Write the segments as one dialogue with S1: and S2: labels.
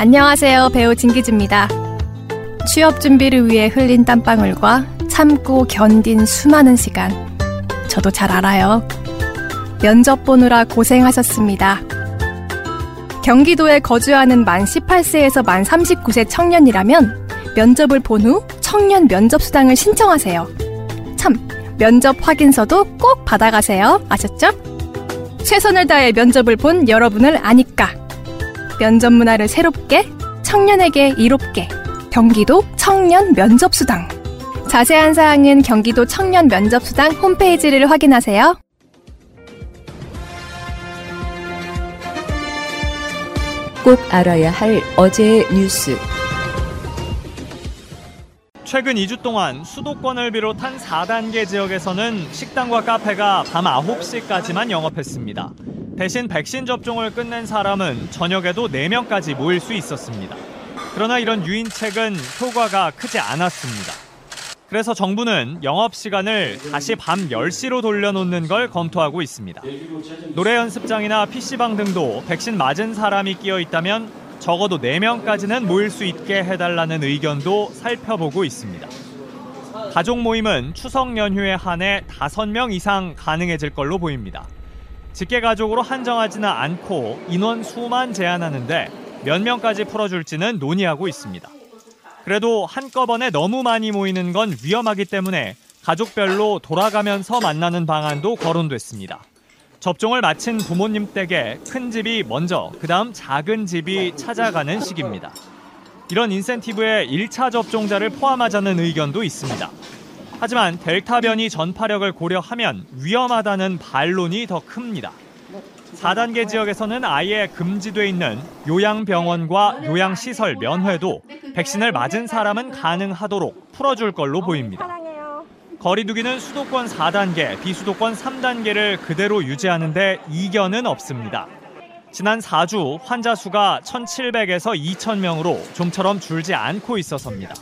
S1: 안녕하세요. 배우 진기지입니다. 취업 준비를 위해 흘린 땀방울과 참고 견딘 수많은 시간. 저도 잘 알아요. 면접 보느라 고생하셨습니다. 경기도에 거주하는 만 18세에서 만 39세 청년이라면 면접을 본 후 청년 면접수당을 신청하세요. 참, 면접 확인서도 꼭 받아가세요. 아셨죠? 최선을 다해 면접을 본 여러분을 아니까. 면접 문화를 새롭게, 청년에게 이롭게. 경기도 청년 면접수당. 자세한 사항은 경기도 청년 면접수당 홈페이지를 확인하세요.
S2: 꼭 알아야 할 어제의 뉴스.
S3: 최근 2주 동안 수도권을 비롯한 4단계 지역에서는 식당과 카페가 밤 9시까지만 영업했습니다. 대신 백신 접종을 끝낸 사람은 저녁에도 4명까지 모일 수 있었습니다. 그러나 이런 유인책은 효과가 크지 않았습니다. 그래서 정부는 영업 시간을 다시 밤 10시로 돌려놓는 걸 검토하고 있습니다. 노래 연습장이나 PC방 등도 백신 맞은 사람이 끼어 있다면 적어도 4명까지는 모일 수 있게 해달라는 의견도 살펴보고 있습니다. 가족 모임은 추석 연휴에 한해 5명 이상 가능해질 걸로 보입니다. 직계 가족으로 한정하지는 않고 인원 수만 제한하는데 몇 명까지 풀어줄지는 논의하고 있습니다. 그래도 한꺼번에 너무 많이 모이는 건 위험하기 때문에 가족별로 돌아가면서 만나는 방안도 거론됐습니다. 접종을 마친 부모님 댁에 큰 집이 먼저, 그 다음 작은 집이 찾아가는 시기입니다. 이런 인센티브에 1차 접종자를 포함하자는 의견도 있습니다. 하지만 델타 변이 전파력을 고려하면 위험하다는 반론이 더 큽니다. 4단계 지역에서는 아예 금지돼 있는 요양병원과 요양시설 면회도 백신을 맞은 사람은 가능하도록 풀어줄 걸로 보입니다. 거리두기는 수도권 4단계, 비수도권 3단계를 그대로 유지하는데 이견은 없습니다. 지난 4주 환자 수가 1,700에서 2,000명으로 좀처럼 줄지 않고 있어서입니다.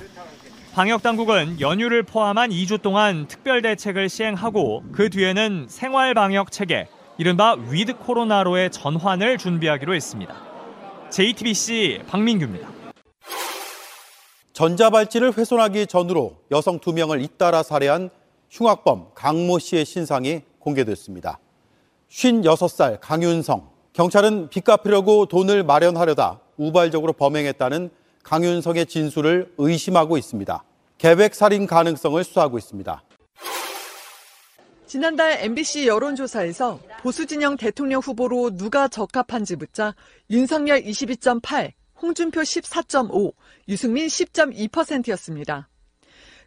S3: 방역 당국은 연휴를 포함한 2주 동안 특별 대책을 시행하고 그 뒤에는 생활 방역 체계, 이른바 with 코로나로의 전환을 준비하기로 했습니다. JTBC 박민규입니다.
S4: 전자발찌를 훼손하기 전후로 여성 두 명을 잇따라 살해한 흉악범 강모 씨의 신상이 공개됐습니다. 56살 강윤성. 경찰은 빚 갚으려고 돈을 마련하려다 우발적으로 범행했다는 강윤성의 진술을 의심하고 있습니다. 계획 살인 가능성을 수사하고 있습니다.
S5: 지난달 MBC 여론조사에서 보수진영 대통령 후보로 누가 적합한지 묻자 윤석열 22.8, 홍준표 14.5, 유승민 10.2%였습니다.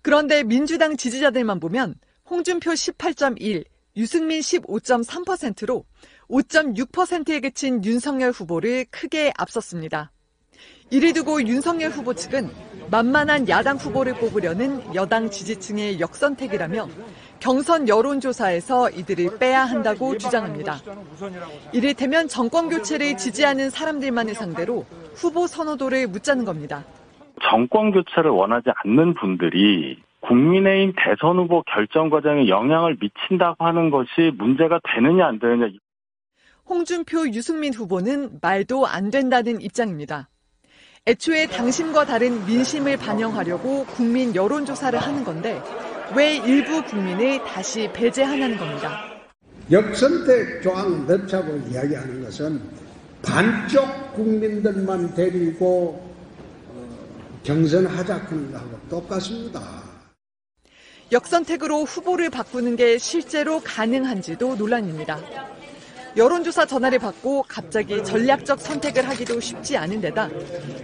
S5: 그런데 민주당 지지자들만 보면 홍준표 18.1, 유승민 15.3%로 5.6%에 그친 윤석열 후보를 크게 앞섰습니다. 이를 두고 윤석열 후보 측은 만만한 야당 후보를 뽑으려는 여당 지지층의 역선택이라며 경선 여론조사에서 이들을 빼야 한다고 주장합니다. 이를테면 정권 교체를 지지하는 사람들만을 상대로 후보 선호도를 묻자는 겁니다.
S6: 정권 교체를 원하지 않는 분들이 국민의힘 대선 후보 결정 과정에 영향을 미친다고 하는 것이 문제가 되느냐 안 되느냐.
S5: 홍준표, 유승민 후보는 말도 안 된다는 입장입니다. 애초에 당신과 다른 민심을 반영하려고 국민 여론조사를 하는 건데 왜 일부 국민을 다시 배제하냐는 겁니다.
S7: 역선택 조항 넣자고 이야기하는 것은 반쪽 국민들만 데리고 경선하자 그런 거하고 똑같습니다.
S5: 역선택으로 후보를 바꾸는 게 실제로 가능한지도 논란입니다. 여론조사 전화를 받고 갑자기 전략적 선택을 하기도 쉽지 않은 데다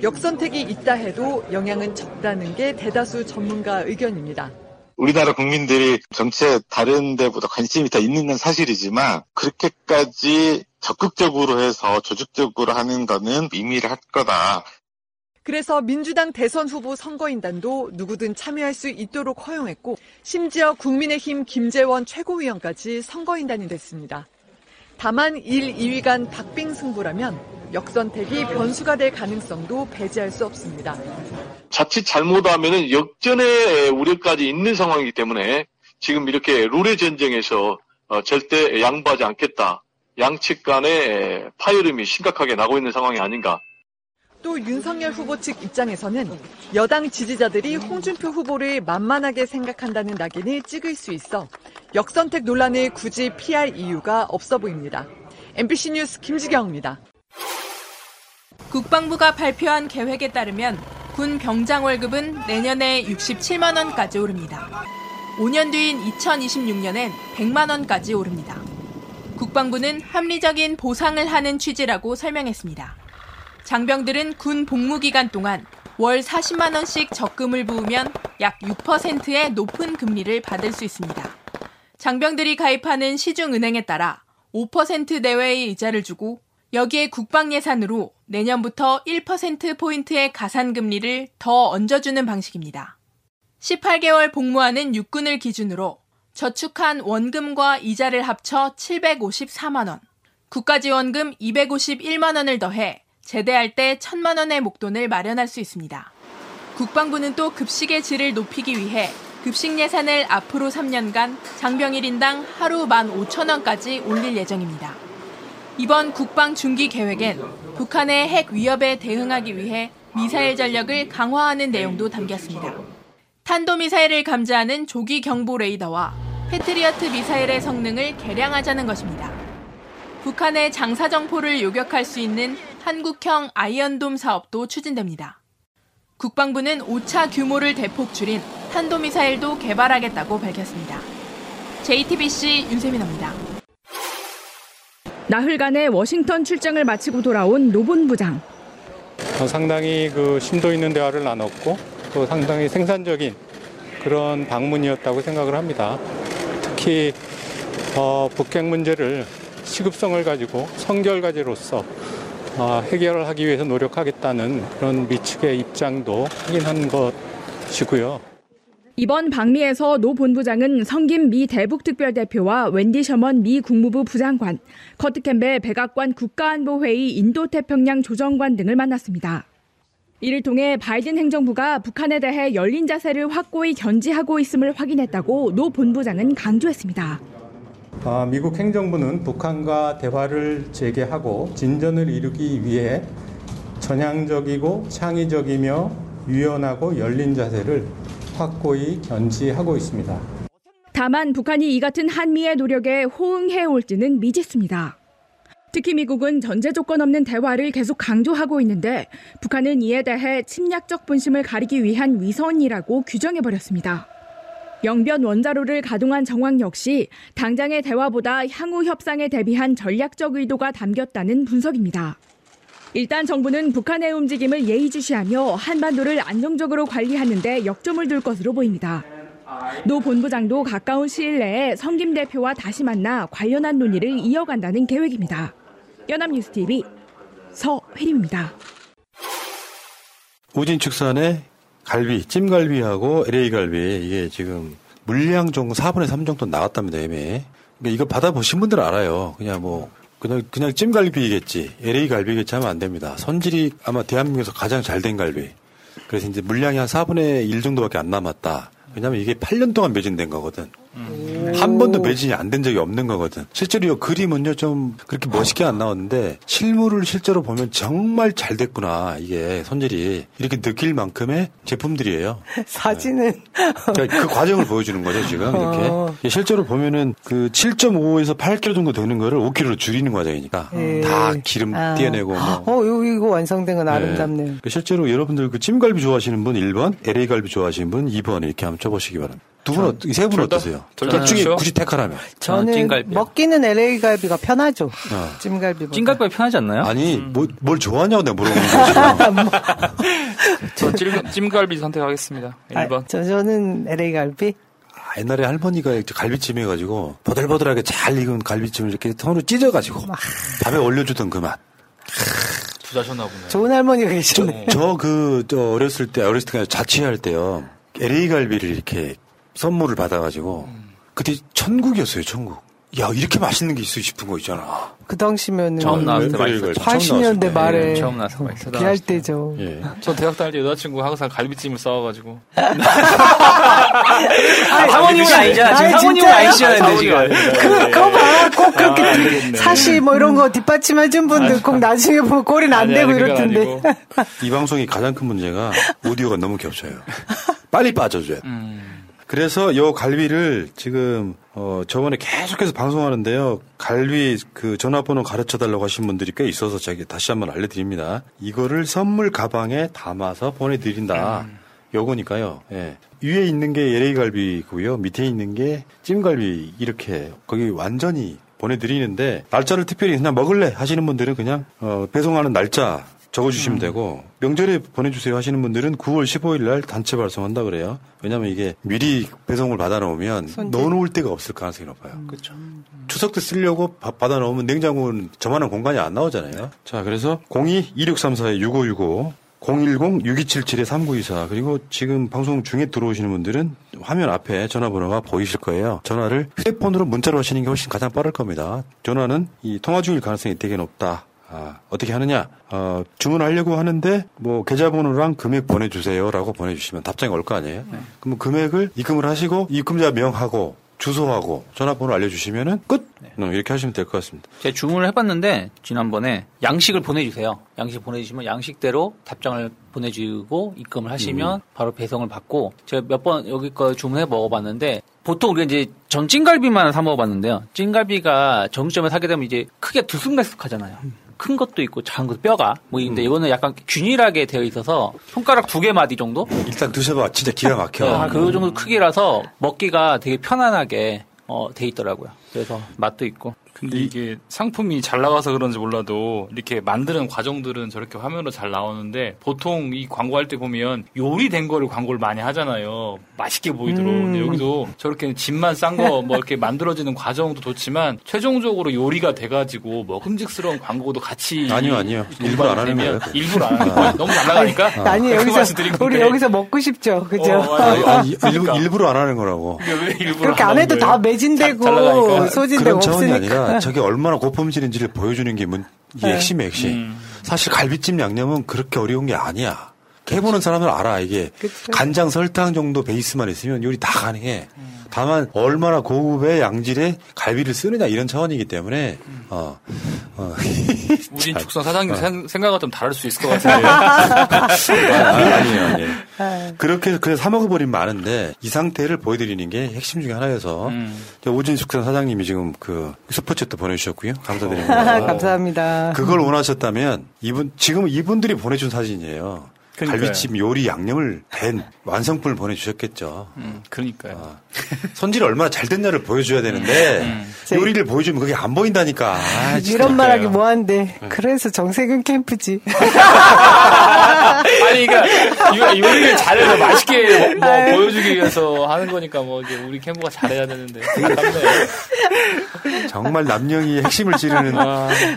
S5: 역선택이 있다 해도 영향은 적다는 게 대다수 전문가 의견입니다.
S8: 우리나라 국민들이 정치에 다른 데보다 관심이 더 있는 건 사실이지만 그렇게까지 적극적으로 해서 조직적으로 하는 거는 의미를 할 거다.
S5: 그래서 민주당 대선 후보 선거인단도 누구든 참여할 수 있도록 허용했고 심지어 국민의힘 김재원 최고위원까지 선거인단이 됐습니다. 다만 1, 2위 간 박빙 승부라면 역선택이 변수가 될 가능성도 배제할 수 없습니다.
S9: 자칫 잘못하면 역전의 우려까지 있는 상황이기 때문에 지금 이렇게 룰의 전쟁에서 절대 양보하지 않겠다. 양측 간의 파열음이 심각하게 나고 있는 상황이 아닌가.
S5: 또또 윤석열 후보 측 입장에서는 여당 지지자들이 홍준표 후보를 만만하게 생각한다는 낙인을 찍을 수 있어 역선택 논란을 굳이 피할 이유가 없어 보입니다. MBC 뉴스 김지경입니다.
S10: 국방부가 발표한 계획에 따르면 군 병장 월급은 내년에 67만 원까지 오릅니다. 5년 뒤인 2026년엔 100만 원까지 오릅니다. 국방부는 합리적인 보상을 하는 취지라고 설명했습니다. 장병들은 군 복무 기간 동안 월 40만 원씩 적금을 부으면 약 6%의 높은 금리를 받을 수 있습니다. 장병들이 가입하는 시중은행에 따라 5% 내외의 이자를 주고 여기에 국방 예산으로 내년부터 1%포인트의 가산 금리를 더 얹어주는 방식입니다. 18개월 복무하는 육군을 기준으로 저축한 원금과 이자를 합쳐 754만 원, 국가지원금 251만 원을 더해 제대할 때 1000만원의 목돈을 마련할 수 있습니다. 국방부는 또 급식의 질을 높이기 위해 급식 예산을 앞으로 3년간 장병 1인당 하루 15,000원까지 올릴 예정입니다. 이번 국방 중기 계획엔 북한의 핵 위협에 대응하기 위해 미사일 전력을 강화하는 내용도 담겼습니다. 탄도미사일을 감지하는 조기 경보 레이더와 패트리어트 미사일의 성능을 개량하자는 것입니다. 북한의 장사 정포를 요격할 수 있는 한국형 아이언돔 사업도 추진됩니다. 국방부는 5차 규모를 대폭 줄인 탄도미사일도 개발하겠다고 밝혔습니다. JTBC 윤세민입니다.
S11: 나흘간의 워싱턴 출장을 마치고 돌아온 노본 부장.
S12: 어, 상당히 그 심도 있는 대화를 나눴고 또 상당히 생산적인 그런 방문이었다고 생각을 합니다. 특히 어, 북핵 문제를 시급성을 가지고 선결과제로서 어, 해결을 하기 위해서 노력하겠다는 그런 미측의 입장도 확인한 것이고요.
S11: 이번 방미에서 노 본부장은 성김 미 대북특별대표와 웬디 셔먼 미 국무부 부장관, 커트 캠벨 백악관 국가안보회의 인도태평양 조정관 등을 만났습니다. 이를 통해 바이든 행정부가 북한에 대해 열린 자세를 확고히 견지하고 있음을 확인했다고 노 본부장은 강조했습니다.
S12: 아, 미국 행정부는 북한과 대화를 재개하고 진전을 이루기 위해 전향적이고 창의적이며 유연하고 열린 자세를 확고히 견지하고 있습니다.
S11: 다만 북한이 이 같은 한미의 노력에 호응해 올지는 미지수입니다. 특히 미국은 전제 조건 없는 대화를 계속 강조하고 있는데 북한은 이에 대해 침략적 분심을 가리기 위한 위선이라고 규정해버렸습니다. 영변 원자로를 가동한 정황 역시 당장의 대화보다 향후 협상에 대비한 전략적 의도가 담겼다는 분석입니다. 일단 정부는 북한의 움직임을 예의주시하며 한반도를 안정적으로 관리하는 데 역점을 둘 것으로 보입니다. 노 본부장도 가까운 시일 내에 성김 대표와 다시 만나 관련한 논의를 이어간다는 계획입니다. 연합뉴스TV 서혜림입니다.
S13: 우진축산의 갈비, 찜갈비하고 LA갈비 이게 지금 물량 정 4분의 3 정도 나갔답니다, 이미. 그러니까 이거 받아보신 분들은 알아요. 그냥 뭐 그냥 그냥 찜갈비겠지, LA 갈비겠지 하면 안 됩니다. 손질이 아마 대한민국에서 가장 잘 된 갈비. 그래서 이제 물량이 한 4분의 1 정도밖에 안 남았다. 왜냐면 이게 8년 동안 매진된 거거든. 음. 한 번도 매진이 안 된 적이 없는 거거든. 실제로 이 그림은요 좀 그렇게 멋있게 안 나왔는데 실물을 실제로 보면 정말 잘 됐구나 이게 손질이 이렇게 느낄 만큼의 제품들이에요.
S14: 사진은
S13: 네. 그러니까 그 과정을 보여주는 거죠 지금 이렇게 어. 실제로 보면은 그 7.5에서 8kg 정도 되는 거를 5kg로 줄이는 과정이니까 네. 다 기름 아. 떼어내고 뭐.
S14: 어 이거 완성된 건 아름답네요. 네.
S13: 실제로 여러분들 그 찜갈비 좋아하시는 분 1번, LA 갈비 좋아하시는 분 2번 이렇게 한번 쳐보시기 바랍니다. 두 분은 세 분은 어떠세요? 둘 중에 굳이 택하라면
S14: 저는 찜갈비 먹기는 LA 갈비가 편하죠. 어. 찜갈비
S15: 찜갈비가 편하지 않나요?
S13: 아니 음. 뭐, 뭘 좋아하냐고 내가 물어보는 거지.
S15: 저 찜, 갈비 선택하겠습니다. 1번.
S14: 아, 저, 저는 LA 갈비.
S13: 아, 옛날에 할머니가 갈비찜 해가지고 보들보들하게 잘 익은 갈비찜을 이렇게 통으로 찢어가지고 아. 밥에 올려주던 그 맛.
S15: 부자셨나 보네.
S14: 좋은 할머니가 계시네.
S13: 저그 저 어렸을 때 어렸을 때 자취할 때요. LA 갈비를 이렇게 선물을 받아가지고 그때 천국이었어요, 천국. 야 이렇게 맛있는 게 있어 싶은 거 있잖아.
S14: 그 당시면은
S15: 처음 나왔을 때 맛있었죠.
S14: 80년대 말에
S15: 예, 처음 나왔을 때 맛있었죠.
S14: 귀할 때죠. 예.
S15: 저 대학 다닐 때 여자친구 항상 갈비찜을 싸워가지고.
S16: 아, 사모님은 아니잖아. 지금 사모님은 아니시잖아요, 지금.
S14: 그, 그거 봐. 꼭꼭 그렇게
S15: 아,
S14: 사시 뭐 이런 거 뒷받침해준 분들 꼭 나중에 보면 꼴이 안 되고 이렇던데.
S13: 이 방송이 가장 큰 문제가 오디오가 너무 겹쳐요. 빨리 빠져줘야 돼. 그래서 요 갈비를 지금 어 저번에 계속해서 방송하는데요. 갈비 그 전화번호 가르쳐 달라고 하신 분들이 꽤 있어서 제가 다시 한번 알려드립니다. 이거를 선물 가방에 담아서 보내드린다. 요거니까요. 예. 위에 있는 게 LA 갈비고요. 밑에 있는 게 찜갈비 이렇게 거기 완전히 보내드리는데 날짜를 특별히 그냥 먹을래 하시는 분들은 그냥 어 배송하는 날짜 적어주시면 되고 명절에 보내주세요 하시는 분들은 9월 15일 날 단체 발송한다 그래요. 왜냐하면 이게 미리 배송을 받아놓으면 넣어놓을 데가 없을 가능성이 높아요. 그렇죠. 추석 때 쓰려고 바- 받아놓으면 냉장고는 저만한 공간이 안 나오잖아요. 자 그래서 02-2634-6565 010-6277-3924 그리고 지금 방송 중에 들어오시는 분들은 화면 앞에 전화번호가 보이실 거예요. 전화를 휴대폰으로 문자로 하시는 게 훨씬 가장 빠를 겁니다. 전화는 이 통화 중일 가능성이 되게 높다. 아, 어떻게 하느냐? 어, 주문하려고 하는데 뭐 계좌번호랑 금액 보내주세요라고 보내주시면 답장이 올 거 아니에요? 그럼 금액을 입금을 하시고 입금자 명하고 주소하고 전화번호 알려주시면은 끝. 어, 이렇게 하시면 될 것 같습니다.
S16: 제가 주문을 해봤는데 지난번에 양식을 보내주세요. 양식 보내주시면 양식대로 답장을 보내주고 입금을 하시면 바로 배송을 받고 제가 몇 번 여기 거 주문해 먹어봤는데 보통 우리가 이제 전 찐갈비만 사 먹어봤는데요. 찐갈비가 정육점에 사게 되면 이제 크게 두둑날쑥하잖아요. 큰 것도 있고 작은 것도 뼈가 뭐 근데 이거는 약간 균일하게 되어 있어서 손가락 두 개 마디 정도
S13: 일단 드셔봐. 진짜 기가 막혀.
S16: 네, 그 정도 크기라서 먹기가 되게 편안하게 어, 돼 있더라고요. 그래서 맛도 있고.
S15: 근데 이게 상품이 잘 나가서 그런지 몰라도 이렇게 만드는 과정들은 저렇게 화면으로 잘 나오는데 보통 이 광고할 때 보면 요리된 거를 광고를 많이 하잖아요. 맛있게 보이도록.
S17: 음.
S15: 근데 여기도 저렇게 집만 싼 거 뭐 이렇게 만들어지는 과정도 좋지만 최종적으로 요리가 돼가지고 먹음직스러운 광고도 같이
S13: 아니요, 아니요. 일부러 안 하는 거예요.
S15: 일부러 안 하는 거예요. 너무 잘 나가니까.
S14: 아니
S15: 그
S14: 여기서
S15: 말씀드린
S14: 우리. 여기서 먹고 싶죠, 그죠?
S15: 어,
S13: 아니, 아니,
S15: 그러니까.
S13: 일부, 일부러 안 하는 거라고.
S15: 왜 일부러
S14: 그렇게
S15: 안
S14: 해도
S15: 거예요?
S14: 다 매진되고
S15: 잘 나가니까.
S14: 소진되고 없으니까.
S13: 아니라 저게 얼마나 고품질인지를 보여주는 게 문, 이게
S14: 네.
S13: 핵심이 핵심.
S15: 음.
S13: 사실 갈비찜 양념은 그렇게 어려운 게 아니야. 해보는 사람은 알아 이게 간장 설탕 정도 베이스만 있으면 요리 다 가능해. 다만 얼마나 고급의 양질의 갈비를 쓰느냐 이런 차원이기 때문에 어, 어.
S15: 우진 축성 사장님
S13: 어.
S15: 생- 생각과 좀 다를 수 있을 것 같은데.
S13: 아, 아니에요, 아니에요. 그렇게 해서 그냥 사 먹어버리면 많은데 이 상태를 보여드리는 게 핵심 중에 하나여서 저 오진 숙성 사장님이 지금 그 스포츠도 보내주셨고요. 감사드립니다.
S14: 감사합니다.
S13: 그걸 원하셨다면 이분 지금 이분들이 보내준 사진이에요.
S15: 그러니까요.
S13: 갈비찜 요리 양념을 된 완성품을 보내주셨겠죠.
S15: 음, 그러니까요.
S13: 손질이 얼마나 잘 됐냐를 보여줘야 되는데 요리를 보여주면 그게 안 보인다니까. 아.
S14: 이런 말하기 뭐한데 그래서 정세균 캠프지.
S15: 아니, 그러니까 요- 요리를 잘해서 맛있게 뭐
S14: 아유.
S15: 보여주기 위해서 하는 거니까 뭐 이제 우리 캠프가 잘해야 되는데.
S13: 정말 남녀의 핵심을 찌르는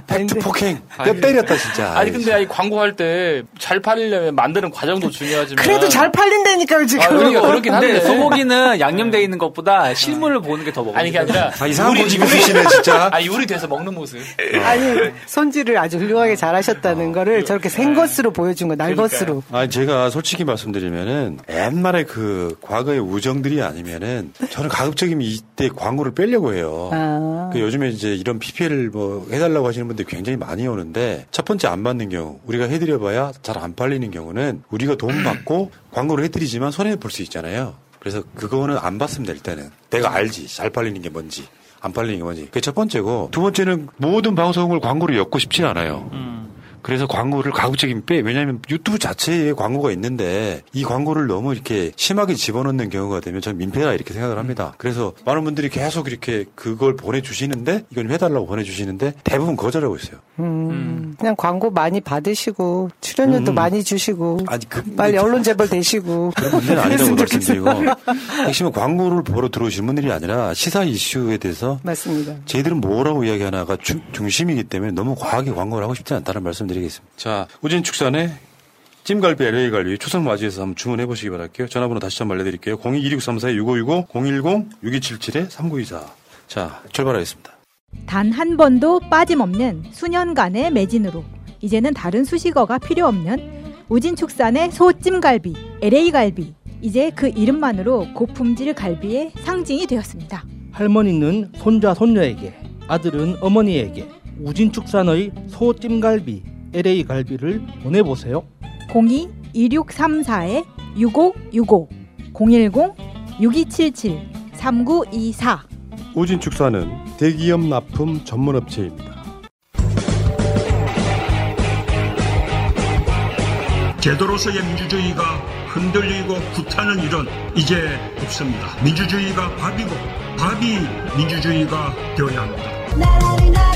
S13: 팩트 폭행. 뼈 때렸다 진짜.
S15: 아니 근데 이 광고할 때 잘 팔리려면 만 드는 과정도 중요하지만
S14: 그래도 잘 팔린다니까요 지금.
S15: 아, 그러니까 그렇긴 한데
S16: 소고기는 양념돼 있는 것보다 실물을 보는 게 더 먹어.
S15: 아니 그게 아니라
S13: 아, 이상한
S15: 요리-
S13: 고집이
S15: 요리-
S13: 있으시네, 진짜.
S15: 아 요리 돼서 먹는 모습.
S14: 아니 손질을 아주 훌륭하게 잘하셨다는 거를 저렇게 생것으로 보여준 거 날것으로.
S13: 아니 제가 솔직히 말씀드리면은 옛날에 그 과거의 우정들이 아니면은 저는 가급적이면 이때 광고를 빼려고 해요.
S14: 아.
S13: 그 요즘에 이제 이런 PPL 뭐 해달라고 하시는 분들이 굉장히 많이 오는데 첫 번째 안 받는 경우 우리가 해드려봐야 잘 안 팔리는 경우는 우리가 돈 받고 광고를 해드리지만 손해 볼 수 있잖아요. 그래서 그거는 안 받습니다 일단은. 내가 알지. 잘 팔리는 게 뭔지. 안 팔리는 게 뭔지. 그게 첫 번째고 두 번째는 모든 방송을 광고를 엮고 싶진 않아요. 그래서 광고를 가급적이면 빼. 왜냐하면 유튜브 자체에 광고가 있는데 이 광고를 너무 이렇게 심하게 집어넣는 경우가 되면 저는 민폐다 이렇게 생각을 합니다. 그래서 많은 분들이 계속 이렇게 그걸 보내주시는데 이건 좀 해달라고 보내주시는데 대부분 거절하고 있어요.
S14: 음, 그냥 광고 많이 받으시고 출연료도
S13: 음.
S14: 많이 주시고
S13: 아니, 그,
S14: 빨리 언론 재벌 되시고
S13: 그런 문제는 아니라고 말씀드리고. 핵심은 광고를 보러 들어오신 분들이 아니라 시사 이슈에 대해서
S14: 맞습니다.
S13: 저희들은 뭐라고 이야기하나가 주- 중심이기 때문에 너무 과하게 광고를 하고 싶지 않다는 말씀 드리겠습니다. 자, 우진 축산의 찜갈비, LA 갈비 추석 맞이해서 한번 주문해 보시기 바랄게요. 전화번호 다시 한번 알려드릴게요. 02-2634-6565, 010-6277-3924. 자, 출발하겠습니다.
S17: 단 한 번도 빠짐없는 수년간의 매진으로 이제는 다른 수식어가 필요 없는 우진축산의 소찜갈비, LA갈비. 이제 그 이름만으로 고품질 갈비의 상징이 되었습니다.
S18: 할머니는 손자 손녀에게 아들은 어머니에게 우진축산의 소찜갈비, LA 갈비를 보내보세요.
S17: 02-2634-6565 010-6277-3924
S19: 우진축산은 대기업 납품 전문업체입니다.
S20: 제도로서의 민주주의가 흔들리고 구타는 일은 이제 없습니다. 민주주의가 밥이고 밥이 민주주의가 되어야 합니다.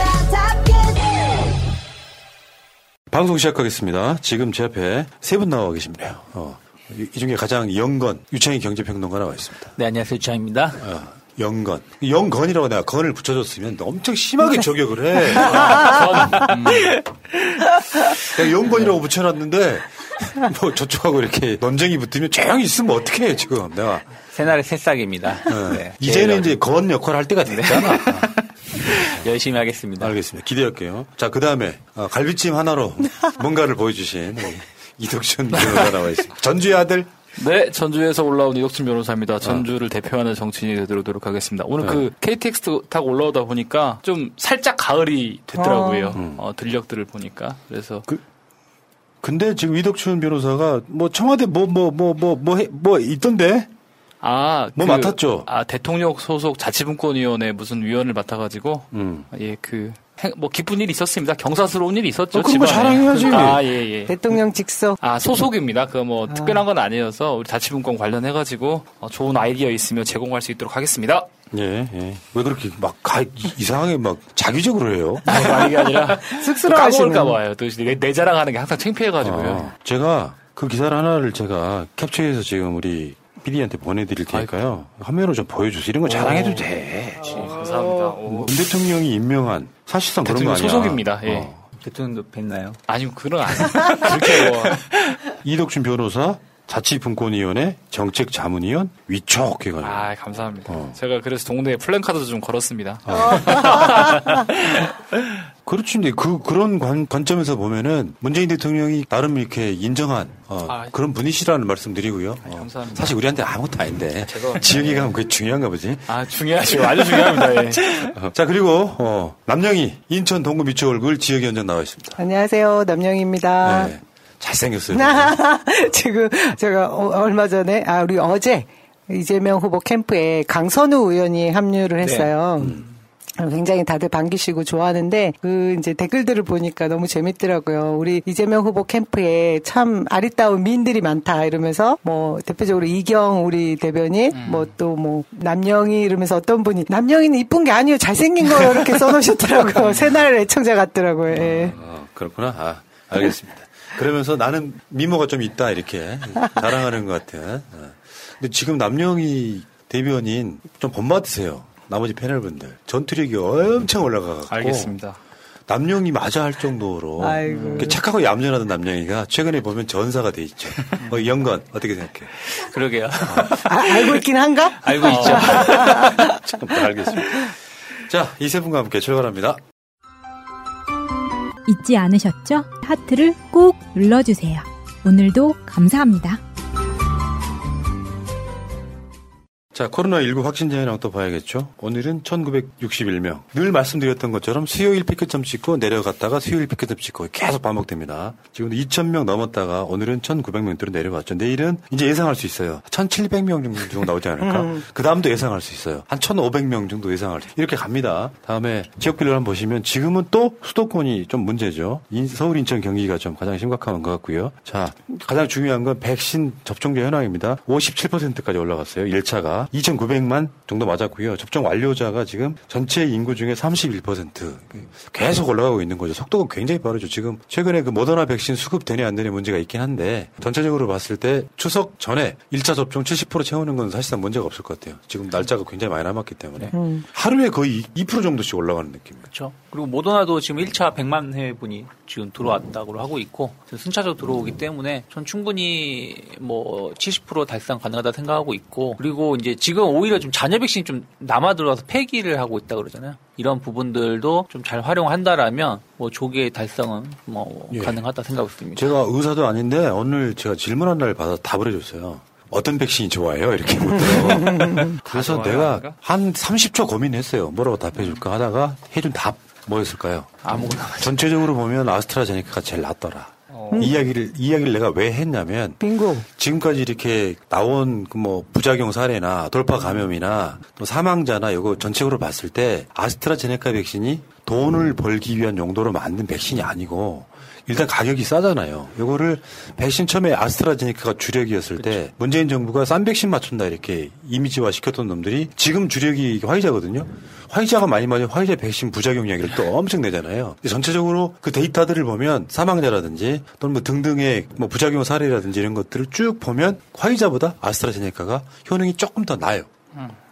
S13: 방송 시작하겠습니다. 지금 제 앞에 세 분 나와 계십니다. 어, 이, 이 중에 가장 영건 유창희 경제평론가 나와 있습니다.
S16: 네, 안녕하세요. 주장입니다.
S13: 어, 영건. 영건이라고 내가 건을 붙여줬으면 엄청 심하게 저격을 해. 음. 내가 영건이라고 붙여놨는데 뭐 저쪽하고 이렇게 논쟁이 붙으면 조용히 있으면 어떻게 해 지금 내가.
S16: 새날의 새싹입니다. 네,
S13: 이제는 이제 건 역할 할 때가 됐잖아.
S16: 열심히 하겠습니다.
S13: 알겠습니다. 기대할게요. 자, 그 다음에 어, 갈비찜 하나로 뭔가를 보여주신 이덕준 변호사 나와 있습니다. 전주의 아들.
S15: 네, 전주에서 올라온 이덕준 변호사입니다. 전주를 대표하는 정치인이 되도록 노력하겠습니다. 오늘
S13: 네.
S15: 그 KTX 타고 올라오다 보니까 좀 살짝 가을이 됐더라고요.
S13: 음.
S15: 어, 들녘들을 보니까. 그래서
S13: 근데 지금 이덕준 변호사가 뭐 청와대 뭐 뭐 뭐 뭐 뭐뭐 있던데?
S15: 아,
S13: 뭐 맡았죠?
S15: 아, 대통령 소속 자치분권위원회 무슨 위원을 맡아가지고,
S13: 음.
S15: 예, 그, 행- 뭐, 기쁜 일이 있었습니다. 경사스러운 일이 있었죠.
S13: 어, 뭐
S15: 집안에.
S13: 자랑해야지.
S15: 아, 예, 예.
S14: 대통령 직속.
S15: 아, 소속입니다. 그 뭐, 특별한 건 아니어서, 우리 자치분권 관련해가지고, 어, 좋은 아이디어 있으면 제공할 수 있도록 하겠습니다.
S13: 예, 예. 왜 그렇게 막 가, 이상하게 막 자기적으로 해요?
S15: 아니, 이게 아니라,
S14: 쑥스러워하시는.
S15: 까먹을까봐요. 또 내, 내 자랑하는 게 항상 창피해가지고요.
S13: 아, 제가 그 기사를 하나를 제가 캡처해서 지금 우리 PD한테 보내드릴 테니까요. 화면으로 좀 보여주세요. 이런 거 자랑해도 돼.
S15: 감사합니다. 오.
S13: 문 대통령이 임명한 사실상 그런 거 아니야.
S15: 소속입니다. 예.
S13: 어.
S16: 대통령도 뵀나요?
S15: 아니, 그런 거 아니에요. 그렇게 뭐.
S13: 이덕준 변호사 자치분권위원회 정책자문위원 위촉 해가지고.
S15: 아, 감사합니다.
S13: 어.
S15: 제가 그래서 동네에 플랜카드도 좀 걸었습니다.
S13: 그렇지, 근데 그, 그런 관, 관점에서 보면은 문재인 대통령이 나름 이렇게 인정한, 어,
S15: 아,
S13: 그런 분이시라는 말씀 드리고요. 어,
S15: 감사합니다.
S13: 사실 우리한테 아무것도 아닌데. 지역에 가면 그게 중요한가 보지.
S15: 아, 중요하죠. 아주 중요합니다. 예.
S13: 어, 자, 그리고, 어, 남영희 인천 동구 미추 얼굴 지역위원장 나와 있습니다.
S14: 안녕하세요. 남영입니다.
S13: 네. 잘생겼어요.
S14: 지금 제가 어, 얼마 전에 아 우리 어제 이재명 후보 캠프에 강선우 의원이 합류를 했어요. 굉장히 다들 반기시고 좋아하는데 그 이제 댓글들을 보니까 너무 재밌더라고요. 우리 이재명 후보 캠프에 참 아리따운 미인들이 많다 이러면서 뭐 대표적으로 이경 우리 대변인 뭐또 뭐 남영희 이러면서 어떤 분이 남영희는 이쁜 게 아니에요 잘생긴 거 이렇게 써놓으셨더라고요. 새날 애청자 같더라고요. 예.
S13: 어, 그렇구나. 아, 알겠습니다. 그러면서 나는 미모가 좀 있다, 이렇게 자랑하는 것 같아. 어. 근데 지금 남영희 대변인 좀 본받으세요. 나머지 패널분들. 전투력이 엄청 올라가고.
S15: 알겠습니다.
S13: 남영이 맞아 할 정도로
S14: 아이고.
S13: 착하고 얌전하던 남영이가 최근에 보면 전사가 돼 있죠. 어, 영건 어떻게 생각해?
S16: 그러게요.
S14: 아, 알고 있긴 한가?
S16: 알고 있죠.
S13: 참, 네, 알겠습니다. 자, 이 세 분과 함께 출발합니다.
S17: 잊지 않으셨죠? 하트를 꼭 눌러주세요. 오늘도 감사합니다.
S13: 자, 코로나19 확진자 현황 또 봐야겠죠. 오늘은 1961명. 늘 말씀드렸던 것처럼 수요일 피크점 찍고 내려갔다가 수요일 피크점 찍고 계속 반복됩니다. 지금도 2,000명 넘었다가 오늘은 1,900명대로 내려왔죠. 내일은 이제 예상할 수 있어요. 1,700명 정도 나오지 않을까?
S14: 음.
S13: 그 다음도 예상할 수 있어요. 한 1,500명 정도 예상할 수 이렇게 갑니다. 다음에 지역별로 한번 보시면 지금은 또 수도권이 좀 문제죠. 인- 서울, 인천, 경기가 좀 가장 심각한 것 같고요. 자, 가장 중요한 건 백신 접종자 현황입니다. 57%까지 올라갔어요. 1차가. 2,900만 정도 맞았고요. 접종 완료자가 지금 전체 인구 중에 31% 계속 올라가고 있는 거죠. 속도가 굉장히 빠르죠. 지금 최근에 그 모더나 백신 수급되냐 안 되냐 문제가 있긴 한데 전체적으로 봤을 때 추석 전에 1차 접종 70% 채우는 건 사실상 문제가 없을 것 같아요. 지금 날짜가 굉장히 많이 남았기 때문에
S14: 음.
S13: 하루에 거의 2% 정도씩 올라가는 느낌이에요.
S16: 그렇죠. 그리고 모더나도 지금 1차 100만 회분이 지금 들어왔다고 하고 있고 순차적으로 들어오기 때문에 전 충분히 뭐 70% 달성 가능하다 생각하고 있고 그리고 이제 지금 오히려 좀 잔여 백신이 좀 남아 들어와서 폐기를 하고 있다 그러잖아요. 이런 부분들도 좀 잘 활용한다라면 뭐 조기의 달성은 뭐
S13: 예.
S16: 가능하다 생각하고 있습니다.
S13: 제가 의사도 아닌데 오늘 제가 질문 한 날 받아 답을 해줬어요. 어떤 백신이 좋아요? 이렇게 묻더라고. 그래서 내가 한 30초 고민했어요. 뭐라고 답해줄까 하다가 해준 답 뭐였을까요?
S16: 아무거나.
S13: 전체적으로 보면 아스트라제네카가 제일 낫더라.
S16: 어.
S13: 이 이야기를 이 이야기를 내가 왜 했냐면
S14: 빙고.
S13: 지금까지 이렇게 나온 그 뭐 부작용 사례나 돌파 감염이나 또 사망자나 이거 전체적으로 봤을 때 아스트라제네카 백신이 돈을 벌기 위한 용도로 만든 백신이 아니고 일단 가격이 싸잖아요. 이거를 백신 처음에 아스트라제네카가 주력이었을 때 문재인 정부가 싼 백신 맞춘다 이렇게 이미지화 시켰던 놈들이 지금 주력이 화이자거든요. 화이자가 많이 맞으면 화이자 백신 부작용 이야기를 또 엄청 내잖아요. 전체적으로 그 데이터들을 보면 사망자라든지 또는 뭐 등등의 뭐 부작용 사례라든지 이런 것들을 쭉 보면 화이자보다 아스트라제네카가 효능이 조금 더 나아요.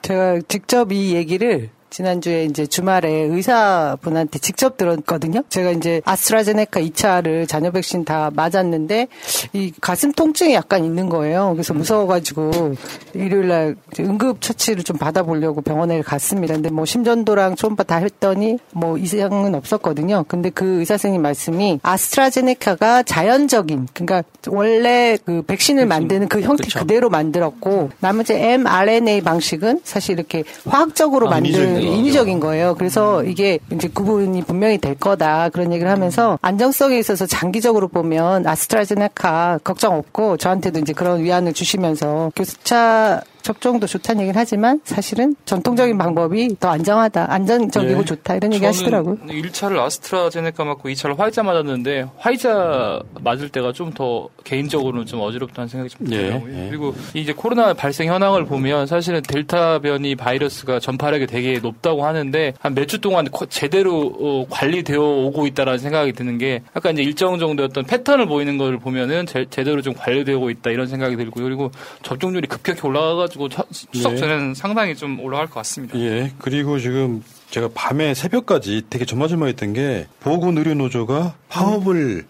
S14: 제가 직접 이 얘기를 지난주에 이제 주말에 의사분한테 직접 들었거든요. 제가 이제 아스트라제네카 2차를 자녀 백신 다 맞았는데 이 가슴 통증이 약간 있는 거예요. 그래서 무서워가지고 일요일 날 응급 처치를 좀 받아보려고 병원에 갔습니다. 근데 뭐 심전도랑 초음파 다 했더니 뭐 이상은 없었거든요. 근데 그 의사 선생님 말씀이 아스트라제네카가 자연적인 그러니까 원래 그 백신을 만드는 그 형태
S16: 그쵸.
S14: 그대로 만들었고 나머지 mRNA 방식은 사실 이렇게 화학적으로
S16: 아,
S14: 만든
S16: 인위적인
S14: 거예요. 그래서 이게 이제 구분이 분명히 될 거다 그런 얘기를 하면서 안정성에 있어서 장기적으로 보면 아스트라제네카 걱정 없고 저한테도 이제 그런 위안을 주시면서 교수차 접종도 좋다는 얘기는 하지만 사실은 전통적인 방법이 더 안정하다, 안정적이고
S15: 예.
S14: 좋다 이런 얘기 하시더라고요.
S15: 1차를 아스트라제네카 맞고 2차를 화이자 맞았는데 화이자 맞을 때가 좀 더 개인적으로는 좀 어지럽다는 생각이 좀
S13: 예,
S15: 들더라고요.
S13: 예.
S15: 그리고 이제 코로나 발생 현황을 보면 사실은 델타 변이 바이러스가 전파력이 되게 높다고 하는데 한 몇 주 동안 거- 제대로 어, 관리되어 오고 있다라는 생각이 드는 게 약간 이제 일정 정도였던 패턴을 보이는 걸 보면은 제, 제대로 좀 관리되고 있다 이런 생각이 들고요. 그리고 접종률이 급격히 올라가 가지고 처- 추석
S13: 예.
S15: 전에는 상당히 좀 올라갈 것 같습니다.
S13: 예. 그리고 지금 제가 밤에 새벽까지 되게 조마조마했던 게 보건 의료 노조가 파업을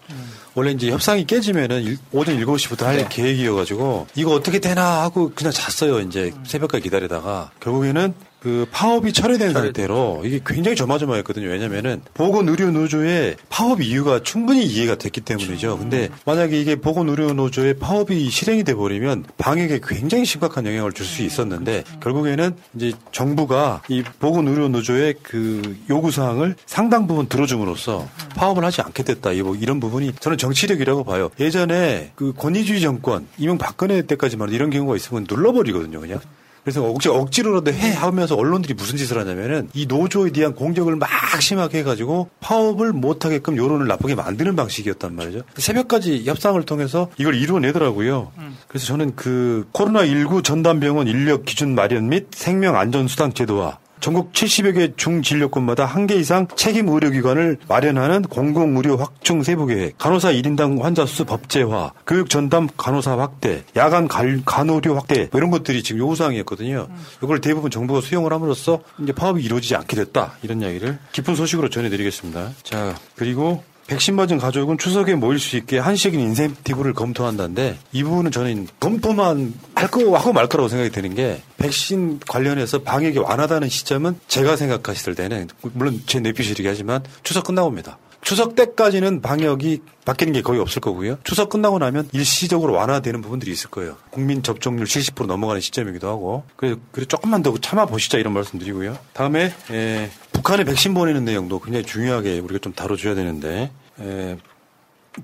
S13: 원래 이제 협상이 깨지면은 일- 오전 7시부터 할 계획이어가지고 이거 어떻게 되나 하고 그냥 잤어요. 이제 새벽까지 기다리다가 결국에는 그 파업이 철회된 상태로 이게 굉장히 조마조마했거든요. 왜냐면은 보건의료노조의 파업 이유가 충분히 이해가 됐기 때문이죠. 근데 만약에 이게 보건의료노조의 파업이 실행이 돼 버리면 방역에 굉장히 심각한 영향을 줄 수 있었는데 결국에는 이제 정부가 이 보건의료노조의 그 요구 사항을 상당 부분 들어줌으로써 파업을 하지 않게 됐다. 이뭐 이런 부분이 저는 정치력이라고 봐요. 예전에 그 권위주의 정권 이명박근혜 때까지만 이런 경우가 있으면 눌러버리거든요. 그냥. 그래서 억지, 억지로라도 해 하면서 언론들이 무슨 짓을 하냐면은 이 노조에 대한 공격을 막 심하게 해가지고 파업을 못하게끔 여론을 나쁘게 만드는 방식이었단 말이죠. 새벽까지 협상을 통해서 이걸 이루어내더라고요. 그래서 저는 그 코로나19 전담병원 인력 기준 마련 및 생명 안전 수당 제도와 전국 70여 개 중진료권마다 한 개 이상 책임 의료기관을 마련하는 공공의료 확충 세부계획, 간호사 1인당 환자 수 법제화, 교육 전담 간호사 확대, 야간 간- 간호료 확대 뭐 이런 것들이 지금 요구사항이었거든요. 이걸 대부분 정부가 수용을 함으로써 이제 파업이 이루어지지 않게 됐다 이런 이야기를 기쁜 소식으로 전해드리겠습니다. 자 그리고 백신 맞은 가족은 추석에 모일 수 있게 한식인 인센티브를 검토한다는데 이 부분은 저는 검토만 할 거 하고 말 거라고 생각이 드는 게 백신 관련해서 방역이 완화되는 시점은 제가 생각했을 때는 물론 제 내피셜이긴 하지만 추석 끝나고입니다. 추석 때까지는 방역이 바뀌는 게 거의 없을 거고요. 추석 끝나고 나면 일시적으로 완화되는 부분들이 있을 거예요. 국민 접종률 70% 넘어가는 시점이기도 하고. 그래서, 그래서 조금만 더 참아 보시자 이런 말씀 드리고요. 다음에, 에, 북한에 백신 보내는 내용도 굉장히 중요하게 우리가 좀 다뤄줘야 되는데, 에,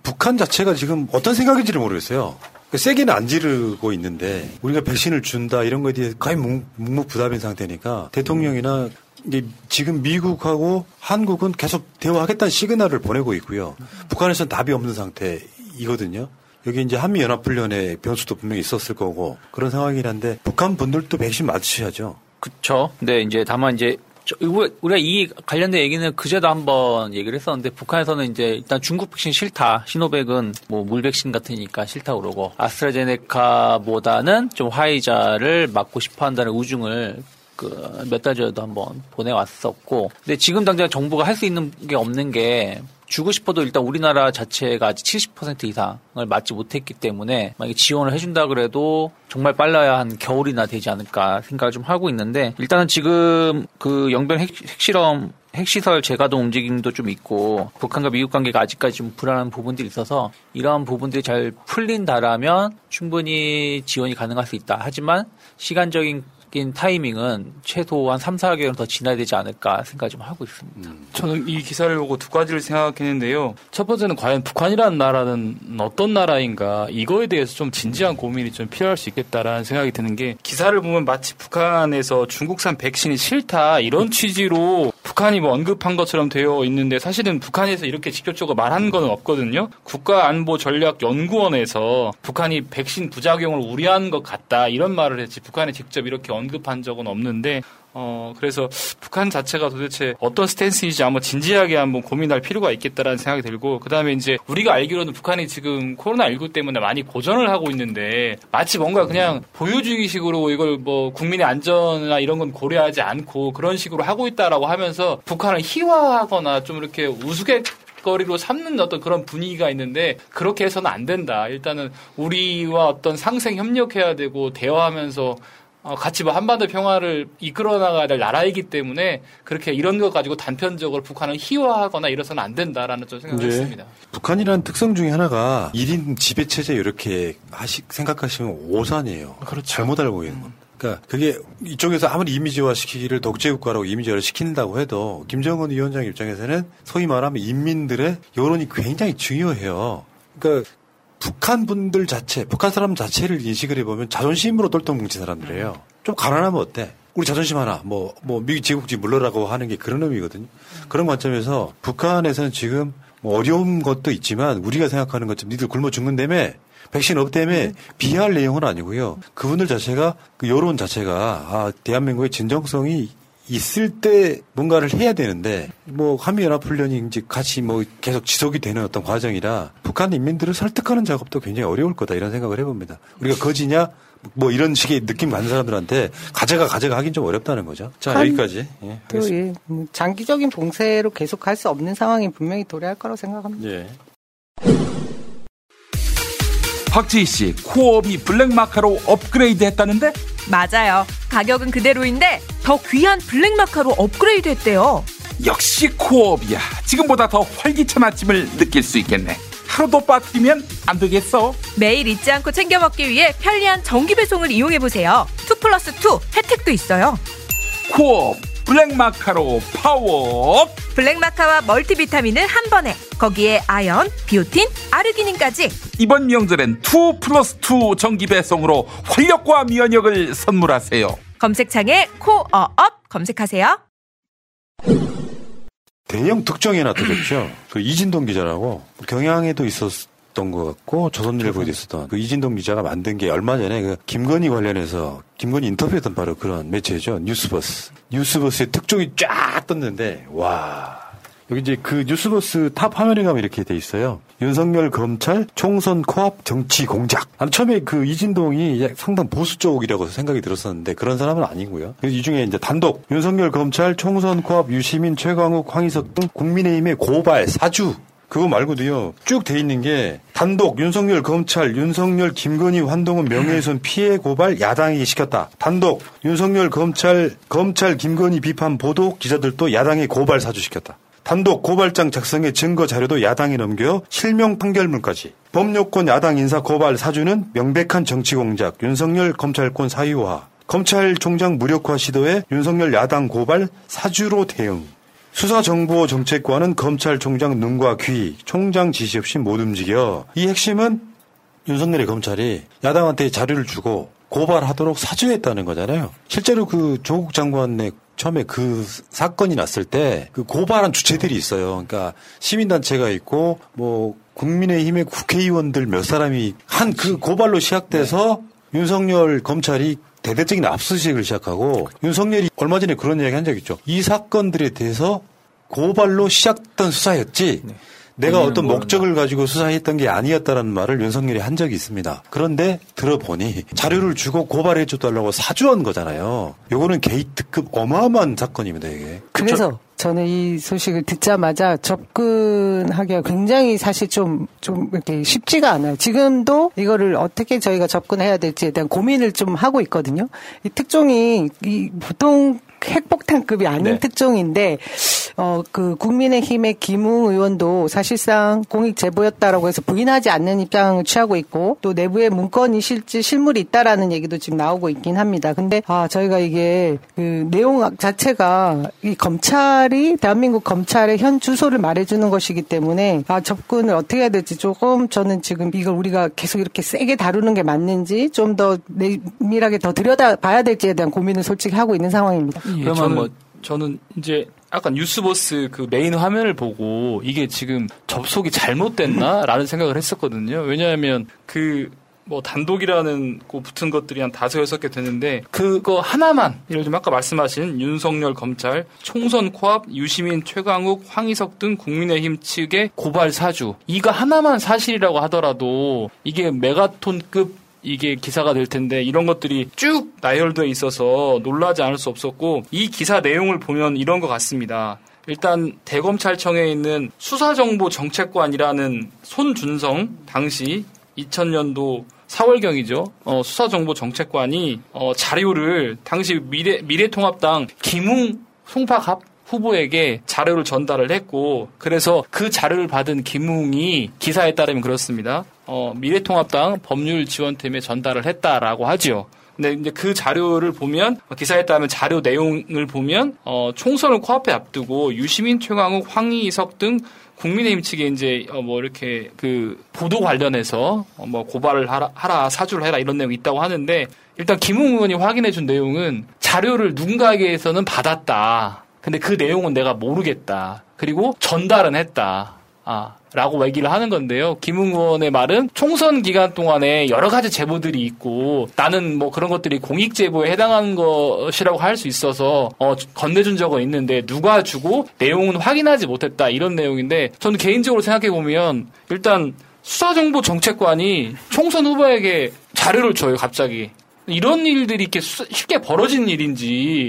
S13: 북한 자체가 지금 어떤 생각인지를 모르겠어요. 그 세게는 안 지르고 있는데 우리가 백신을 준다 이런 거에 대해 거의 묵- 묵묵부답인 상태니까 대통령이나 이게 지금 미국하고 한국은 계속 대화하겠다는 시그널을 보내고 있고요. 북한에서는 답이 없는 상태이거든요. 여기 이제 한미연합훈련의 변수도 분명히 있었을 거고 그런 상황이긴 한데 북한 분들도 백신 맞으셔야죠.
S16: 그쵸. 근데 이제 다만 이제 우리가 이 관련된 얘기는 그제도 한번 얘기를 했었는데 북한에서는 이제 일단 중국 백신 싫다. 시노백은 뭐 물 백신 같으니까 싫다 그러고 아스트라제네카보다는 좀 화이자를 맞고 싶어 한다는 우중을 그 몇 달 전에도 한번 보내왔었고 근데 지금 당장 정부가 할 수 있는 게 없는 게 주고 싶어도 일단 우리나라 자체가 아직 70% 이상을 맞지 못했기 때문에 만약에 지원을 해준다 그래도 정말 빨라야 한 겨울이나 되지 않을까 생각을 좀 하고 있는데 일단은 지금 그 영변 핵, 핵실험 핵시설 재가동 움직임도 좀 있고 북한과 미국 관계가 아직까지 좀 불안한 부분들이 있어서 이러한 부분들이 잘 풀린다라면 충분히 지원이 가능할 수 있다. 하지만 시간적인 타이밍은 최소 한 3, 4개월은 더 지나야 되지 않을까 생각 좀 하고 있습니다.
S15: 저는 이 기사를 보고 두 가지를 생각했는데요. 첫 번째는 과연 북한이라는 나라는 어떤 나라인가 이거에 대해서 좀 진지한 고민이 좀 필요할 수 있겠다라는 생각이 드는 게 기사를 보면 마치 북한에서 중국산 백신이 싫다 이런 취지로 북한이 뭐 언급한 것처럼 되어 있는데 사실은 북한에서 이렇게 직접적으로 말한 건 없거든요. 국가안보전략연구원에서 북한이 백신 부작용을 우려한 것 같다 이런 말을 했지 북한이 직접 이렇게 언급한 적은 없는데 어, 그래서 북한 자체가 도대체 어떤 스탠스인지 한번 진지하게 한번 고민할 필요가 있겠다라는 생각이 들고, 그 다음에 이제 우리가 알기로는 북한이 지금 코로나19 때문에 많이 고전을 하고 있는데, 마치 뭔가 그냥 보여주기식으로 이걸 뭐 국민의 안전이나 이런 건 고려하지 않고 그런 식으로 하고 있다라고 하면서 북한을 희화하거나 좀 이렇게 우스갯 거리로 삼는 어떤 그런 분위기가 있는데 그렇게 해서는 안 된다. 일단은 우리와 어떤 상생 협력해야 되고 대화하면서 어, 같이 뭐 한반도 평화를 이끌어 나가야 될 나라이기 때문에 그렇게 이런 것 가지고 단편적으로 북한을 희화하거나 이래서는 안 된다라는 좀 생각을
S13: 이제
S15: 했습니다.
S13: 북한이라는 특성 중에 하나가 1인 지배 체제 이렇게 하시, 생각하시면 오산이에요.
S15: 그렇죠.
S13: 잘못 알고 있는 건. 그러니까 그게 이쪽에서 아무리 이미지화 시키기를 독재 국가라고 이미지화를 시킨다고 해도 김정은 위원장 입장에서는 소위 말하면 인민들의 여론이 굉장히 중요해요. 그러니까 북한 분들 자체, 북한 사람 자체를 인식을 해보면 자존심으로 똘똘 뭉친 사람들이에요. 좀 가난하면 어때? 우리 자존심 하나, 뭐, 뭐, 미국 제국지 물러라고 하는 게 그런 의미거든요. 그런 관점에서 북한에서는 지금 뭐 어려운 것도 있지만 우리가 생각하는 것처럼 니들 굶어 죽는다며 백신 없다며 비하할 내용은 아니고요. 그분들 자체가 그 여론 자체가 아, 대한민국의 진정성이 있을 때 뭔가를 해야 되는데 뭐 한미연합훈련이 이제 같이 뭐 계속 지속이 되는 어떤 과정이라 북한 인민들을 설득하는 작업도 굉장히 어려울 거다 이런 생각을 해봅니다. 우리가 거지냐 뭐 이런 식의 느낌 받는 사람들한테 가져가 가져가 하긴 좀 어렵다는 거죠. 자
S14: 한-
S13: 여기까지. 예,
S14: 또 예, 뭐 장기적인 봉쇄로 계속 할수 없는 상황이 분명히 도래할 거라고 생각합니다.
S13: 예.
S21: 박지희 씨, 코업이 블랙마카로 업그레이드 했다는데?
S22: 맞아요. 가격은 그대로인데 더 귀한 블랙마카로 업그레이드 했대요.
S21: 역시 코업이야. 지금보다 더 활기찬 아침을 느낄 수 있겠네. 하루도 빠뜨리면 안 되겠어.
S22: 매일 잊지 않고 챙겨 먹기 위해 편리한 정기 배송을 이용해 보세요. 2 플러스 2 혜택도 있어요.
S21: 코어업 블랙마카 파워.
S22: 블랙마카와 멀티비타민을 한 번에 거기에 아연, 비오틴, 아르기닌까지
S21: 이번 명절엔 2 플러스 2 정기 배송으로 활력과 면역을 선물하세요.
S22: 검색창에 코어업 검색하세요.
S13: 대형 특종이 하나 터졌죠. 그 이진동 기자라고 경향에도 있었 던 것 같고 조선일보에도 있었던 그 이진동 기자가 만든 게 얼마 전에 그 김건희 관련해서 김건희 인터뷰했던 바로 그런 매체죠. 뉴스버스. 뉴스버스의 특종이 쫙 떴는데 와. 여기 이제 그 뉴스버스 탑 화면에 가면 이렇게 돼 있어요. 윤석열 검찰 총선 코앞 정치 공작. 나는 처음에 그 이진동이 상당 보수 쪽이라고 생각이 들었었는데 그런 사람은 아니고요. 그래서 이 중에 이제 단독 윤석열 검찰 총선 코앞 유시민 최강욱 황희석 등 국민의힘의 고발 사주 그거 말고도요 쭉 돼 있는 게 단독 윤석열 검찰 윤석열 김건희 한동훈 명예훼손 피해 고발 야당이 시켰다. 단독 윤석열 검찰 검찰 김건희 비판 보도 기자들도 야당에 고발 사주 시켰다. 단독 고발장 작성의 증거 자료도 야당에 넘겨 실명 판결문까지. 법요건 야당 인사 고발 사주는 명백한 정치 공작 윤석열 검찰권 사유화. 검찰총장 무력화 시도에 윤석열 야당 고발 사주로 대응 수사정보 정책과는 검찰총장 눈과 귀, 총장 지시 없이 못 움직여. 이 핵심은 윤석열의 검찰이 야당한테 자료를 주고 고발하도록 사주했다는 거잖아요. 실제로 그 조국 장관의 처음에 그 사건이 났을 때 그 고발한 주체들이 있어요. 그러니까 시민단체가 있고 뭐 국민의힘의 국회의원들 몇 사람이 한 그 고발로 시작돼서 윤석열 검찰이 대대적인 압수수색을 시작하고 윤석열이 얼마 전에 그런 이야기 한 적 있죠. 이 사건들에 대해서 고발로 시작된 수사였지. 내가 어떤 목적을 가지고 수사했던 게 아니었다라는 말을 윤석열이 한 적이 있습니다. 그런데 들어보니 자료를 주고 고발해 줘달라고 사주한 거잖아요. 요거는 게이트급 어마어마한 사건입니다, 이게.
S14: 그래서 저는 이 소식을 듣자마자 접근하기가 굉장히 사실 좀, 좀 이렇게 쉽지가 않아요. 지금도 이거를 어떻게 저희가 접근해야 될지에 대한 고민을 좀 하고 있거든요. 이 특종이 이 보통 핵폭탄급이 아닌
S23: 네.
S14: 특종인데 어 그 국민의힘의 김웅 의원도 사실상 공익 제보였다라고 해서 부인하지 않는 입장을 취하고 있고 또 내부에 문건이 실제 실물이 있다라는 얘기도 지금 나오고 있긴 합니다. 근데 아 저희가 이게 그 내용 자체가 이 검찰이 대한민국 검찰의 현 주소를 말해주는 것이기 때문에 아 접근을 어떻게 해야 될지 조금 저는 지금 이걸 우리가 계속 이렇게 세게 다루는 게 맞는지 좀 더 내밀하게 더 들여다 봐야 될지에 대한 고민을 솔직히 하고 있는 상황입니다.
S15: 예,
S16: 그러면
S15: 저는,
S16: 뭐-
S15: 저는 이제 약간 뉴스버스 그 메인 화면을 보고 이게 지금 접속이 잘못됐나라는 생각을 했었거든요. 왜냐하면 그 뭐 단독이라는 거 붙은 것들이 한 다섯 여섯 개 되는데 그거 하나만 예를 들면 아까 말씀하신 윤석열 검찰 총선 코앞 유시민 최강욱 황희석 등 국민의힘 측의 고발 사주 이거 하나만 사실이라고 하더라도 이게 메가톤급 이게 기사가 될 텐데 이런 것들이 쭉 나열돼 있어서 놀라지 않을 수 없었고 이 기사 내용을 보면 이런 것 같습니다. 일단 대검찰청에 있는 수사정보정책관이라는 손준성 당시 2000년도 4월경이죠. 어, 수사정보정책관이 어, 자료를 당시 미래 미래통합당 김웅 송파갑 후보에게 자료를 전달을 했고 그래서 그 자료를 받은 김웅이 기사에 따르면 그렇습니다. 어, 미래통합당 법률 지원팀에 전달을 했다라고 하지요. 근데 이제 그 자료를 보면 어, 기사에 따르면 자료 내용을 보면 어, 총선을 코앞에 앞두고 유시민, 최강욱, 황희석 등 국민의힘 측에 이제 어, 뭐 이렇게 그 보도 관련해서 어, 뭐 고발을 하라, 하라, 사주를 해라 이런 내용이 있다고 하는데 일단 김웅 의원이 확인해 준 내용은 자료를 누군가에게서는 받았다. 근데 그 내용은 내가 모르겠다. 그리고 전달은 했다. 아, 라고 얘기를 하는 건데요. 김웅 의원의 말은 총선 기간 동안에 여러 가지 제보들이 있고 나는 뭐 그런 것들이 공익 제보에 해당하는 것이라고 할 수 있어서 어, 건네준 적은 있는데 누가 주고 내용은 확인하지 못했다 이런 내용인데 저는 개인적으로 생각해 보면 일단 수사정보 정책관이 총선 후보에게 자료를 줘요 갑자기 이런 일들이 이렇게 수- 쉽게 벌어진 일인지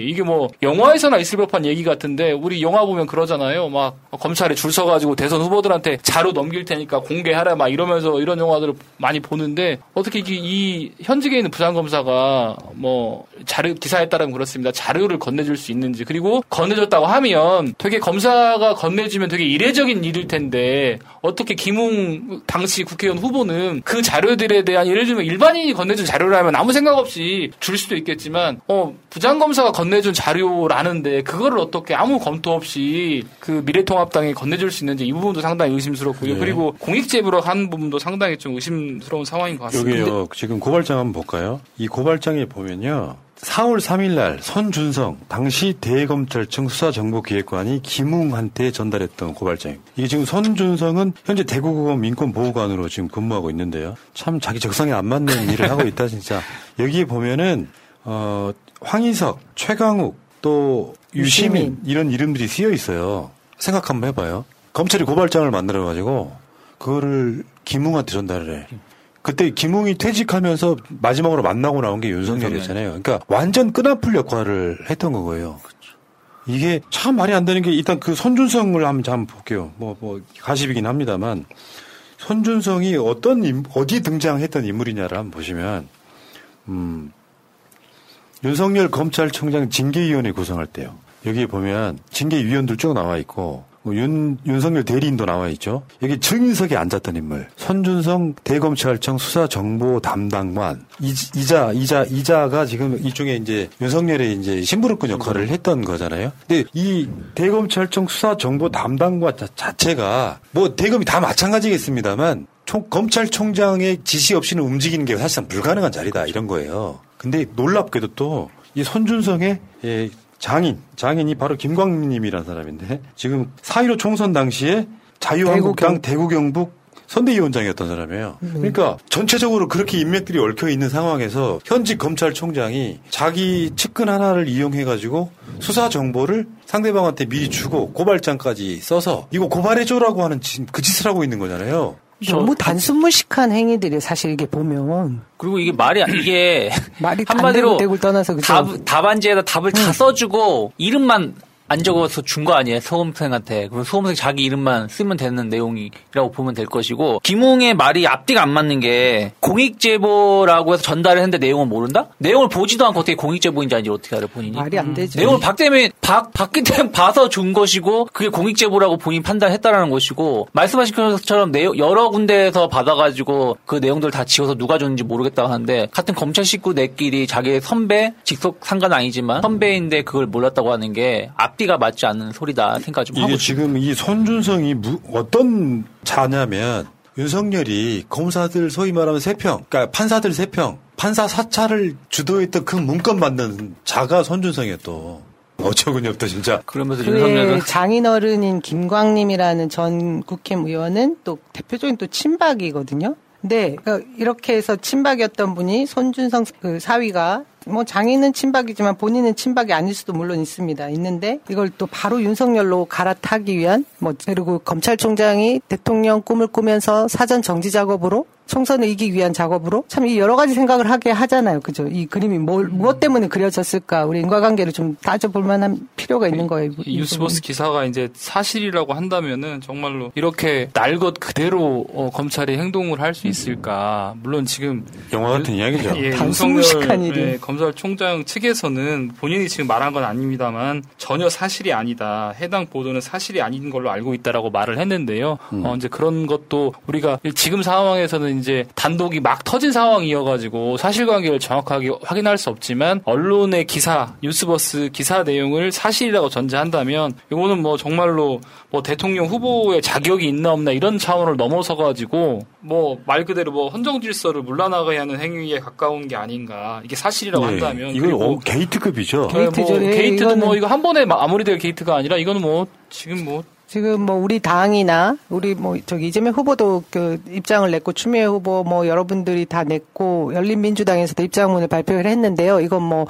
S15: 이게 뭐 영화에서나 있을 법한 얘기 같은데 우리 영화 보면 그러잖아요. 막 검찰에 줄 서가지고 대선 후보들한테 자료 넘길 테니까 공개하라 막 이러면서 이런 영화들을 많이 보는데 어떻게 이게 이 현직에 있는 부장검사가 뭐 자료 기사에 따르면 그렇습니다. 자료를 건네줄 수 있는지 그리고 건네줬다고 하면 되게 검사가 건네주면 되게 이례적인 일일 텐데 어떻게 김웅 당시 국회의원 후보는 그 자료들에 대한 예를 들면 일반인이 건네준 자료라면 아무 생각 없이 줄 수도 있겠지만 어 부장검사가 건네준 자료라는데 그거를 어떻게 아무 검토 없이 그 미래통합당에 건네줄 수 있는지 이 부분도 상당히 의심스럽고요.
S13: 네.
S15: 그리고 공익제보로 하는 부분도 상당히 좀 의심스러운 상황인 것 같습니다.
S13: 여기요. 지금 고발장 한번 볼까요? 이 고발장에 보면요. 4월 3일 날 손준성 당시 대검찰청 수사정보기획관이 김웅한테 전달했던 고발장입니다. 이게 지금 손준성은 현재 대구고검 민권보호관으로 지금 근무하고 있는데요. 참 자기 적성에 안 맞는 일을 하고 있다 진짜. 여기에 보면은 어 황희석, 최강욱 또 유시민
S14: 유시민.
S13: 이런 이름들이 쓰여 있어요. 생각 한번 해봐요. 검찰이 고발장을 만들어 가지고 그거를 김웅한테 전달을 해. 그때 김웅이 퇴직하면서 마지막으로 만나고 나온 게 윤석열이었잖아요. 그러니까 완전 끈아풀 역할을 했던 거고요. 이게 참 말이 안 되는 게 일단 그 손준성을 한번 한번 볼게요. 뭐, 뭐, 가십이긴 합니다만 손준성이 어떤, 인- 어디 등장했던 인물이냐를 한번 보시면, 음, 윤석열 검찰총장 징계위원회 구성할 때요. 여기에 보면 징계위원들 쭉 나와 있고 뭐 윤, 윤석열 대리인도 나와 있죠. 여기 증인석에 앉았던 인물. 손준성 대검찰청 수사정보 담당관. 이, 이자, 이자, 이자가 지금 이중에 이제 윤석열의 이제 심부름꾼 역할을 했던 거잖아요. 근데 이 대검찰청 수사정보 담당관 자- 자체가 뭐 대검이 다 마찬가지겠습니다만 총, 검찰총장의 지시 없이는 움직이는 게 사실상 불가능한 자리다 이런 거예요. 근데 놀랍게도 또이 손준성의 예, 장인, 장인이 바로 김광민님이라는 사람인데 지금 4.15 총선 당시에 자유한국당 대구 경 북 선대위원장이었던 사람이에요. 그러니까 전체적으로 그렇게 인맥들이 얽혀 있는 상황에서 현직 검찰총장이 자기 측근 하나를 이용해가지고 수사 정보를 상대방한테 미리 주고 고발장까지 써서 이거 고발해줘라고 하는 지- 그 짓을 하고 있는 거잖아요.
S14: 너무 단순무식한 행위들이 사실 이게 보면
S16: 그리고 이게 말이 안- 이게
S14: 말이
S16: 한마디로
S14: 대굴 떠나서 그죠?
S16: 답, 답안지에다 답을 다 써주고 이름만 안 적어서 준 거 아니에요 수험생한테 그럼 수험생 자기 이름만 쓰면 되는 내용이라고 보면 될 것이고 김웅의 말이 앞뒤가 안 맞는 게 공익 제보라고 해서 전달을 했는데 내용을 모른다? 내용을 보지도 않고 어떻게 공익 제보인지 아닌지 어떻게 알아 본인이?
S14: 말이 안 되죠.
S16: 내용을 때문에 박 봤기 때문에 봐서 준 것이고 그게 공익 제보라고 본인 이 판단했다라는 것이고 말씀하신 것처럼 내용 여러 군데에서 받아가지고 그 내용들 다 지워서 누가 줬는지 모르겠다고 하는데 같은 검찰 식구내끼리 자기 선배 직속 상관 아니지만 선배인데 그걸 몰랐다고 하는 게 앞 뒤가 맞지 않는 소리다 생각 좀 하고
S13: 이게
S16: 있습니다.
S13: 지금 이 손준성이 무- 어떤 자냐면 윤석열이 검사들 소위 말하면 세 평, 그러니까 판사들 세 평, 판사 사찰을 주도했던 그 문건 만든 자가 손준성이에요 또. 어처구니 없다 진짜.
S16: 그러면서
S14: 그의 장인어른인 김광림이라는 전 국힘 의원은 또 대표적인 또 친박이거든요. 근데 그러니까 이렇게 해서 친박이었던 분이 손준성 그 사위가 뭐 장인은 친박이지만 본인은 친박이 아닐 수도 물론 있습니다. 있는데 이걸 또 바로 윤석열로 갈아타기 위한 뭐 그리고 검찰총장이 대통령 꿈을 꾸면서 사전 정지 작업으로 총선을 이기기 위한 작업으로 참이 여러 가지 생각을 하게 하잖아요. 그죠? 이 그림이 뭘 무엇 때문에 그려졌을까? 우리 인과관계를 좀 따져볼 만한 필요가 있는 거예요.
S15: 뉴스버스 기사가 이제 사실이라고 한다면은 정말로 이렇게 날 것 그대로 어, 검찰이 행동을 할 수 있을까? 물론 지금
S13: 영화 같은 이야기죠.
S15: 예,
S14: 단순
S15: 윤석열
S14: 무식한 일이.
S15: 예, 검찰총장 측에서는 본인이 지금 말한 건 아닙니다만 전혀 사실이 아니다. 해당 보도는 사실이 아닌 걸로 알고 있다라고 말을 했는데요.
S13: 음.
S15: 어, 이제 그런 것도 우리가 지금 상황에서는 이제 단독이 막 터진 상황이어가지고 사실관계를 정확하게 확인할 수 없지만 언론의 기사, 뉴스버스 기사 내용을 사실이라고 전제한다면 이거는 뭐 정말로 뭐 대통령 후보의 자격이 있나 없나 이런 차원을 넘어서 가지고 뭐 말 그대로 뭐 헌정 질서를 문란하게 하는 행위에 가까운 게 아닌가 이게 사실이라고
S13: 네,
S15: 한다면
S13: 이건 어, 게이트급이죠.
S15: 네, 뭐
S14: 게이트죠. 예,
S15: 게이트도 뭐
S14: 이거는-
S15: 이거 한 번에 마무리될 게이트가 아니라 이거는 뭐 지금 뭐
S14: 지금 뭐 우리 당이나 우리 뭐 저기 이재명 후보도 그 입장을 냈고 추미애 후보 뭐 여러분들이 다 냈고 열린민주당에서도 입장문을 발표를 했는데요. 이건 뭐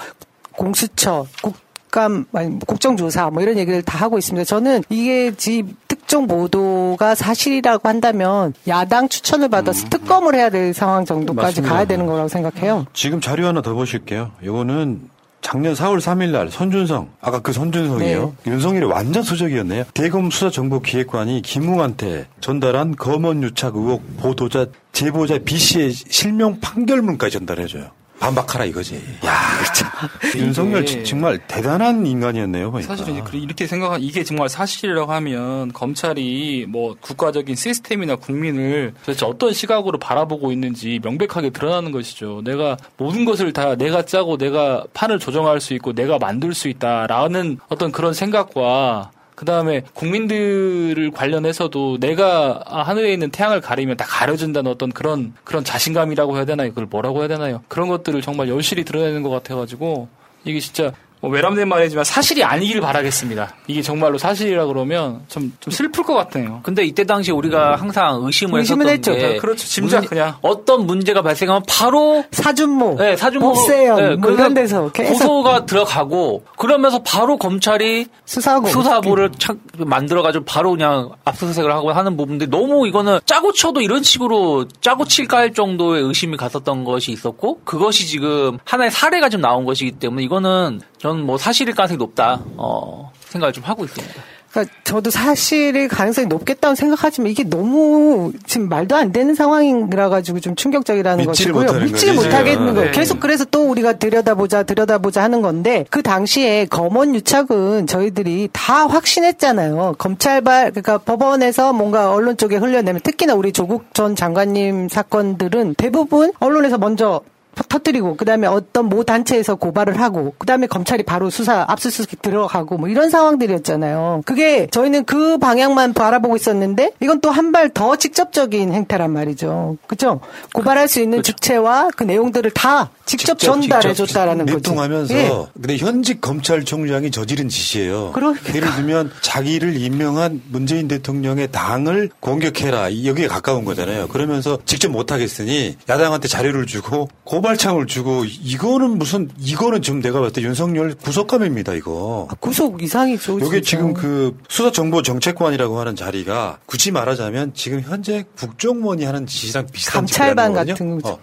S14: 공수처 국감 아니 국정조사 뭐 이런 얘기를 다 하고 있습니다. 저는 이게 지 특정 보도가 사실이라고 한다면 야당 추천을 받아서 특검을 해야 될 상황 정도까지
S13: 맞습니다.
S14: 가야 되는 거라고 생각해요.
S13: 지금 자료 하나 더 보실게요. 요거는 작년 4월 3일 날 손준성, 아까 그 손준성이에요. 윤석열이 완전 수적이었네요. 대검 수사정보기획관이 김웅한테 전달한 검언 유착 의혹 보도자 제보자 B 씨의 실명 판결문까지 전달해줘요. 반박하라 이거지. 야, 참. 윤석열 정말 대단한 인간이었네요. 보니까.
S15: 사실은 이렇게 생각한 이게 정말 사실이라고 하면 검찰이 뭐 국가적인 시스템이나 국민을 도대체 어떤 시각으로 바라보고 있는지 명백하게 드러나는 것이죠. 내가 모든 것을 다 내가 짜고 내가 판을 조정할 수 있고 내가 만들 수 있다라는 어떤 그런 생각과 그 다음에 국민들을 관련해서도 내가 하늘에 있는 태양을 가리면 다 가려진다는 어떤 그런 그런 자신감이라고 해야 되나요? 그걸 뭐라고 해야 되나요? 그런 것들을 정말 여실히 드러내는 것 같아가지고 이게 진짜 뭐 외람된 말이지만 사실이 아니길 바라겠습니다. 이게 정말로 사실이라 그러면 좀, 좀 슬플 것 같아요.
S16: 근데 이때 당시 우리가 항상 의심을
S15: 의심을
S16: 했었던
S15: 했죠.
S16: 게
S15: 그렇죠. 짐작 그냥.
S16: 어떤 문제가 발생하면 바로
S14: 사준모,
S16: 네, 사준모,
S14: 법세연
S16: 네,
S14: 뭐 이런 데서 계속
S16: 고소가 들어가고 그러면서 바로 검찰이
S14: 수사하고
S16: 수사부를 착 만들어가지고 바로 그냥 압수수색을 하고 하는 부분들이 너무 이거는 짜고 쳐도 이런 식으로 짜고 칠까 할 정도의 의심이 갔었던 것이 있었고 그것이 지금 하나의 사례가 좀 나온 것이기 때문에 이거는 저는 뭐 사실일 가능성이 높다 어, 생각을 좀 하고 있습니다.
S14: 그러니까 저도 사실의 가능성이 높겠다고 생각하지만 이게 너무 지금 말도 안 되는 상황이라 가지고 좀 충격적이라는
S13: 믿지를
S14: 것이고요.
S13: 못하는
S14: 믿지를
S13: 거지,
S14: 못하겠는. 거예요.
S13: 네.
S14: 계속 그래서 또 우리가 들여다보자 들여다보자 하는 건데 그 당시에 검언 유착은 저희들이 다 확신했잖아요. 검찰발 그러니까 법원에서 뭔가 언론 쪽에 흘려내면 특히나 우리 조국 전 장관님 사건들은 대부분 언론에서 먼저 터뜨리고 그다음에 어떤 모 단체에서 고발을 하고 그다음에 검찰이 바로 수사 압수수색 들어가고 뭐 이런 상황들이었잖아요. 그게 저희는 그 방향만 바라보고 있었는데 이건 또 한 발 더 직접적인 행태란 말이죠. 그렇죠? 고발할 수 있는 직체와 그 내용들을 다 직접, 전달해 줬다라는 거죠.
S13: 내통하면서
S14: 예.
S13: 근데 현직 검찰총장이 저지른 짓이에요.
S14: 그러니까.
S13: 예를 들면 자기를 임명한 문재인 대통령의 당을 공격해라 이- 여기에 가까운 거잖아요. 그러면서 직접 못 하겠으니 야당한테 자료를 주고 고 발장을 주고 이거는 무슨 이거는 지금 내가 봤을 때 윤석열 구속감입니다 이거.
S14: 구속 이상이죠.
S13: 이게. 지금 그 수사정보정책관이라고 하는 자리가 굳이 말하자면 지금 현재 국정원이 하는 짓이랑 비슷한
S14: 감찰반 같은. 거죠.
S13: 어.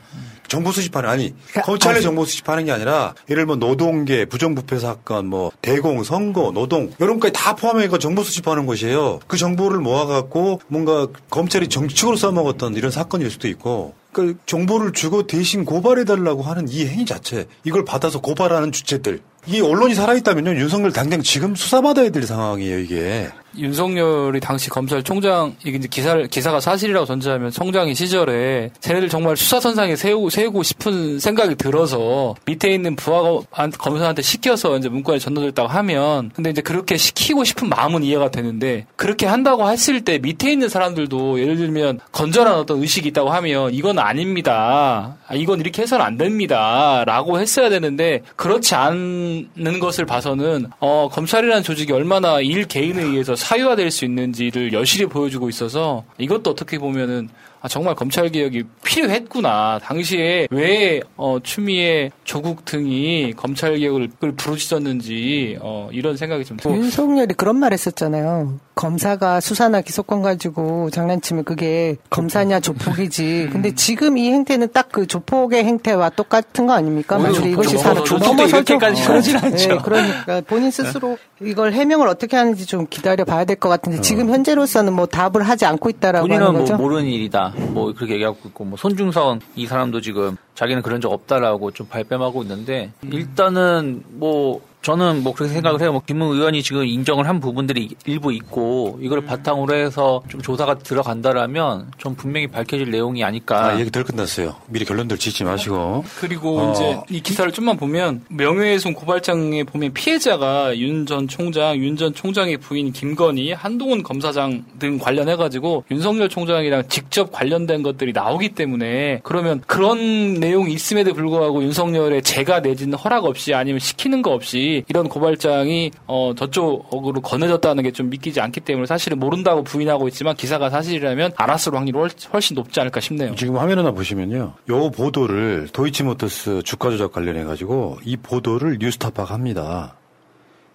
S13: 정보 수집하는 아니 검찰의 정보 수집하는 게 아니라 예를 들면 노동계 부정부패 사건 뭐 대공 선거 노동 이런 것까지 다 포함해 서 정보 수집하는 것이에요. 그 정보를 모아갖고 뭔가 검찰이 정치적으로 써먹었던 이런 사건일 수도 있고 그 정보를 주고 대신 고발해달라고 하는 이 행위 자체 이걸 받아서 고발하는 주체들. 이게 언론이 살아있다면요. 윤석열 당장 지금 수사받아야 될 상황이에요 이게.
S15: 윤석열이 당시 검찰총장 이게 이제 기사를 기사가 사실이라고 전제하면 총장이 시절에 쟤네들 정말 수사선상에 세우고 세우고 싶은 생각이 들어서 밑에 있는 부하 검사한테 시켜서 이제 문건에 전달됐다고 하면 근데 이제 그렇게 시키고 싶은 마음은 이해가 되는데 그렇게 한다고 했을 때 밑에 있는 사람들도 예를 들면 건전한 어떤 의식이 있다고 하면 이건 아닙니다. 아, 이건 이렇게 해서는 안 됩니다.라고 했어야 되는데 그렇지 않는 것을 봐서는 어, 검찰이라는 조직이 얼마나 일 개인에 의해서 사유화될 수 있는지를 여실히 보여주고 있어서 이것도 어떻게 보면은 아, 정말 검찰 개혁이 필요했구나. 당시에 왜 어, 추미애 조국 등이 검찰 개혁을 부르짖었는지 어, 이런 생각이 좀 들어요.
S14: 윤석열이 그런 말 했었잖아요. 검사가 수사나 기소권 가지고 장난치면 그게 검사냐 조폭이지. 근데 지금 이 행태는 딱 그 조폭의 행태와 똑같은 거 아닙니까? 만약에 이것이 사람
S16: 조폭도 이렇게까지 그러진 않죠.
S14: 네, 그러니까 본인 스스로 이걸 해명을 어떻게 하는지 좀 기다려 봐야 될 것 같은데 지금 현재로서는 뭐 답을 하지 않고 있다라고
S16: 본인은
S14: 하는
S16: 뭐
S14: 거죠.
S16: 모르는 일이다. 뭐 그렇게 얘기하고 있고 뭐 손중성 이 사람도 지금 자기는 그런 적 없다라고 좀 발뺌하고 있는데 일단은 뭐 저는 뭐 그렇게 생각을 해요. 뭐 김문 의원이 지금 인정을 한 부분들이 일부 있고 이걸 바탕으로 해서 좀 조사가 들어간다라면 좀 분명히 밝혀질 내용이 아닐까.
S13: 아, 얘기 덜 끝났어요. 미리 결론들 짓지 마시고.
S15: 그리고
S13: 어.
S15: 이제 이 기사를 좀만 보면 명예훼손 고발장에 보면 피해자가 윤 전 총장, 윤 전 총장의 부인 김건희, 한동훈 검사장 등 관련해가지고 윤석열 총장이랑 직접 관련된 것들이 나오기 때문에 그러면 그런 내용이 있음에도 불구하고 윤석열의 재가 내지는 허락 없이 아니면 시키는 거 없이 이런 고발장이 어 저쪽으로 건네졌다는 게 좀 믿기지 않기 때문에 사실은 모른다고 부인하고 있지만 기사가 사실이라면 알았을 확률이 훨- 훨씬 높지 않을까 싶네요.
S13: 지금 화면 하나 보시면요. 요 보도를 도이치모터스 주가 조작 관련해 가지고 이 보도를 뉴스타파가 합니다.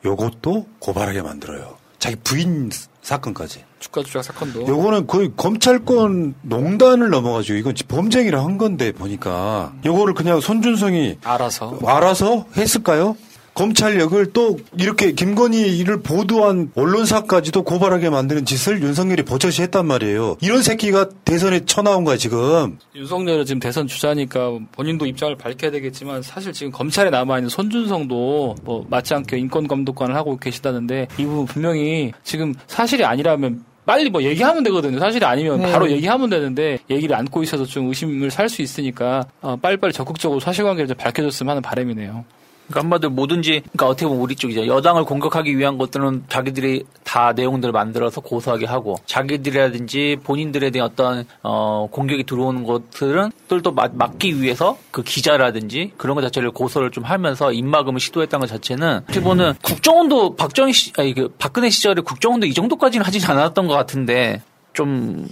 S13: 요것도 고발하게 만들어요. 자기 부인 사건까지.
S15: 주가 조작 사건도.
S13: 요거는 거의 검찰권 농단을 넘어가지고 이건 범죄행위를 한 건데 보니까 요거를 그냥 손준성이
S15: 알아서
S13: 알아서 했을까요? 검찰력을 또 이렇게 김건희 일을 보도한 언론사까지도 고발하게 만드는 짓을 윤석열이 버젓이 했단 말이에요. 이런 새끼가 대선에 쳐나온 거야 지금.
S15: 윤석열은 지금 대선 주자니까 본인도 입장을 밝혀야 되겠지만 사실 지금 검찰에 남아 있는 손준성도 뭐 맞지 않게 인권 감독관을 하고 계시다는데 이 부분 분명히 지금 사실이 아니라면 빨리 뭐 얘기하면 되거든요. 사실이 아니면
S14: 네.
S15: 바로 얘기하면 되는데 얘기를 안고 있어서 좀 의심을 살 수 있으니까 어, 빨리빨리 적극적으로 사실관계를 좀 밝혀줬으면 하는 바람이네요.
S16: 그러니까 한마디로 뭐든지 그러니까 어떻게 보면 우리 쪽이죠. 여당을 공격하기 위한 것들은 자기들이 다 내용들을 만들어서 고소하게 하고 자기들이라든지 본인들에 대한 어떤 어 공격이 들어오는 것들은 또 막- 막기 위해서 그 기자라든지 그런 것 자체를 고소를 좀 하면서 입막음을 시도했다는 것 자체는 어떻게 보면 국정원도 박정희 시 아니 그 박근혜 시절에 국정원도 이 정도까지는 하진 않았던 것 같은데 좀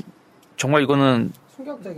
S16: 정말 이거는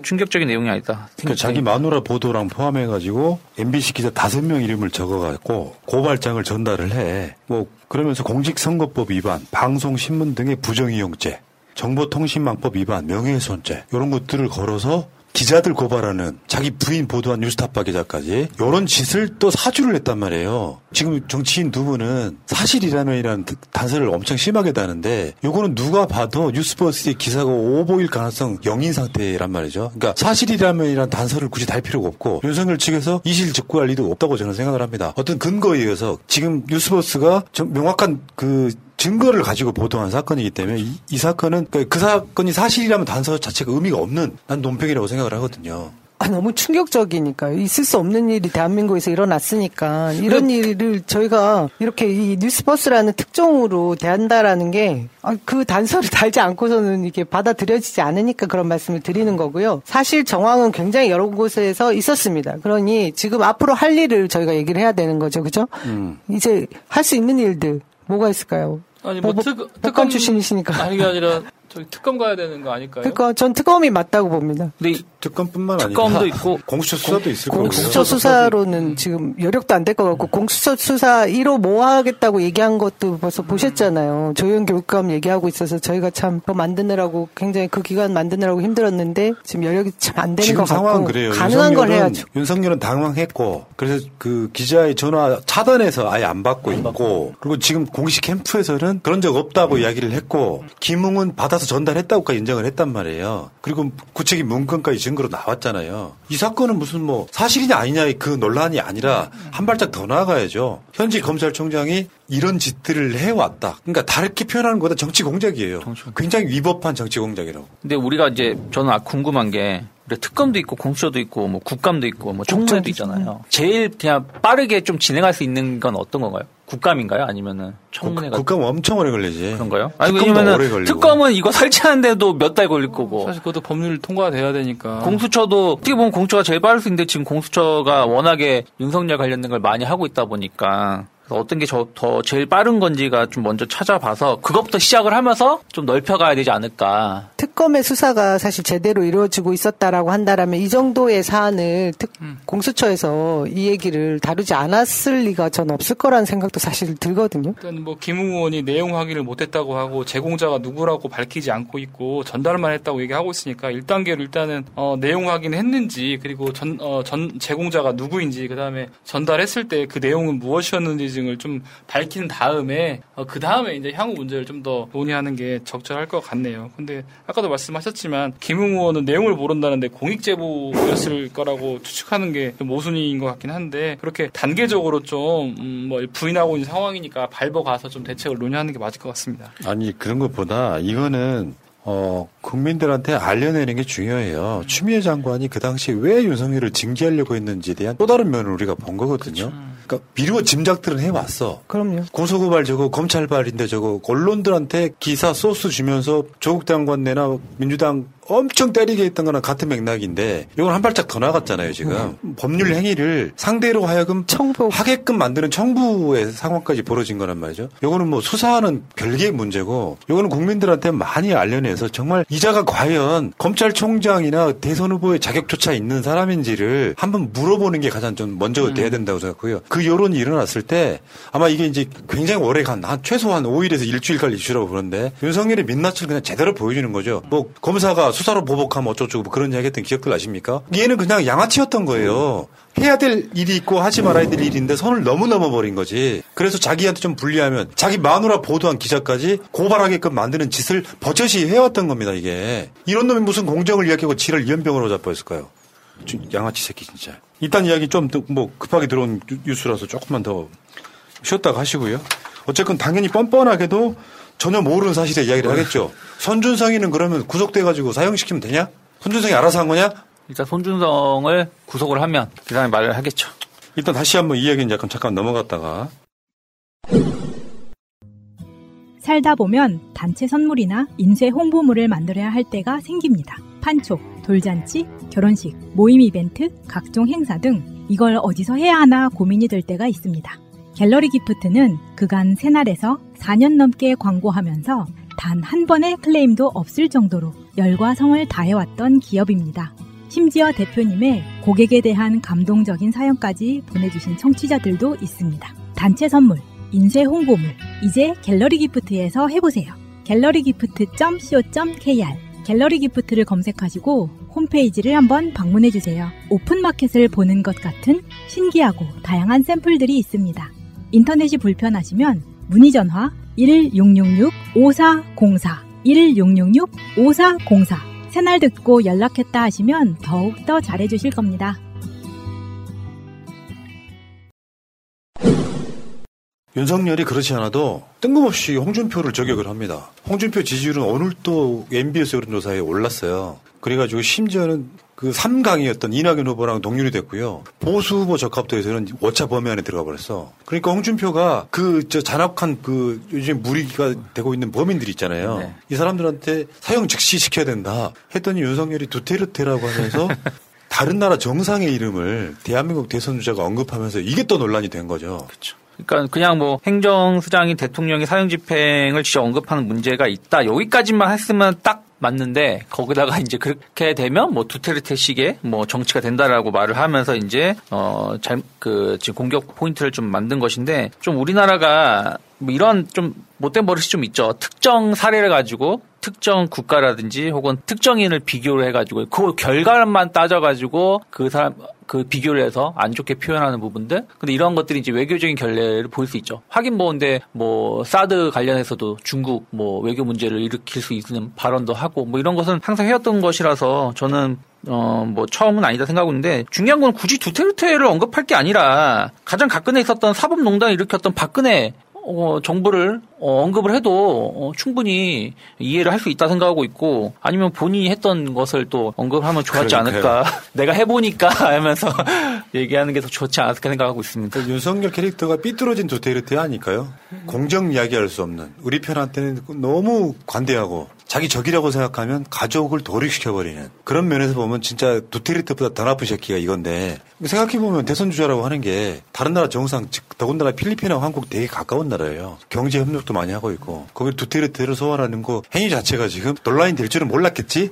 S16: 충격적인 내용이 아니다.
S13: 그러니까 자기 마누라 보도랑 포함해가지고 MBC 기자 다섯 명 이름을 적어갖고 고발장을 전달을 해. 뭐 그러면서 공직선거법 위반, 방송 신문 등의 부정이용죄, 정보통신망법 위반, 명예훼손죄 이런 것들을 걸어서 기자들 고발하는 자기 부인 보도한 뉴스타파 기자까지 이런 짓을 또 사주를 했단 말이에요. 지금 정치인 두 분은 사실이라면이라는 단서를 엄청 심하게 다는데 요거는 누가 봐도 뉴스버스의 기사가 오보일 가능성 영인 상태란 말이죠. 그러니까 사실이라면이라는 단서를 굳이 달 필요가 없고 윤석열 측에서 이실 직구할 리도 없다고 저는 생각을 합니다. 어떤 근거에 의해서 지금 뉴스버스가 좀 명확한 그 증거를 가지고 보도한 사건이기 때문에 이, 이 사건은 그, 그 사건이 사실이라면 단서 자체가 의미가 없는 난 논평이라고 생각을 하거든요.
S14: 아, 너무 충격적이니까 있을 수 없는 일이 대한민국에서 일어났으니까 이런 일을 저희가 이렇게 이 뉴스버스라는 특종으로 대한다라는 게 그 단서를 달지 않고서는 이게 받아들여지지 않으니까 그런 말씀을 드리는 거고요. 사실 정황은 굉장히 여러 곳에서 있었습니다. 그러니 지금 앞으로 할 일을 저희가 얘기를 해야 되는 거죠, 그죠?
S13: 음.
S14: 이제 할 수 있는 일들 뭐가 있을까요?
S15: 아니 뭐
S14: 뭐,
S15: 특,
S14: 특검 출신이시니까.
S15: 아니 게 아니라 저기 특검 가야 되는 거 아닐까요?
S14: 그러니까 전 특검이 맞다고 봅니다.
S16: 근데
S13: 특검뿐만 아니라
S16: 특검도 있고
S13: 공수처 수사도 있을 거고요.
S14: 공수처 수사로는 지금 여력도 안 될 것 같고 공수처 수사 1호 뭐 하겠다고 얘기한 것도 벌써 보셨잖아요. 조영 교육감 얘기하고 있어서 저희가 참 그거 만드느라고 굉장히 그 기간 만드느라고 힘들었는데 지금 여력이 참 안 되는
S13: 지금
S14: 것
S13: 상황은
S14: 같고
S13: 그래요.
S14: 가능한 걸
S13: 윤석열은-
S14: 해야죠.
S13: 윤석열은 당황했고 그래서 그 기자의 전화 차단해서 아예 안 받고 있고 그리고 지금 공식 캠프에서는 그런 적 없다고 이야기를 했고 김웅은 받아서 전달했다고까지 인정을 했단 말이에요. 그리고 구체적인 문건까지 증거로 나왔잖아요. 이 사건은 무슨 뭐 사실이냐 아니냐의 그 논란이 아니라 한 발짝 더 나아가야죠. 현지 검찰총장이 이런 짓들을 해왔다. 그러니까 다르게 표현하는 것보다 정치 공작이에요. 굉장히 위법한 정치 공작이라고.
S16: 근데 우리가 이제 저는 아- 궁금한 게 특검도 있고 공수처도 있고 뭐 국감도 있고 뭐 청문회도 있잖아요. 제일 그냥 빠르게 좀 진행할 수 있는 건 어떤 건가요? 국감인가요? 아니면은 청문회가
S13: 국감 엄청 오래 걸리지.
S16: 그런가요? 아니
S13: 걸리고.
S16: 특검은 이거 설치하는데도 몇 달 걸릴 거고.
S15: 사실 그것도 법률 통과돼야 되니까.
S16: 공수처도 어떻게 보면 공수처가 제일 빠를 수 있는데 지금 공수처가 워낙에 윤석열 관련된 걸 많이 하고 있다 보니까 어떤 게 더 제일 빠른 건지가 좀 먼저 찾아봐서 그것부터 시작을 하면서 좀 넓혀가야 되지 않을까.
S14: 특검의 수사가 사실 제대로 이루어지고 있었다라고 한다라면 이 정도의 사안을 특,
S15: 음.
S14: 공수처에서 이 얘기를 다루지 않았을 리가 전 없을 거라는 생각도 사실 들거든요.
S15: 일단 뭐 김웅 의원이 내용 확인을 못했다고 하고 제공자가 누구라고 밝히지 않고 있고 전달만 했다고 얘기하고 있으니까 1단계로 일단은 어, 내용 확인을 했는지 그리고 전, 어, 전 제공자가 누구인지 그다음에 전달했을 때 그 내용은 무엇이었는지 등을 좀 밝힌 다음에 어, 그 다음에 이제 향후 문제를 좀 더 논의하는 게 적절할 것 같네요. 근데 아까도 말씀하셨지만 김웅 의원은 내용을 모른다는데 공익 제보였을 거라고 추측하는 게좀 모순인 것 같긴 한데 그렇게 단계적으로 좀 음, 뭐 부인하고 있는 상황이니까 밟아 가서 좀 대책을 논의하는 게 맞을 것 같습니다.
S13: 아니 그런 것보다 이거는 어 국민들한테 알려내는 게 중요해요. 추미애 장관이 그 당시에 왜 윤석열을 징계하려고 했는지에 대한 또 다른 면을 우리가 본 거거든요. 그 러니까 미루어 짐작들은 해왔어.
S14: 그럼요.
S13: 고소고발 저거 검찰발인데 저거 언론들한테 기사 소스 주면서 조국 장관 내나 민주당 엄청 때리게 했던 거랑 같은 맥락인데 이건 한 발짝 더 나갔잖아요 지금 법률 행위를 상대로 하여금 하게끔 만드는 청부의 상황까지 벌어진 거란 말이죠. 이거는 뭐 수사하는 별개의 문제고 이거는 국민들한테 많이 알려내서 정말 이자가 과연 검찰총장이나 대선 후보의 자격조차 있는 사람인지를 한번 물어보는 게 가장 좀 먼저 돼야 된다고 생각하고요. 그 여론이 일어났을 때 아마 이게 이제 굉장히 오래 간 한 최소한 5일에서 일주일간 이슈라고 그러는데 윤석열의 민낯을 그냥 제대로 보여주는 거죠. 뭐 검사가 수사로 보복하면 어쩌고저쩌고 뭐 그런 이야기 했던 기억들 아십니까? 얘는 그냥 양아치였던 거예요. 해야 될 일이 있고 하지 말아야 될 일인데 선을 너무 넘어버린 거지. 그래서 자기한테 좀 불리하면 자기 마누라 보도한 기자까지 고발하게끔 만드는 짓을 버젓이 해왔던 겁니다, 이게. 이런 놈이 무슨 공정을 이야기하고 지랄 염병을 잡아했을까요? 양아치 새끼 진짜. 일단 이야기 좀 뭐 급하게 들어온 뉴- 뉴스라서 조금만 더 쉬었다가 하시고요. 어쨌건 당연히 뻔뻔하게도 전혀 모르는 사실에 이야기를 하겠죠. 손준성이는 그러면 구속돼가지고 사형시키면 되냐? 손준성이 알아서 한 거냐?
S16: 일단 손준성을 구속을 하면 그 다음에 말을 하겠죠.
S13: 일단 다시 한번 이 이야기는 약간 잠깐 넘어갔다가
S17: 살다 보면 단체 선물이나 인쇄 홍보물을 만들어야 할 때가 생깁니다. 판촉, 돌잔치, 결혼식, 모임 이벤트, 각종 행사 등 이걸 어디서 해야 하나 고민이 될 때가 있습니다. 갤러리 기프트는 그간 새날에서 4년 넘게 광고하면서 단 한 번의 클레임도 없을 정도로 열과 성을 다해왔던 기업입니다. 심지어 대표님의 고객에 대한 감동적인 사연까지 보내주신 청취자들도 있습니다. 단체 선물, 인쇄 홍보물, 이제 갤러리 기프트에서 해보세요. 갤러리 기프트.co.kr 갤러리 기프트를 검색하시고 홈페이지를 한번 방문해주세요. 오픈마켓을 보는 것 같은 신기하고 다양한 샘플들이 있습니다. 인터넷이 불편하시면 문의 전화 1666-5404 1666-5404 새날 듣고 연락했다 하시면 더욱더 잘해주실 겁니다.
S13: 윤석열이 그렇지 않아도 뜬금없이 홍준표를 저격을 합니다. 홍준표 지지율은 오늘 또 MBS 여론조사에 올랐어요. 그래가지고 심지어는 그 3강이었던 이낙연 후보랑 동률이 됐고요. 보수 후보 적합도에서는 오차 범위 안에 들어가 버렸어. 그러니까 홍준표가 그 저 잔악한 그 요즘 무리가 되고 있는 범인들 있잖아요.
S16: 네.
S13: 이 사람들한테 사형 즉시 시켜야 된다. 했더니 윤석열이 두테르테라고 하면서 다른 나라 정상의 이름을 대한민국 대선 주자가 언급하면서 이게 또 논란이 된 거죠.
S16: 그 러니까 그냥 뭐 행정수장이 대통령이 사형 집행을 진짜 언급하는 문제가 있다. 여기까지만 했으면 딱 맞는데 거기다가 이제 그렇게 되면 뭐 두테르테식의 뭐 정치가 된다라고 말을 하면서 이제 어잘그 지금 공격 포인트를 좀 만든 것인데 좀 우리나라가 뭐 이런 좀 못된 버릇이 좀 있죠. 특정 사례를 가지고 특정 국가라든지 혹은 특정인을 비교를 해가지고 그 결과만 따져가지고 그 사람 그 비교를 해서 안 좋게 표현하는 부분들. 근데 이런 것들이 이제 외교적인 결례를 보일 수 있죠. 하긴 뭐 근데 뭐 사드 관련해서도 중국 뭐 외교 문제를 일으킬 수 있는 발언도 하고 뭐 이런 것은 항상 해왔던 것이라서 저는 어, 뭐, 처음은 아니다 생각하는데, 중요한 건 굳이 두테르테를 언급할 게 아니라, 가장 가끔에 있었던 사법농단을 일으켰던 박근혜 어, 정부를 어, 언급을 해도 어, 충분히 이해를 할 수 있다 생각하고 있고 아니면 본인이 했던 것을 또 언급하면 좋았지
S13: 그러니까요.
S16: 않을까 내가 해보니까 하면서 얘기하는 게 더 좋지 않을까 생각하고 있습니다.
S13: 그 윤석열 캐릭터가 삐뚤어진 두테르테 아닐까요? 공정 이야기할 수 없는 우리 편한테는 너무 관대하고 자기 적이라고 생각하면 가족을 도륙시켜버리는 그런 면에서 보면 진짜 두테르테보다 더 나쁜 새끼가 이건데 생각해보면 대선 주자라고 하는 게 다른 나라 정상 즉 더군다나 필리핀하고 한국 되게 가까운 나라예요. 경제 협력도 많이 하고 있고 거기 두테르테를 소환하는 거 행위 자체가 지금 논란이 될 줄은 몰랐겠지?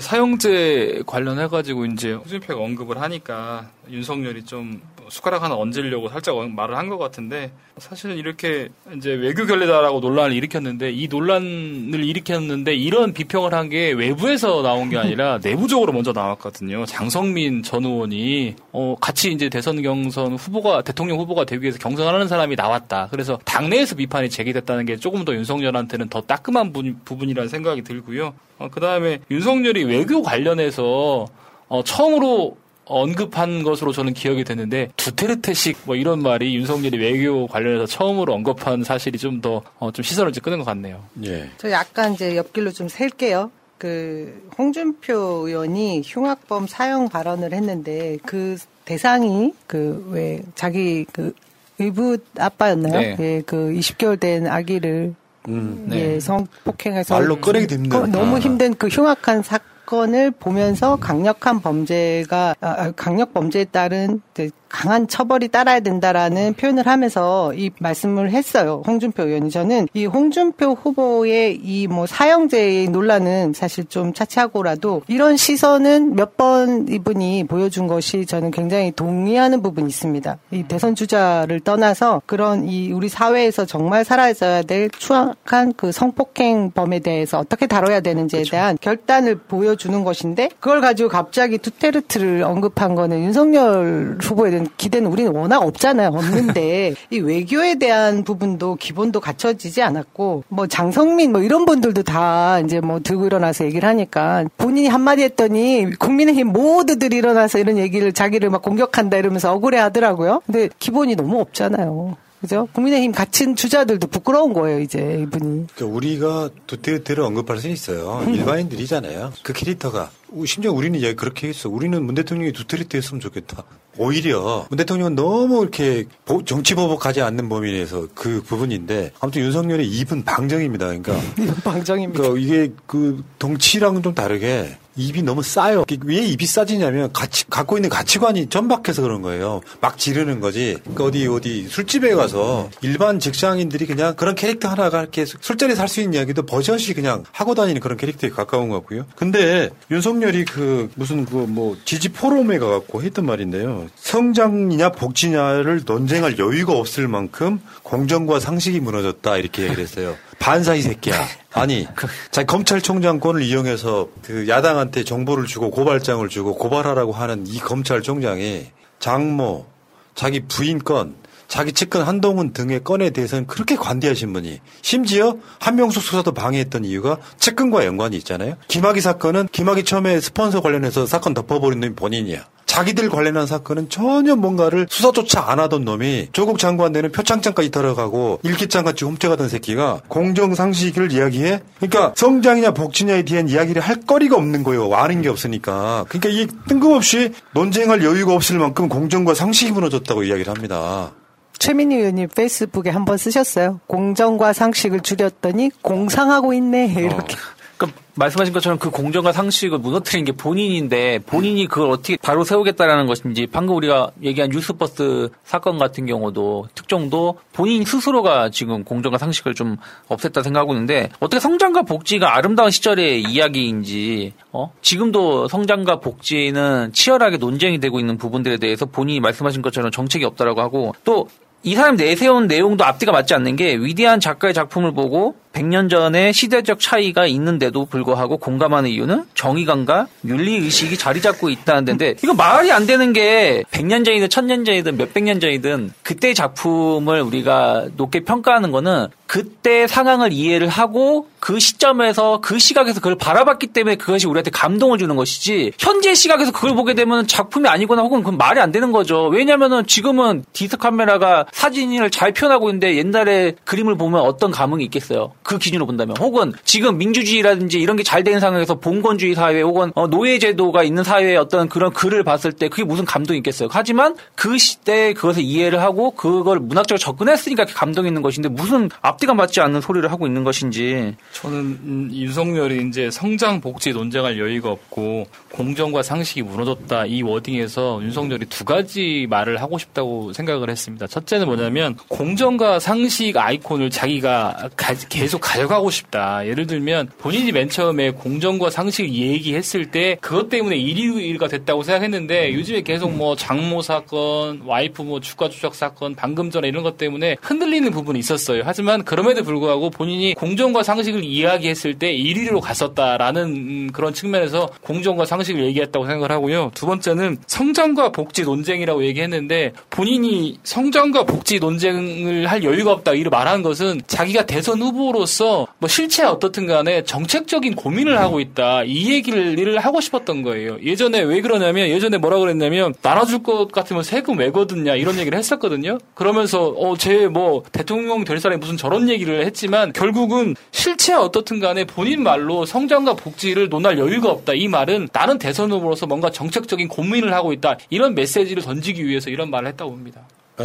S15: 사형제 관련해가지고 이제 홍준표가 언급을 하니까 윤석열이 좀 숟가락 하나 얹으려고 살짝 말을 한 것 같은데 사실은 이렇게 이제 외교 결례다라고 논란을 일으켰는데 이 논란을 일으켰는데 이런 비평을 한 게 외부에서 나온 게 아니라 내부적으로 먼저 나왔거든요. 장성민 전 의원이 어 같이 이제 대선 경선 후보가 대통령 후보가 되기 위해서 경선하는 사람이 나왔다. 그래서 당내에서 비판이 제기됐다는 게 조금 더 윤석열한테는 더 따끔한 부- 부분이라는 생각이 들고요. 어, 그 다음에 윤석열이 외교 관련해서 어, 처음으로 언급한 것으로 저는 기억이 됐는데 두테르테식 뭐 이런 말이 윤석열이 외교 관련해서 처음으로 언급한 사실이 좀더 어, 좀 시선을 좀 끄는 것 같네요.
S13: 예.
S14: 저 약간 이제 옆길로 좀 셀게요. 그 홍준표 의원이 흉악범 사형 발언을 했는데 그 대상이 그 왜 자기 그 의붓 아빠였나요?
S13: 네.
S14: 예, 그 20개월 된 아기를
S13: 음,
S14: 예, 성폭행해서
S13: 말로 꺼내기도 힘든.
S14: 그 너무
S13: 아.
S14: 힘든 그 흉악한 사건 을 보면서 강력한 범죄가 아, 아, 강력 범죄에 따른 강한 처벌이 따라야 된다라는 표현을 하면서 이 말씀을 했어요. 홍준표 의원이 저는 이 홍준표 후보의 이 뭐 사형제의 논란은 사실 좀 차치하고라도 이런 시선은 몇 번 이분이 보여준 것이 저는 굉장히 동의하는 부분이 있습니다. 이 대선 주자를 떠나서 그런 이 우리 사회에서 정말 사라져야 될 추악한 그 성폭행범에 대해서 어떻게 다뤄야 되는지에 대한 결단을 보여주는 것인데 그걸 가지고 갑자기 두테르트를 언급한 거는 윤석열 후보에 대한 기대는 우리는 워낙 없잖아요. 없는데 이 외교에 대한 부분도 기본도 갖춰지지 않았고 뭐 장성민 뭐 이런 분들도 다 이제 뭐 들고 일어나서 얘기를 하니까 본인이 한마디 했더니 국민의힘 모두들 일어나서 이런 얘기를 자기를 막 공격한다 이러면서 억울해 하더라고요. 근데 기본이 너무 없잖아요. 그죠? 국민의힘 갇힌 주자들도 부끄러운 거예요, 이제 이분이.
S13: 그러니까 우리가 두테르테를 언급할 수는 있어요. 일반인들이잖아요. 그 캐릭터가 심지어 우리는 이제 그렇게 했어. 우리는 문 대통령이 두테르테였으면 좋겠다. 오히려 문 대통령은 너무 이렇게 보- 정치 보복하지 않는 범위에서 그 부분인데 아무튼 윤석열의 입은 방정입니다. 그러니까
S14: 방정입니다.
S13: 그러니까 이게 그 덩치랑은 좀 다르게 입이 너무 싸요. 왜 입이 싸지냐면 가치, 갖고 있는 가치관이 전박해서 그런 거예요. 막 지르는 거지. 그러니까 어디 어디 술집에 가서 일반 직장인들이 그냥 그런 캐릭터 하나가 이렇게 술자리에서 할 수 있는 이야기도 버젓이 그냥 하고 다니는 그런 캐릭터에 가까운 것 같고요. 근데 윤석열이 그 무슨 그 뭐 지지 포럼에 가갖고 했던 말인데요. 성장이냐 복지냐를 논쟁할 여유가 없을 만큼 공정과 상식이 무너졌다 이렇게 얘기를 했어요. 반사 이 새끼야. 아니, 자기 검찰총장권을 이용해서 그 야당한테 정보를 주고 고발장을 주고 고발하라고 하는 이 검찰총장이 장모, 자기 부인 건, 자기 측근 한동훈 등의 건에 대해서는 그렇게 관대하신 분이 심지어 한명숙 수사도 방해했던 이유가 측근과 연관이 있잖아요. 김학의 사건은 김학의 처음에 스폰서 관련해서 사건 덮어버린 놈이 본인이야. 자기들 관련한 사건은 전혀 뭔가를 수사조차 안 하던 놈이 조국 장관 되는 표창장까지 들어가고 일기장같이 훔쳐가던 새끼가 공정상식을 이야기해? 그러니까 성장이냐 복지냐에 대한 이야기를 할 거리가 없는 거예요. 아는 게 없으니까. 그러니까 이게 뜬금없이 논쟁할 여유가 없을 만큼 공정과 상식이 무너졌다고 이야기를 합니다.
S14: 최민희 의원님 페이스북에 한번 쓰셨어요. 공정과 상식을 줄였더니 공상하고 있네. 이렇게.
S16: 그러니까 말씀하신 것처럼 그 공정과 상식을 무너뜨린 게 본인인데 본인이 그걸 어떻게 바로 세우겠다라는 것인지 방금 우리가 얘기한 뉴스버스 사건 같은 경우도 특정도 본인 스스로가 지금 공정과 상식을 좀 없앴다 생각하고 있는데 어떻게 성장과 복지가 아름다운 시절의 이야기인지 어? 지금도 성장과 복지는 치열하게 논쟁이 되고 있는 부분들에 대해서 본인이 말씀하신 것처럼 정책이 없다라고 하고 또 이 사람이 내세운 내용도 앞뒤가 맞지 않는 게 위대한 작가의 작품을 보고 100년 전에 시대적 차이가 있는데도 불구하고 공감하는 이유는 정의감과 윤리의식이 자리 잡고 있다는 데인데 이거 말이 안 되는 게 100년 전이든 1000년 전이든 몇백 년 전이든 그때의 작품을 우리가 높게 평가하는 거는 그때 상황을 이해를 하고 그 시점에서 그 시각에서 그걸 바라봤기 때문에 그것이 우리한테 감동을 주는 것이지 현재 시각에서 그걸 보게 되면 작품이 아니거나 혹은 그건 말이 안 되는 거죠. 왜냐면은 지금은 디지털 카메라가 사진을 잘 표현하고 있는데 옛날에 그림을 보면 어떤 감흥이 있겠어요. 그 기준으로 본다면 혹은 지금 민주주의라든지 이런 게 잘 되는 상황에서 봉건주의 사회 혹은 어, 노예제도가 있는 사회의 어떤 그런 글을 봤을 때 그게 무슨 감동이 있겠어요. 하지만 그 시대에 그것을 이해를 하고 그걸 문학적으로 접근했으니까 감동이 있는 것인데 무슨 앞뒤가 맞지 않는 소리를 하고 있는 것인지
S15: 저는 음, 윤석열이 이제 성장 복지 논쟁할 여유가 없고 공정과 상식이 무너졌다 이 워딩에서 윤석열이 두 가지 말을 하고 싶다고 생각을 했습니다. 첫째는 뭐냐면 공정과 상식 아이콘을 자기가 가, 계속 가져가고 싶다. 예를 들면 본인이 맨 처음에 공정과 상식을 얘기했을 때 그것 때문에 1위가 됐다고 생각했는데 요즘에 계속 뭐 장모 사건, 와이프 뭐 주가 조작 사건, 방금 전에 이런 것 때문에 흔들리는 부분이 있었어요. 하지만 그럼에도 불구하고 본인이 공정과 상식을 이야기했을 때 1위로 갔었다라는 음, 그런 측면에서 공정과 상식을 얘기했다고 생각을 하고요. 두 번째는 성장과 복지 논쟁이라고 얘기했는데 본인이 성장과 복지 논쟁을 할 여유가 없다 이를 말한 것은 자기가 대선 후보로 서 뭐 실체 어떻든 간에 정책적인 고민을 하고 있다 이 얘기를 하고 싶었던 거예요. 예전에 왜 그러냐면 예전에 뭐라 그랬냐면 나눠줄 것 같으면 세금 왜 거든냐 이런 얘기를 했었거든요. 그러면서 어제 뭐 대통령 될 사람이 무슨 저런 얘기를 했지만 결국은 실체 어떻든 간에 본인 말로 성장과 복지를 논할 여유가 없다 이 말은 나는 대선 후보로서 뭔가 정책적인 고민을 하고 있다 이런 메시지를 던지기 위해서 이런 말을 했다고 봅니다.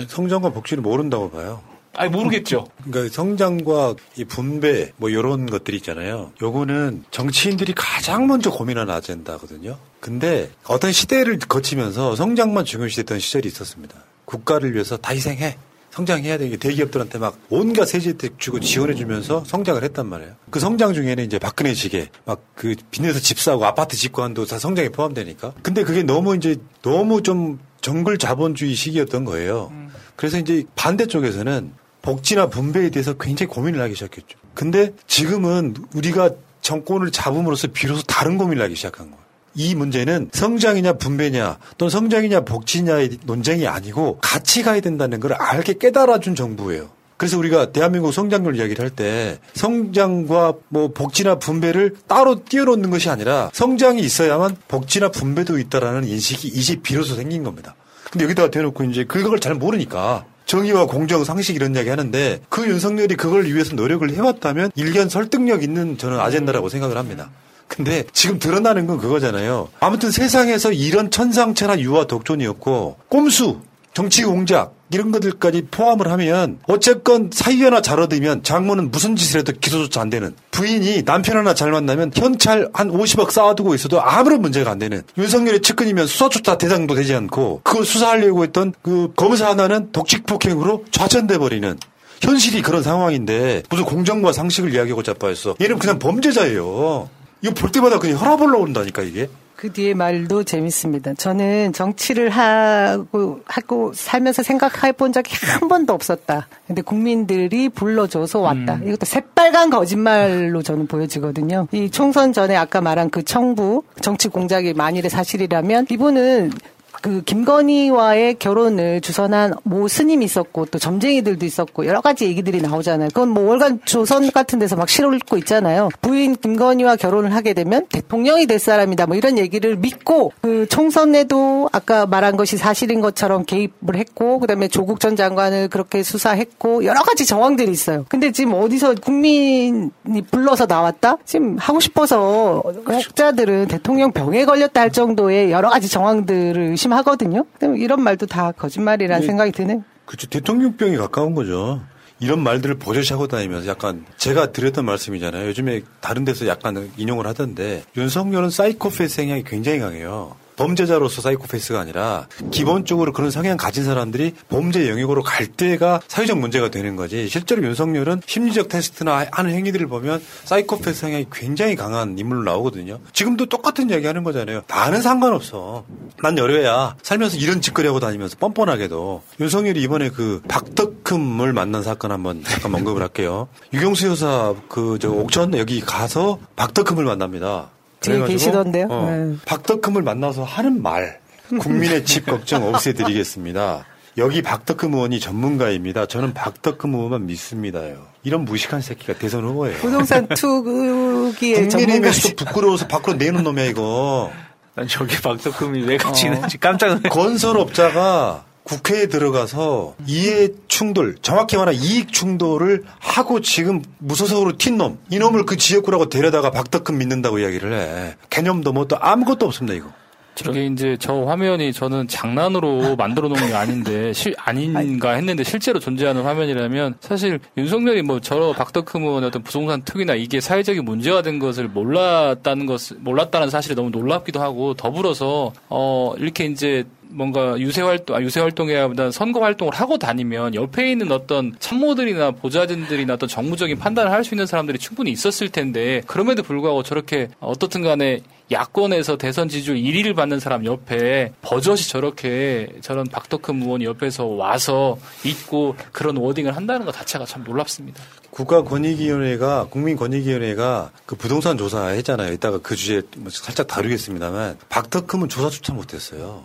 S13: 성장과 복지를 모른다고 봐요.
S15: 아니 모르겠죠.
S13: 그러니까 성장과 이 분배 뭐 이런 것들이 있잖아요. 요거는 정치인들이 가장 먼저 고민하는 아젠다거든요. 근데 어떤 시대를 거치면서 성장만 중요시됐던 시절이 있었습니다. 국가를 위해서 다 희생해. 성장해야 되게 대기업들한테 막 온갖 세제 혜택 주고 지원해주면서 성장을 했단 말이에요. 그 성장 중에는 이제 박근혜 시계 막그 빚내서 집 사고 아파트 집구한도 다 성장에 포함되니까. 근데 그게 너무 이제 너무 좀 정글 자본주의 시기였던 거예요. 그래서 이제 반대쪽에서는 복지나 분배에 대해서 굉장히 고민을 하기 시작했죠. 근데 지금은 우리가 정권을 잡음으로써 비로소 다른 고민을 하기 시작한 거예요. 이 문제는 성장이냐 분배냐 또는 성장이냐 복지냐의 논쟁이 아니고 같이 가야 된다는 걸 알게 깨달아준 정부예요. 그래서 우리가 대한민국 성장률 이야기를 할 때 성장과 뭐 복지나 분배를 따로 띄워놓는 것이 아니라 성장이 있어야만 복지나 분배도 있다라는 인식이 이제 비로소 생긴 겁니다. 근데 여기다가 대놓고 이제 그걸 잘 모르니까 정의와 공정, 상식 이런 이야기 하는데 그 윤석열이 그걸 위해서 노력을 해왔다면 일견 설득력 있는 저는 아젠다라고 생각을 합니다. 근데 지금 드러나는 건 그거잖아요. 아무튼 세상에서 이런 천상체나 유아 독존이었고 꼼수, 정치 공작 이런 것들까지 포함을 하면 어쨌건 사위 하나 잘 얻으면 장모는 무슨 짓을 해도 기소조차 안 되는 부인이 남편 하나 잘 만나면 현찰 한 50억 쌓아두고 있어도 아무런 문제가 안 되는 윤석열의 측근이면 수사조차 대상도 되지 않고 그걸 수사하려고 했던 그 검사 하나는 독직 폭행으로 좌천돼 버리는 현실이 그런 상황인데 무슨 공정과 상식을 이야기하고 자빠했어. 얘는 그냥 범죄자예요. 이거 볼 때마다 그냥 혈압 올라온다니까 이게
S14: 그 뒤에 말도 재밌습니다. 저는 정치를 하고 하고 살면서 생각해 본 적이 한 번도 없었다. 근데 국민들이 불러줘서 왔다.
S15: 음.
S14: 이것도 새빨간 거짓말로 저는 보여지거든요. 이 총선 전에 아까 말한 그 청부 정치 공작이 만일의 사실이라면 이분은 그 김건희와의 결혼을 주선한 모 스님이 있었고 또 점쟁이들도 있었고 여러 가지 얘기들이 나오잖아요. 그건 뭐 월간 조선 같은 데서 막 실을고 있잖아요. 부인 김건희와 결혼을 하게 되면 대통령이 될 사람이다. 뭐 이런 얘기를 믿고 그 총선에도 아까 말한 것이 사실인 것처럼 개입을 했고 그다음에 조국 전 장관을 그렇게 수사했고 여러 가지 정황들이 있어요. 근데 지금 어디서 국민이 불러서 나왔다? 지금 하고 싶어서 학자들은 대통령 병에 걸렸다 할 정도의 여러 가지 정황들을 의심 하거든요. 근데 이런 말도 다 거짓말이라는
S13: 네.
S14: 생각이 드네요.
S13: 그렇죠. 대통령병이 가까운 거죠. 이런 말들을 버젓이하고 다니면서 약간 제가 드렸던 말씀이잖아요. 요즘에 다른 데서 약간 인용을 하던데 윤석열은 사이코패스 성향이 굉장히 강해요. 범죄자로서 사이코패스가 아니라 기본적으로 그런 성향 가진 사람들이 범죄 영역으로 갈 때가 사회적 문제가 되는 거지. 실제로 윤석열은 심리적 테스트나 하는 행위들을 보면 사이코패스 성향이 굉장히 강한 인물로 나오거든요. 지금도 똑같은 이야기 하는 거잖아요. 나는 상관없어. 난 여려야 살면서 이런 짓거리 하고 다니면서 뻔뻔하게도 윤석열이 이번에 그 박덕흠을 만난 사건 한번 잠깐 언급을 할게요. 유경수 여사 그 저 옥천 여기 가서 박덕흠을 만납니다.
S14: 뒤에 계시던데요?
S13: 어,
S14: 네.
S13: 박덕흠을 만나서 하는 말. 국민의 집 걱정 없애드리겠습니다. 여기 박덕흠 의원이 전문가입니다. 저는 박덕흠 의원만 믿습니다요. 이런 무식한 새끼가 대선 후보예요.
S14: 부동산 투기의 전문가.
S13: 국민의힘에서도 부끄러워서 밖으로 내놓은 놈이야 이거.
S16: 난 저기 박덕흠이 왜 같이 있는지 깜짝 놀랐
S13: 건설업자가 국회에 들어가서 이해 충돌, 정확히 말하면 이익 충돌을 하고 지금 무소속으로 튄 놈, 이 놈을 그 지역구라고 데려다가 박덕흠 믿는다고 이야기를 해. 개념도 뭐 또 아무것도 없습니다 이거.
S15: 저게 이제 저 화면이 저는 장난으로 만들어 놓은 게 아닌데 실 아닌가 했는데 실제로 존재하는 화면이라면 사실 윤석열이 뭐저 박덕흠 의원의 어떤 부동산 투기나 이게 사회적인 문제가 된 것을 몰랐다는 것을 몰랐다는 사실이 너무 놀랍기도 하고 더불어서 어 이렇게 이제 뭔가 유세 활동, 아, 유세 활동이라보다 선거 활동을 하고 다니면 옆에 있는 어떤 참모들이나 보좌진들이나 어떤 정무적인 판단을 할 수 있는 사람들이 충분히 있었을 텐데 그럼에도 불구하고 저렇게 어떻든 간에 야권에서 대선 지지율 1위를 받는 사람 옆에 버젓이 저렇게 저런 박덕흠 의원이 옆에서 와서 있고 그런 워딩을 한다는 것 자체가 참 놀랍습니다.
S13: 국가권익위원회가 국민권익위원회가 그 부동산 조사 했잖아요. 이따가 그 주제 뭐 살짝 다루겠습니다만 박덕흠은 조사조차 못했어요.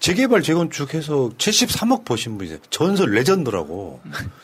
S13: 재개발 재건축해서 73억 버신 분이세요. 전설 레전드라고.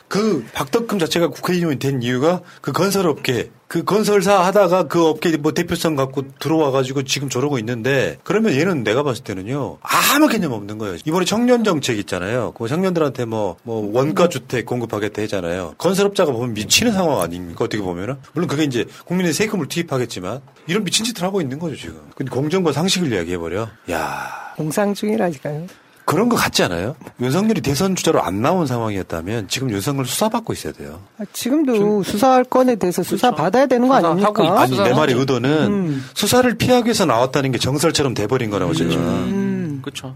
S13: 그 박덕흠 자체가 국회의원이 된 이유가 그 건설업계 그 건설사 하다가 그 업계 뭐 대표성 갖고 들어와 가지고 지금 저러고 있는데 그러면 얘는 내가 봤을 때는요 아무 개념 없는 거예요. 이번에 청년 정책 있잖아요. 그 청년들한테 뭐 뭐 원가 주택 공급하겠다 했잖아요. 건설업자가 보면 미치는 상황 아닙니까? 어떻게 보면은 물론 그게 이제 국민의 세금을 투입하겠지만 이런 미친 짓을 하고 있는 거죠 지금. 근데 공정과 상식을 이야기해 버려. 야
S14: 공상 중이라니까요.
S13: 그런 거 같지 않아요? 윤석열이 대선 주자로 안 나온 상황이었다면 지금 윤석열 수사받고 있어야 돼요.
S14: 아, 지금도 수사할 건에 대해서 수사 받아야 되는 거 아닙니까?
S13: 아니 내 말의 의도는
S14: 음.
S13: 수사를 피하기 위해서 나왔다는 게 정설처럼 돼버린 거라고 지금.
S14: 음.
S16: 그렇죠.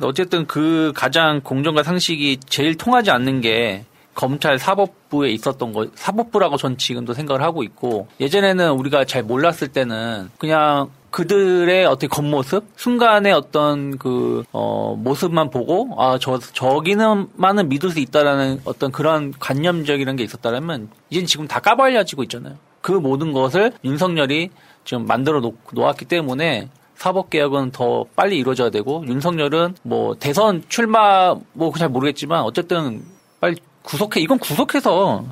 S16: 어쨌든 그 가장 공정과 상식이 제일 통하지 않는 게 검찰 사법부에 있었던 거 사법부라고 전 지금도 생각을 하고 있고 예전에는 우리가 잘 몰랐을 때는 그냥 그들의 어떤 겉모습 순간의 어떤 그 어, 모습만 보고 아저 저기는만은 믿을 수 있다라는 어떤 그런 관념적이라는 게 있었다면 이젠 지금 다 까발려지고 있잖아요. 그 모든 것을 윤석열이 지금 만들어 놓, 놓았기 때문에 사법 개혁은 더 빨리 이루어져야 되고 윤석열은 뭐 대선 출마 뭐 잘 모르겠지만 어쨌든 빨리 구속해 이건 구속해서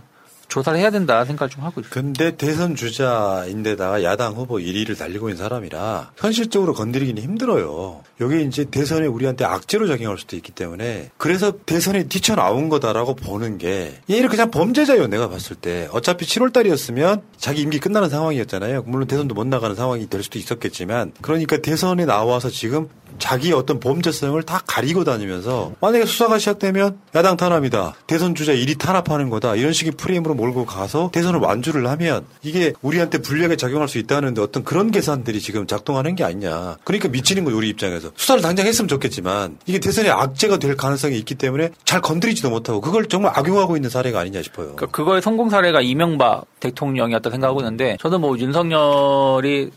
S16: 조사를 해야 된다 생각을 좀 하고 있어요.
S13: 근데 대선 주자인데다가 야당 후보 1위를 달리고 있는 사람이라 현실적으로 건드리기는 힘들어요. 여기 이제 대선에 우리한테 악재로 작용할 수도 있기 때문에 그래서 대선에 뛰쳐나온 거다라고 보는 게 얘는 그냥 범죄자예요. 내가 봤을 때 어차피 7월 달이었으면 자기 임기 끝나는 상황이었잖아요. 물론 대선도 못 나가는 상황이 될 수도 있었겠지만 그러니까 대선에 나와서 지금 자기의 어떤 범죄성을 다 가리고 다니면서 만약에 수사가 시작되면 야당 탄압이다. 대선 주자 1위 탄압하는 거다. 이런 식의 프레임으로 몰고 가서 대선을 완주를 하면 이게 우리한테 불리하게 작용할 수 있다는데 어떤 그런 계산들이 지금 작동하는 게 아니냐. 그러니까 미치는 거예요. 우리 입장에서. 수사를 당장 했으면 좋겠지만 이게 대선의 악재가 될 가능성이 있기 때문에 잘 건드리지도 못하고 그걸 정말 악용하고 있는 사례가 아니냐 싶어요.
S16: 그러니까 그거의 성공 사례가 이명박 대통령이었다 생각하고 있는데 저는 뭐 윤석열이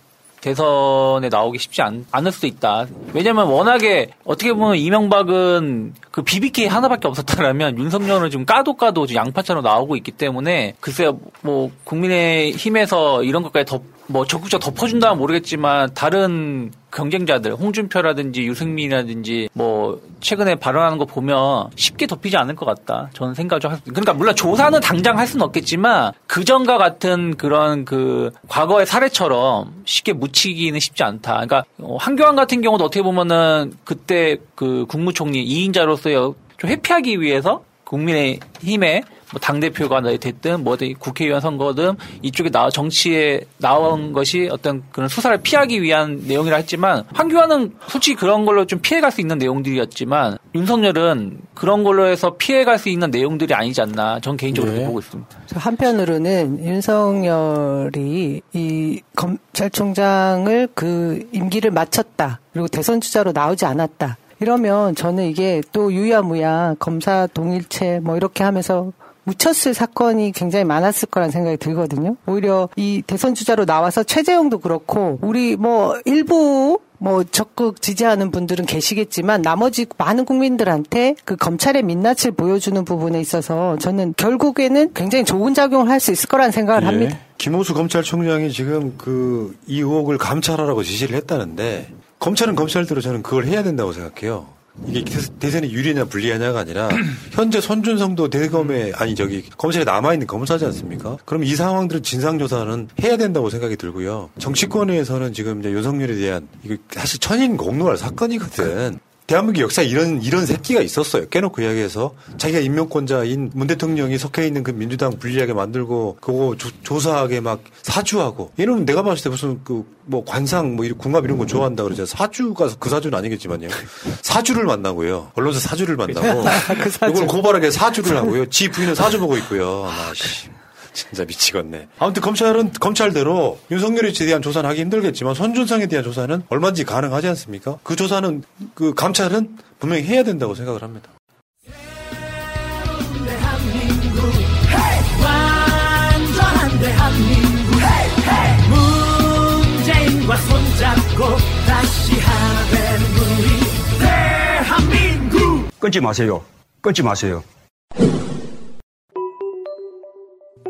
S16: 대선에 나오기 쉽지 않, 않을 수도 있다. 왜냐면 워낙에 어떻게 보면 이명박은 그 BBK 하나밖에 없었다라면 윤석열은 지금 까도 까도 지금 양파처럼 나오고 있기 때문에 글쎄요 뭐 국민의 힘에서 이런 것까지 더 뭐 적극적 덮어준다면 모르겠지만 다른 경쟁자들 홍준표라든지 유승민이라든지 뭐 최근에 발언하는 거 보면 쉽게 덮이지 않을 것 같다. 저는 생각을 좀 했습니다. 그러니까 물론 조사는 당장 할 수는 없겠지만 그전과 같은 그런 그 과거의 사례처럼 쉽게 묻히기는 쉽지 않다. 그러니까 어, 한교안 같은 경우도 어떻게 보면은 그때 그 국무총리 2인자로서의 좀 회피하기 위해서 국민의 힘에 뭐 당 대표가 됐든 뭐 국회의원 선거든 이쪽에 나와 정치에 나온 것이 어떤 그런 수사를 피하기 위한 내용이라 했지만 황교안은 솔직히 그런 걸로 좀 피해갈 수 있는 내용들이었지만 윤석열은 그런 걸로 해서 피해갈 수 있는 내용들이 아니지 않나 전 개인적으로
S14: 네.
S16: 보고 있습니다.
S14: 저 한편으로는 윤석열이 이 검찰총장을 그 임기를 마쳤다. 그리고 대선 주자로 나오지 않았다. 이러면 저는 이게 또 유야무야 검사 동일체 뭐 이렇게 하면서 묻혔을 사건이 굉장히 많았을 거란 생각이 들거든요. 오히려 이 대선 주자로 나와서 최재형도 그렇고 우리 뭐 일부 뭐 적극 지지하는 분들은 계시겠지만 나머지 많은 국민들한테 그 검찰의 민낯을 보여주는 부분에 있어서 저는 결국에는 굉장히 좋은 작용을 할 수 있을 거라는 생각을
S13: 예.
S14: 합니다.
S13: 김호수 검찰총장이 지금 그 이 의혹을 감찰하라고 지시를 했다는데 검찰은 검찰대로 저는 그걸 해야 된다고 생각해요. 이게 대- 대선이 유리냐 불리하냐가 아니라 현재 손준성도 대검에 아니 저기 검찰에 남아 있는 검사지 않습니까? 그럼 이 상황들은 진상 조사는 해야 된다고 생각이 들고요. 정치권에서는 지금 이제 윤석열에 대한 이거 사실 천인 공노할 사건이거든. 대한민국 역사에 이런 이런 새끼가 있었어요. 깨놓고 이야기해서 자기가 임명권자인 문 대통령이 속해 있는 그 민주당 불리하게 만들고 그거 조, 조사하게 막 사주하고 얘는 내가 봤을 때 무슨 그 뭐 관상 뭐 궁합 이런 거 좋아한다 그러죠. 사주가 그 사주는 아니겠지만요. 사주를 만나고요. 언론사 사주를 만나고
S14: 그 사주.
S13: 이걸 고발하게 사주를 하고요. 지 부인은 사주 보고 있고요. 나 씨. 진짜 미치겠네. 아무튼 검찰은 검찰대로 윤석열에 대한 조사는 하기 힘들겠지만 손준성에 대한 조사는 얼마든지 가능하지 않습니까? 그 조사는 그 감찰은 분명히 해야 된다고 생각을 합니다.
S23: 완전한 대한민국 문재인과 손잡고 다시 하나 되는 우리 대한민국
S24: 끊지 마세요. 끊지 마세요.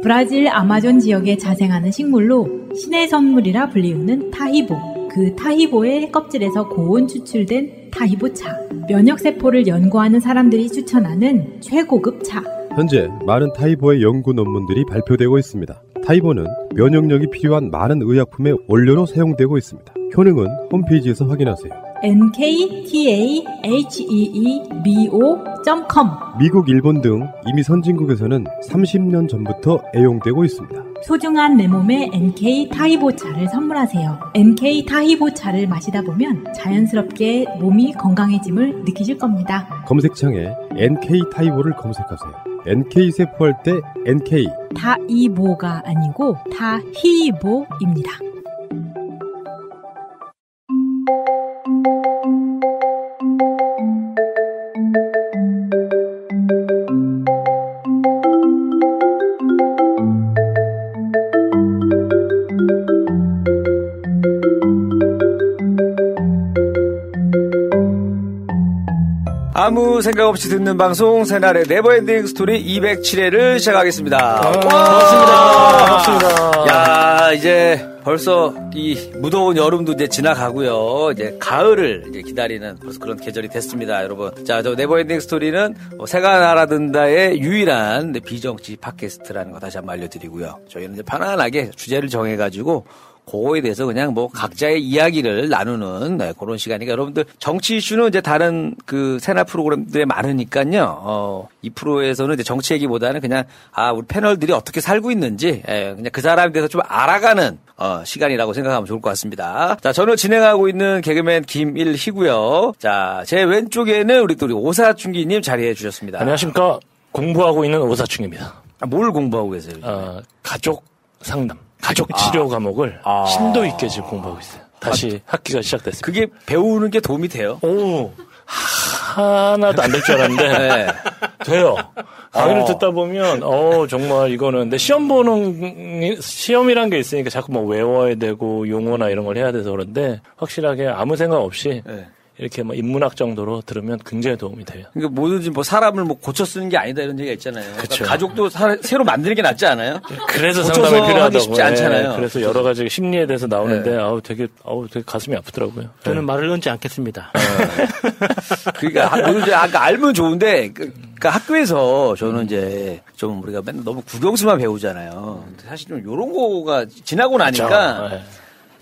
S17: 브라질 아마존 지역에 자생하는 식물로 신의 선물이라 불리우는 타히보. 그 타히보의 껍질에서 고온 추출된 타히보차. 면역세포를 연구하는 사람들이 추천하는 최고급 차.
S19: 현재 많은 타이보의 연구 논문들이 발표되고 있습니다. 타이보는 면역력이 필요한 많은 의약품의 원료로 사용되고 있습니다. 효능은 홈페이지에서 확인하세요.
S17: nktaheebo.com
S19: 미국, 일본 등 이미 선진국에서는 30년 전부터 애용되고 있습니다.
S17: 소중한 내 몸에 NK 타히보차를 선물하세요. NK 타히보차를 마시다 보면 자연스럽게 몸이 건강해짐을 느끼실 겁니다.
S19: 검색창에 NK 타이보를 검색하세요. NK 세포할 때 NK
S17: 타이보가 아니고 타히보입니다.
S25: 아무 생각 없이 듣는 방송 새날의 never ending story 207회를 시작하겠습니다.
S26: 반갑습니다. 반갑습니다.
S25: 야 이제 벌써 이 무더운 여름도 이제 지나가고요. 이제 가을을 이제 기다리는 벌써 그런 계절이 됐습니다, 여러분. 자, 저 never ending story는 뭐 새가 날아든다의 유일한 네, 비정치 팟캐스트라는 거 다시 한번 알려드리고요. 저희는 이제 편안하게 주제를 정해가지고 그거에 대해서 그냥 뭐 각자의 이야기를 나누는 네, 그런 시간이니까 여러분들 정치 이슈는 이제 다른 그 새날 프로그램들에 많으니까요. 어, 이 프로에서는 이제 정치 얘기보다는 그냥 아 우리 패널들이 어떻게 살고 있는지 예, 그냥 그 사람에 대해서 좀 알아가는 어, 시간이라고 생각하면 좋을 것 같습니다. 자, 저는 진행하고 있는 개그맨 김일희고요. 자, 제 왼쪽에는 우리 또 우리 오사춘기님 자리해 주셨습니다.
S26: 안녕하십니까. 공부하고 있는 오사충입니다.
S25: 아, 뭘 공부하고 계세요?
S26: 어, 가족 상담, 가족 치료 과목을
S25: 아.
S26: 심도 있게 지금 공부하고 있어요. 다시 학기가 시작됐습니다.
S25: 그게 배우는 게 도움이 돼요?
S26: 오, 하나도 안 될 줄 알았는데
S25: 네.
S26: 돼요. 강의를
S25: 어.
S26: 듣다 보면 어 정말 이거는 근데 시험 보는 시험이란 게 있으니까 자꾸 뭐 외워야 되고 용어나 이런 걸 해야 돼서 그런데 확실하게 아무 생각 없이
S25: 네.
S26: 이렇게 뭐 인문학 정도로 들으면 굉장히 도움이 돼요.
S25: 그러니까 뭐든지 뭐 사람을 뭐 고쳐 쓰는 게 아니다 이런 얘기가 있잖아요. 그러니까. 가족도 사- 새로 만드는 게 낫지 않아요?
S26: 그래서 상담이 필요하다고.
S25: 쉽지 않잖아요.
S26: 예, 그래서 여러 가지 심리에 대해서 나오는데
S25: 네.
S26: 아우 되게 아우 되게 가슴이 아프더라고요.
S18: 저는
S26: 예.
S18: 말을 얹지 않겠습니다.
S25: 그러니까 하- 뭐든지 아까 알면 좋은데 그, 그러니까 학교에서 저는 이제 좀 우리가 맨날 너무 국영수만 배우잖아요. 사실 좀 이런 거가 지나고 나니까.
S26: 예.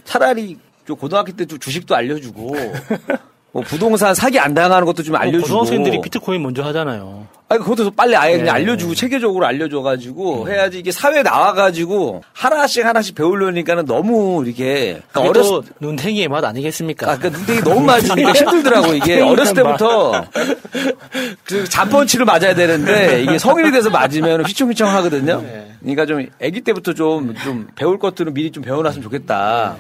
S25: 차라리 좀 고등학교 때 좀 주식도 알려주고 뭐 부동산 사기 안 당하는 것도 좀 알려주고.
S18: 고등학생들이 비트코인 먼저 하잖아요.
S25: 아니 그것도 빨리 아예 그냥
S18: 네.
S25: 알려주고 체계적으로 알려줘가지고 해야지 이게 사회 나와가지고 하나씩 하나씩 배우려니까는 너무 이렇게
S18: 그게
S25: 어렸
S18: 또 눈탱이의 맛 아니겠습니까?
S25: 아, 그러니까 눈탱이 너무 맞으니까 힘들더라고 이게 어렸을 때부터 그 잔펀치를 맞아야 되는데 이게 성인이 돼서 맞으면 휘청휘청 하거든요. 그러니까 좀 아기 때부터 좀좀 배울 것들은 미리 좀 배워놨으면 좋겠다.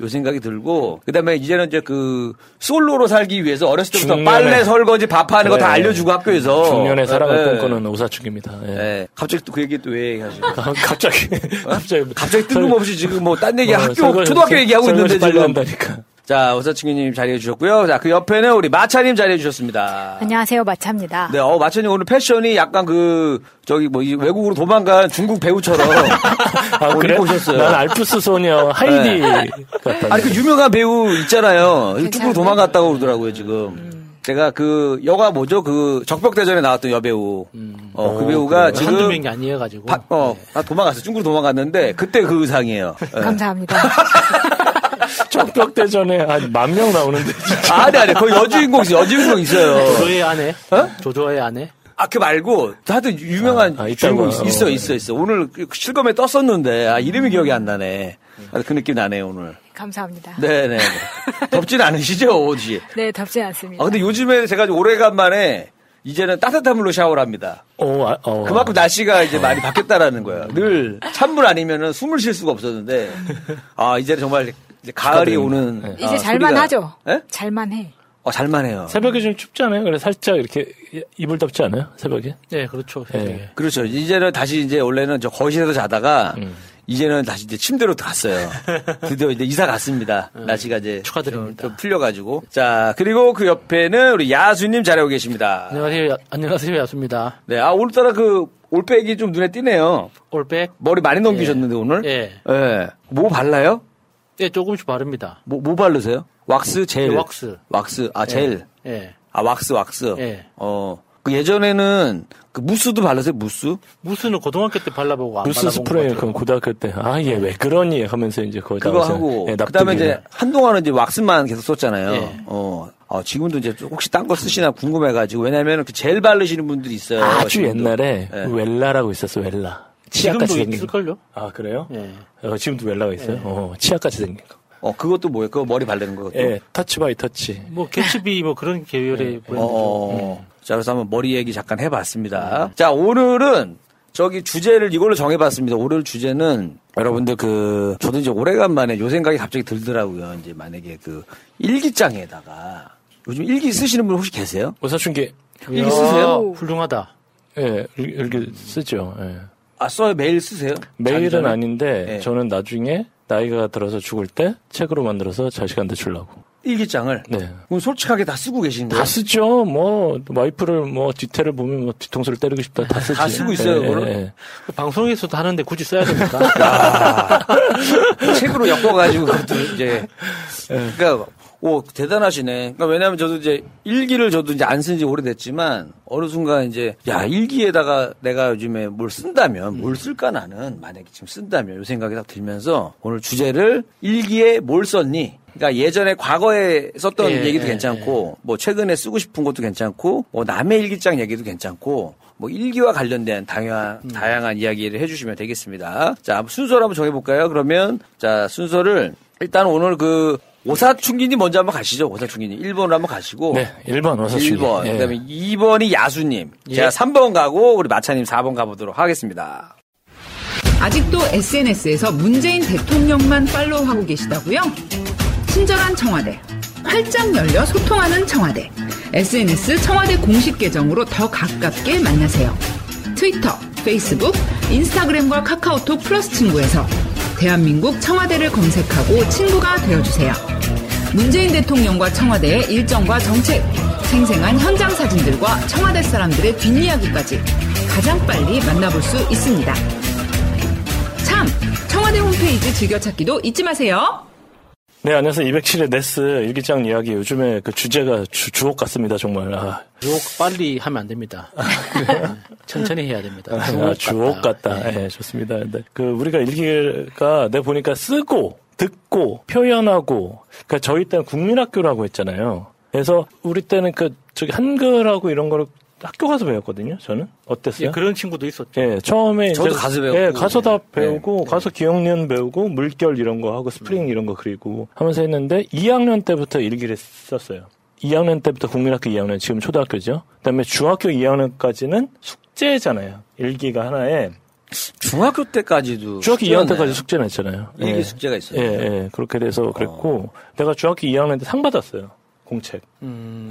S25: 요 생각이 들고 그다음에 이제는 이제 그 솔로로 살기 위해서 어렸을 때부터 빨래 설거지 밥하는 거다
S26: 그래.
S25: 알려주고 학교에서
S26: 중년의 사랑을
S25: 예.
S26: 꿈꾸는 오사축입니다. 예.
S25: 예. 갑자기 또 그 얘기 또왜 얘기하시죠?
S26: 갑자기 갑자기
S25: 갑자기 뜬금없이 지금 뭐 딴 얘기
S26: 어,
S25: 학교
S26: 설거지-
S25: 초등학교 얘기하고 있는데 지금
S26: 한다니까.
S25: 자 오사친구님 자리해 주셨고요. 자 그 옆에는 우리 마차님 자리해 주셨습니다.
S27: 안녕하세요, 마차입니다.
S25: 네, 어 마차님 오늘 패션이 약간 그 저기 뭐이 외국으로 도망간 중국 배우처럼
S26: 아,
S25: 옷
S26: 그래?
S25: 오셨어요.
S26: 난 알프스 소녀 하이디
S25: 네. 아니 그 유명한 배우 있잖아요. 중국으로 도망갔다고 그러더라고요 지금. 제가 그 여가 뭐죠? 그 적벽대전에 나왔던 여배우. 어, 그
S18: 어,
S25: 배우가
S18: 그래요?
S25: 지금
S18: 한두 명이 아니어가지고.
S25: 바- 어, 아, 도망갔어요. 중국으로 도망갔는데 그때 그 의상이에요. 예.
S27: 감사합니다.
S26: 적벽대전에 한 만 명 나오는데.
S25: 아니 아니 거기 여주인공 있어요. 여주인공 있어요.
S18: 조조의 아내?
S25: 어?
S18: 조조의 아내?
S25: 아, 그 말고, 하여튼 유명한
S26: 아, 아,
S25: 주인공?
S26: 있-
S25: 있어,
S26: 어.
S25: 있어, 있어. 오늘 그 실검에 떴었는데, 아, 이름이 기억이 안 나네. 아, 그 느낌 나네요, 오늘.
S27: 감사합니다.
S25: 네네. 덥진 않으시죠, 옷이?
S27: 네, 덥지 않습니다.
S25: 아, 근데 요즘에 제가 오래간만에, 이제는 따뜻한 물로 샤워를 합니다.
S26: 어, 아, 어.
S25: 그만큼 날씨가 이제 많이 바뀌었다라는 거예요. 늘 찬물 아니면은 숨을 쉴 수가 없었는데, 아, 이제는 정말 이제 가을이 오는.
S26: 네.
S27: 이제
S25: 아,
S27: 잘만
S25: 소리가-
S27: 하죠.
S25: 예?
S27: 잘만 해.
S25: 어, 잘만 해요.
S26: 새벽에 좀 춥지 않아요? 그래 살짝 이렇게 이불 덮지 않아요? 새벽에?
S18: 네, 그렇죠.
S26: 예.
S25: 그렇죠. 이제는 다시 이제 원래는 저 거실에서 자다가 이제는 다시 이제 침대로 들어갔어요. 드디어 이제 이사 갔습니다. 날씨가 이제
S18: 축하드립니다.
S25: 좀, 좀 풀려가지고. 자 그리고 그 옆에는 우리 야수님 잘하고 계십니다.
S18: 안녕하세요. 야- 안녕하세요. 야수입니다.
S25: 네, 아 오늘따라 그 올백이 좀 눈에 띄네요.
S18: 올백?
S25: 머리 많이 넘기셨는데 오늘?
S18: 예.
S25: 예. 뭐 발라요?
S18: 예, 조금씩 바릅니다.
S25: 뭐, 뭐 바르세요? 왁스, 젤.
S18: 예, 왁스.
S25: 왁스. 아 젤.
S18: 예.
S25: 아 왁스, 왁스.
S18: 예.
S25: 어. 그 예전에는 그 무스도 발랐어요, 무스?
S18: 무스는 고등학교 때 발라보고 안
S26: 무스 스프레이
S18: 같아요.
S26: 그 고등학교 때 아 얘 왜 그러니 하면서 이제
S25: 그거 하고
S26: 예,
S25: 그다음에. 이제 한동안은 이제 왁스만 계속 썼잖아요.
S18: 예.
S25: 어. 어, 지금도 이제 혹시 딴 거 쓰시나 궁금해가지고 왜냐면 그 젤 바르시는 분들이 있어요.
S26: 아주
S25: 지금도.
S26: 옛날에
S25: 예.
S26: 웰라라고 있었어 웰라
S18: 지금도
S26: 생긴 거.
S18: 있을걸요?
S26: 아 그래요?
S18: 예.
S26: 어, 지금도 웰라가 있어요. 어, 치아같이 생긴 거.
S25: 어, 그것도 뭐예요? 그거 머리 바르는 거.
S26: 예, touch by touch.
S18: 뭐 개츠비 뭐 그런 계열의 브랜드죠.
S25: 어, 자, 그래서 한번 머리 얘기 잠깐 해봤습니다. 자, 오늘은 저기 주제를 이걸로 정해봤습니다. 오늘 주제는 여러분들 그, 저도 이제 오래간만에 요 생각이 갑자기 들더라고요. 이제 만약에 그 일기장에다가 요즘 일기 쓰시는 분 혹시 계세요?
S26: 오사춘기
S25: 일기 쓰세요?
S18: 훌륭하다.
S26: 예, 일- 일기 쓰죠. 예.
S25: 아, 써요? 매일 쓰세요?
S26: 매일은? 아닌데
S25: 예.
S26: 저는 나중에 나이가 들어서 죽을 때 책으로 만들어서 자식한테 주려고.
S25: 일기장을?
S26: 네.
S25: 그럼 솔직하게 다 쓰고 계신 거예요?
S26: 다 쓰죠. 뭐 와이프를 뭐 뒤태를 보면 뭐 뒤통수를 때리고 싶다 다 쓰지.
S25: 다 쓰고 있어요,
S26: 예,
S25: 그거를?
S26: 예.
S18: 방송에서도 하는데 굳이 써야 됩니까?
S25: 책으로 엮어가지고 그것도 이제 그러니까 오 대단하시네. 그러니까 왜냐하면 저도 이제 일기를 저도 이제 안 쓴 지 오래됐지만 어느 순간 이제 야 일기에다가 내가 요즘에 뭘 쓴다면 뭘 쓸까 나는 만약에 지금 쓴다면 요 생각이 딱 들면서 오늘 주제를 일기에 뭘 썼니? 그러니까 예전에 과거에 썼던
S18: 예,
S25: 얘기도
S18: 예,
S25: 괜찮고 뭐 최근에 쓰고 싶은 것도 괜찮고 뭐 남의 일기장 얘기도 괜찮고 뭐 일기와 관련된 다양한 다양한 이야기를 해주시면 되겠습니다. 자 순서를 한번 정해볼까요? 그러면 자 순서를 일단 오늘 그 오사충기님 먼저 한번 가시죠. 오사충기님 1번으로 한번 가시고
S26: 네, 1번 오사충기.
S25: 1번
S26: 예.
S25: 그다음에 2번이 야수님
S26: 예.
S25: 제가 3번 가고 우리 마차님 4번 가보도록 하겠습니다.
S28: 아직도 SNS에서 문재인 대통령만 팔로우하고 계시다고요? 친절한 청와대. 활짝 열려 소통하는 청와대. SNS 청와대 공식 계정으로 더 가깝게 만나세요. 트위터, 페이스북, 인스타그램과 카카오톡 플러스 친구에서 대한민국 청와대를 검색하고 친구가 되어주세요. 문재인 대통령과 청와대의 일정과 정책, 생생한 현장 사진들과 청와대 사람들의 뒷이야기까지 가장 빨리 만나볼 수 있습니다. 참! 청와대 홈페이지 즐겨찾기도 잊지 마세요.
S26: 네, 안녕하세요. 207의 네스 일기장 이야기. 요즘에 그 주제가 주, 주옥 같습니다, 정말. 아,
S18: 유혹 빨리 하면 안 됩니다. 천천히 해야 됩니다.
S26: 아, 주옥 같다. 예, 좋습니다. 근데 그 우리가 일기가 내가 보니까 쓰고 듣고 표현하고 그러니까 저희 때는 국민학교라고 했잖아요. 그래서 우리 때는 그 저기 한글하고 이런 거를 학교 가서 배웠거든요. 저는 어땠어요?
S18: 예, 그런 친구도 있었죠.
S26: 예, 처음에
S25: 저도
S26: 이제-
S25: 가서 배웠고.
S26: 예, 가서 다
S25: 네.
S26: 배우고 가서 기억년 배우고 물결 이런 거 하고 스프링 이런 거 그리고 하면서 했는데 2학년 때부터 일기를 썼어요. 2학년 때부터 국민학교 2학년 지금 초등학교죠. 그다음에 중학교 2학년까지는 숙제잖아요. 일기가 하나에
S25: 중학교 때까지도
S26: 중학교
S25: 숙제였나요?
S26: 2학년 때까지 숙제는 했잖아요.
S25: 일기
S26: 예.
S25: 숙제가 있어요. 어.
S26: 예, 예. 그렇게 돼서 그랬고 내가 중학교 2학년 때 상 받았어요. 공책.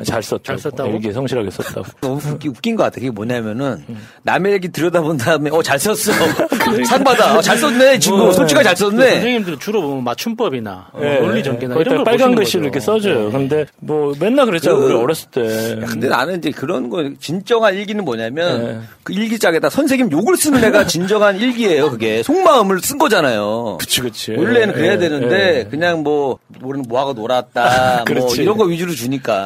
S26: 잘 썼죠.
S18: 음. 잘 썼다고?
S26: 일기 성실하게 썼다고.
S25: 너무 웃기, 웃긴 것 같아. 그게 뭐냐면은 남의 얘기 들여다본 다음에 어 잘 썼어 상 받아 어, 잘 썼네 친구
S18: 뭐,
S25: 솔직하게
S18: 잘그
S25: 썼네.
S18: 선생님들은 주로 보면 맞춤법이나 어,
S26: 예,
S18: 논리
S26: 예.
S18: 전개나 이런 다걸
S26: 빨간 글씨로. 이렇게 써줘요.
S18: 예.
S26: 근데 뭐 맨날 그랬잖아요.
S25: 그-
S26: 우리 어렸을 때.
S25: 근데 나는 이제 그런 거 진정한 일기는 뭐냐면
S26: 네.
S25: 그 일기장에다 선생님 욕을 쓰는 애가 진정한 일기예요. 그게 속마음을 쓴 거잖아요.
S26: 그치 그치.
S25: 원래는 그래야
S26: 예,
S25: 되는데
S26: 예.
S25: 그냥 뭐 모르는 뭐하고 놀았다 뭐
S26: 그렇지.
S25: 이런 거 위주로 주니까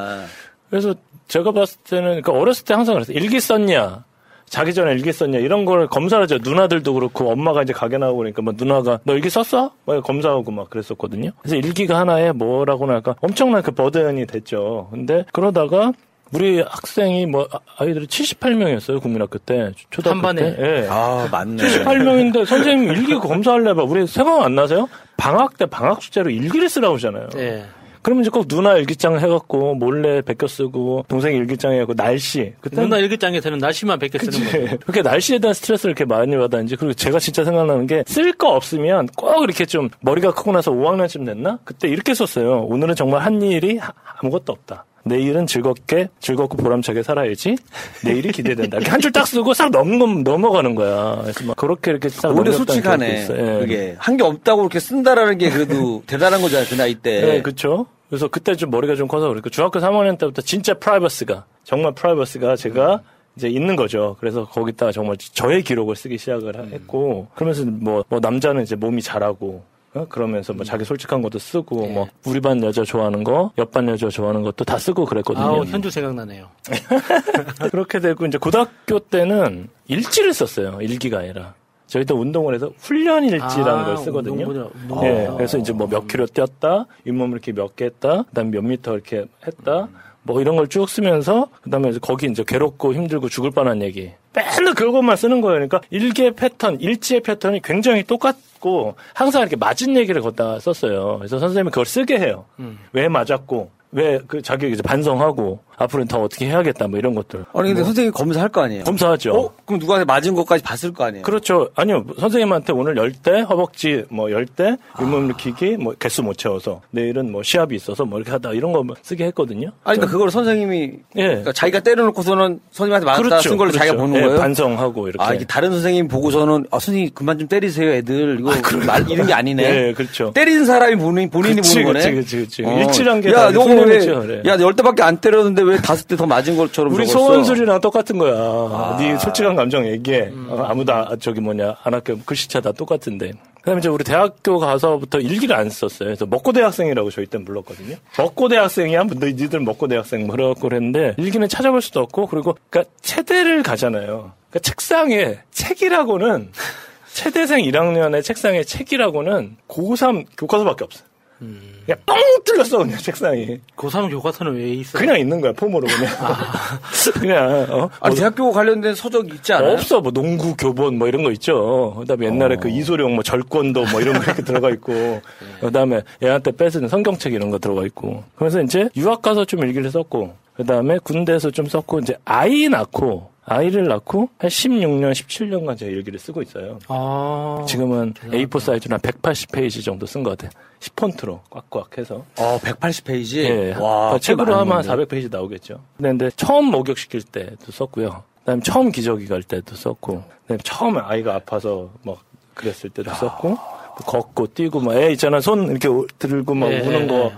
S26: 그래서 제가 봤을 때는 그러니까 어렸을 때 항상 그랬어요. 일기 썼냐? 자기 전에 일기 썼냐? 이런 걸 검사를 하죠. 누나들도 그렇고 엄마가 이제 가게 나오고 그러니까 뭐 누나가 너 일기 썼어? 막 검사하고 막 그랬었거든요. 그래서 일기가 하나에 뭐라고나 할까 엄청난 그 버든이 됐죠. 근데 그러다가 우리 학생이 뭐 아- 아이들이 78명이었어요 국민학교 때 초등학교
S18: 한 반에?
S26: 때. 예.
S25: 아 맞네.
S26: 78명인데 선생님 일기 검사할래 봐. 우리 생각 안 나세요? 방학 때 방학 숙제로 일기를 쓰라고 하잖아요.
S18: 예.
S26: 그러면 이제 꼭 누나 일기장 해갖고 몰래 베껴 쓰고 동생 일기장 해갖고 날씨 그때
S18: 누나 일기장에서는 날씨만 베껴 쓰는 거죠.
S26: 그렇게 날씨에 대한 스트레스를 이렇게 많이 받았는지 그리고 제가 진짜 생각나는 게 쓸 거 없으면 꼭 이렇게 좀 머리가 크고 나서 5학년쯤 됐나? 그때 이렇게 썼어요. 오늘은 정말 한 일이 하- 아무것도 없다 내일은 즐겁게 즐겁고 보람차게 살아야지 내일이 기대된다 이렇게 한 줄 딱 쓰고 싹 넘, 넘어가는 거야 그래서 막 그렇게 이렇게 싹
S25: 오히려 솔직하네.
S26: 예.
S25: 그게 한 게 없다고 그렇게 쓴다라는 게 그래도 대단한 거잖아요. 그 나이 때.
S26: 네, 그렇죠. 그래서 그때 좀 머리가 좀 커서 그러니까 중학교 3학년 때부터 진짜 프라이버시가 정말 프라이버시가 제가 이제 있는 거죠. 그래서 거기다가 정말 저의 기록을 쓰기 시작을 하- 했고 그러면서 뭐, 뭐 남자는 이제 몸이 자라고 어? 그러면서 뭐 자기 솔직한 것도 쓰고 뭐 우리 반 여자 좋아하는 거, 옆 반 여자 좋아하는 것도 다 쓰고 그랬거든요.
S18: 아우 현주 생각나네요.
S26: 그렇게 되고 이제 고등학교 때는 일지를 썼어요. 일기가 아니라. 저희 때 운동을 해서 훈련 일지라는
S18: 아,
S26: 걸 쓰거든요.
S18: 운동보다- 운동보다.
S26: 예, 그래서 이제 뭐 몇 킬로 뛰었다, 잇몸을 이렇게 몇 개 했다, 그다음 몇 미터 이렇게 했다, 뭐 이런 걸 쭉 쓰면서 그다음에 이제 거기 이제 괴롭고 힘들고 죽을 뻔한 얘기. 맨날 그것만 쓰는 거예요. 그러니까 일기의 패턴, 일지의 패턴이 굉장히 똑같고 항상 이렇게 맞은 얘기를 걷다 썼어요. 그래서 선생님이 그걸 쓰게 해요.
S18: 음.
S26: 왜 맞았고 왜 그 자기 이제 반성하고 앞으로는 더 어떻게 해야겠다 뭐 이런 것들.
S25: 아니 근데
S26: 뭐
S25: 선생님 검사할 거 아니에요.
S26: 검사하죠.
S25: 어? 그럼 누가 맞은 것까지 봤을 거 아니에요.
S26: 그렇죠. 아니요. 선생님한테 오늘 열 대, 허벅지 뭐 열 대, 윗몸 일으키기, 뭐 개수 못 채워서 내일은 뭐 시합이 있어서 뭐 이렇게 하다 이런 거 쓰게 했거든요.
S25: 아니 그러니까 그걸 선생님이
S26: 예.
S25: 그러니까 자기가 때려놓고서는 선생님한테 맞았다
S26: 그렇죠,
S25: 쓴걸 자기가
S26: 그렇죠.
S25: 보는
S26: 예,
S25: 거예요.
S26: 반성하고 이렇게.
S25: 아 이게 다른 선생님 보고서는 아 선생님 그만 좀 때리세요 애들 이거 말 이런 게 아니네.
S26: 예, 그렇죠.
S25: 때리는 사람이 본인 본인이
S26: 그치,
S25: 보는 거네.
S26: 그치, 그치, 그치.
S25: 어.
S26: 일치란 게
S25: 야, 너 왜,
S26: 그래.
S25: 야, 열 대밖에 안 때렸는데 왜 다섯 대 더 맞은 것처럼
S26: 우리
S25: 적었어?
S26: 소원술이랑 똑같은 거야. 네 솔직한 감정 얘기해. 어, 아무도 아- 저기 뭐냐 안 학교 글씨체 다 똑같은데. 그다음에 이제 우리 대학교 가서부터 일기를 안 썼어요. 그래서 먹고 대학생이라고 저희 땐 불렀거든요. 먹고 대학생이야? 뭐 너, 니들 먹고 대학생 뭐 그래갖고 그랬는데 일기는 찾아볼 수도 없고 그리고 그러니까 체대를 가잖아요. 그러니까 책상에 책이라고는 체대생 1학년의 책상에 책이라고는 고3 교과서밖에 없어요. 그냥 뻥 뚫렸어 그냥 책상이.
S18: 고3 교과서는 왜 있어요?
S26: 그냥 있는 거야 폼으로 그냥. 그냥 어?
S25: 아니, 대학교 관련된 서적 있지 않아요?
S26: 없어 뭐 농구 교본 뭐 이런 거 있죠. 그다음에 옛날에 그 이소룡 뭐 절권도 뭐 이런 거 이렇게 들어가 있고 그다음에 애한테 뺏은 성경책 이런 거 들어가 있고 그래서 이제 유학 가서 좀 일기를 썼고 그다음에 군대에서 좀 썼고 이제 아이 낳고 아이를 낳고 한 16년 17년간 제가 일기를 쓰고 있어요.
S18: 아.
S26: 지금은 A4 사이즈로 한 180페이지 정도 쓴 것 같아요. 10폰트로 꽉꽉 해서.
S25: 어, 180페이지?
S26: 예.
S25: 와,
S26: 그 책으로
S25: 꽤
S26: 하면 한
S25: 많은데.
S26: 400페이지 나오겠죠. 근데, 근데 처음 목욕시킬 때도 썼고요. 그다음에 처음 기저귀 갈 때도 썼고, 그다음에 처음에 아이가 아파서 막 그랬을 때도 썼고, 뭐 걷고 뛰고 막 애 있잖아 손 이렇게 들고 막
S18: 예,
S26: 우는
S18: 예,
S26: 거.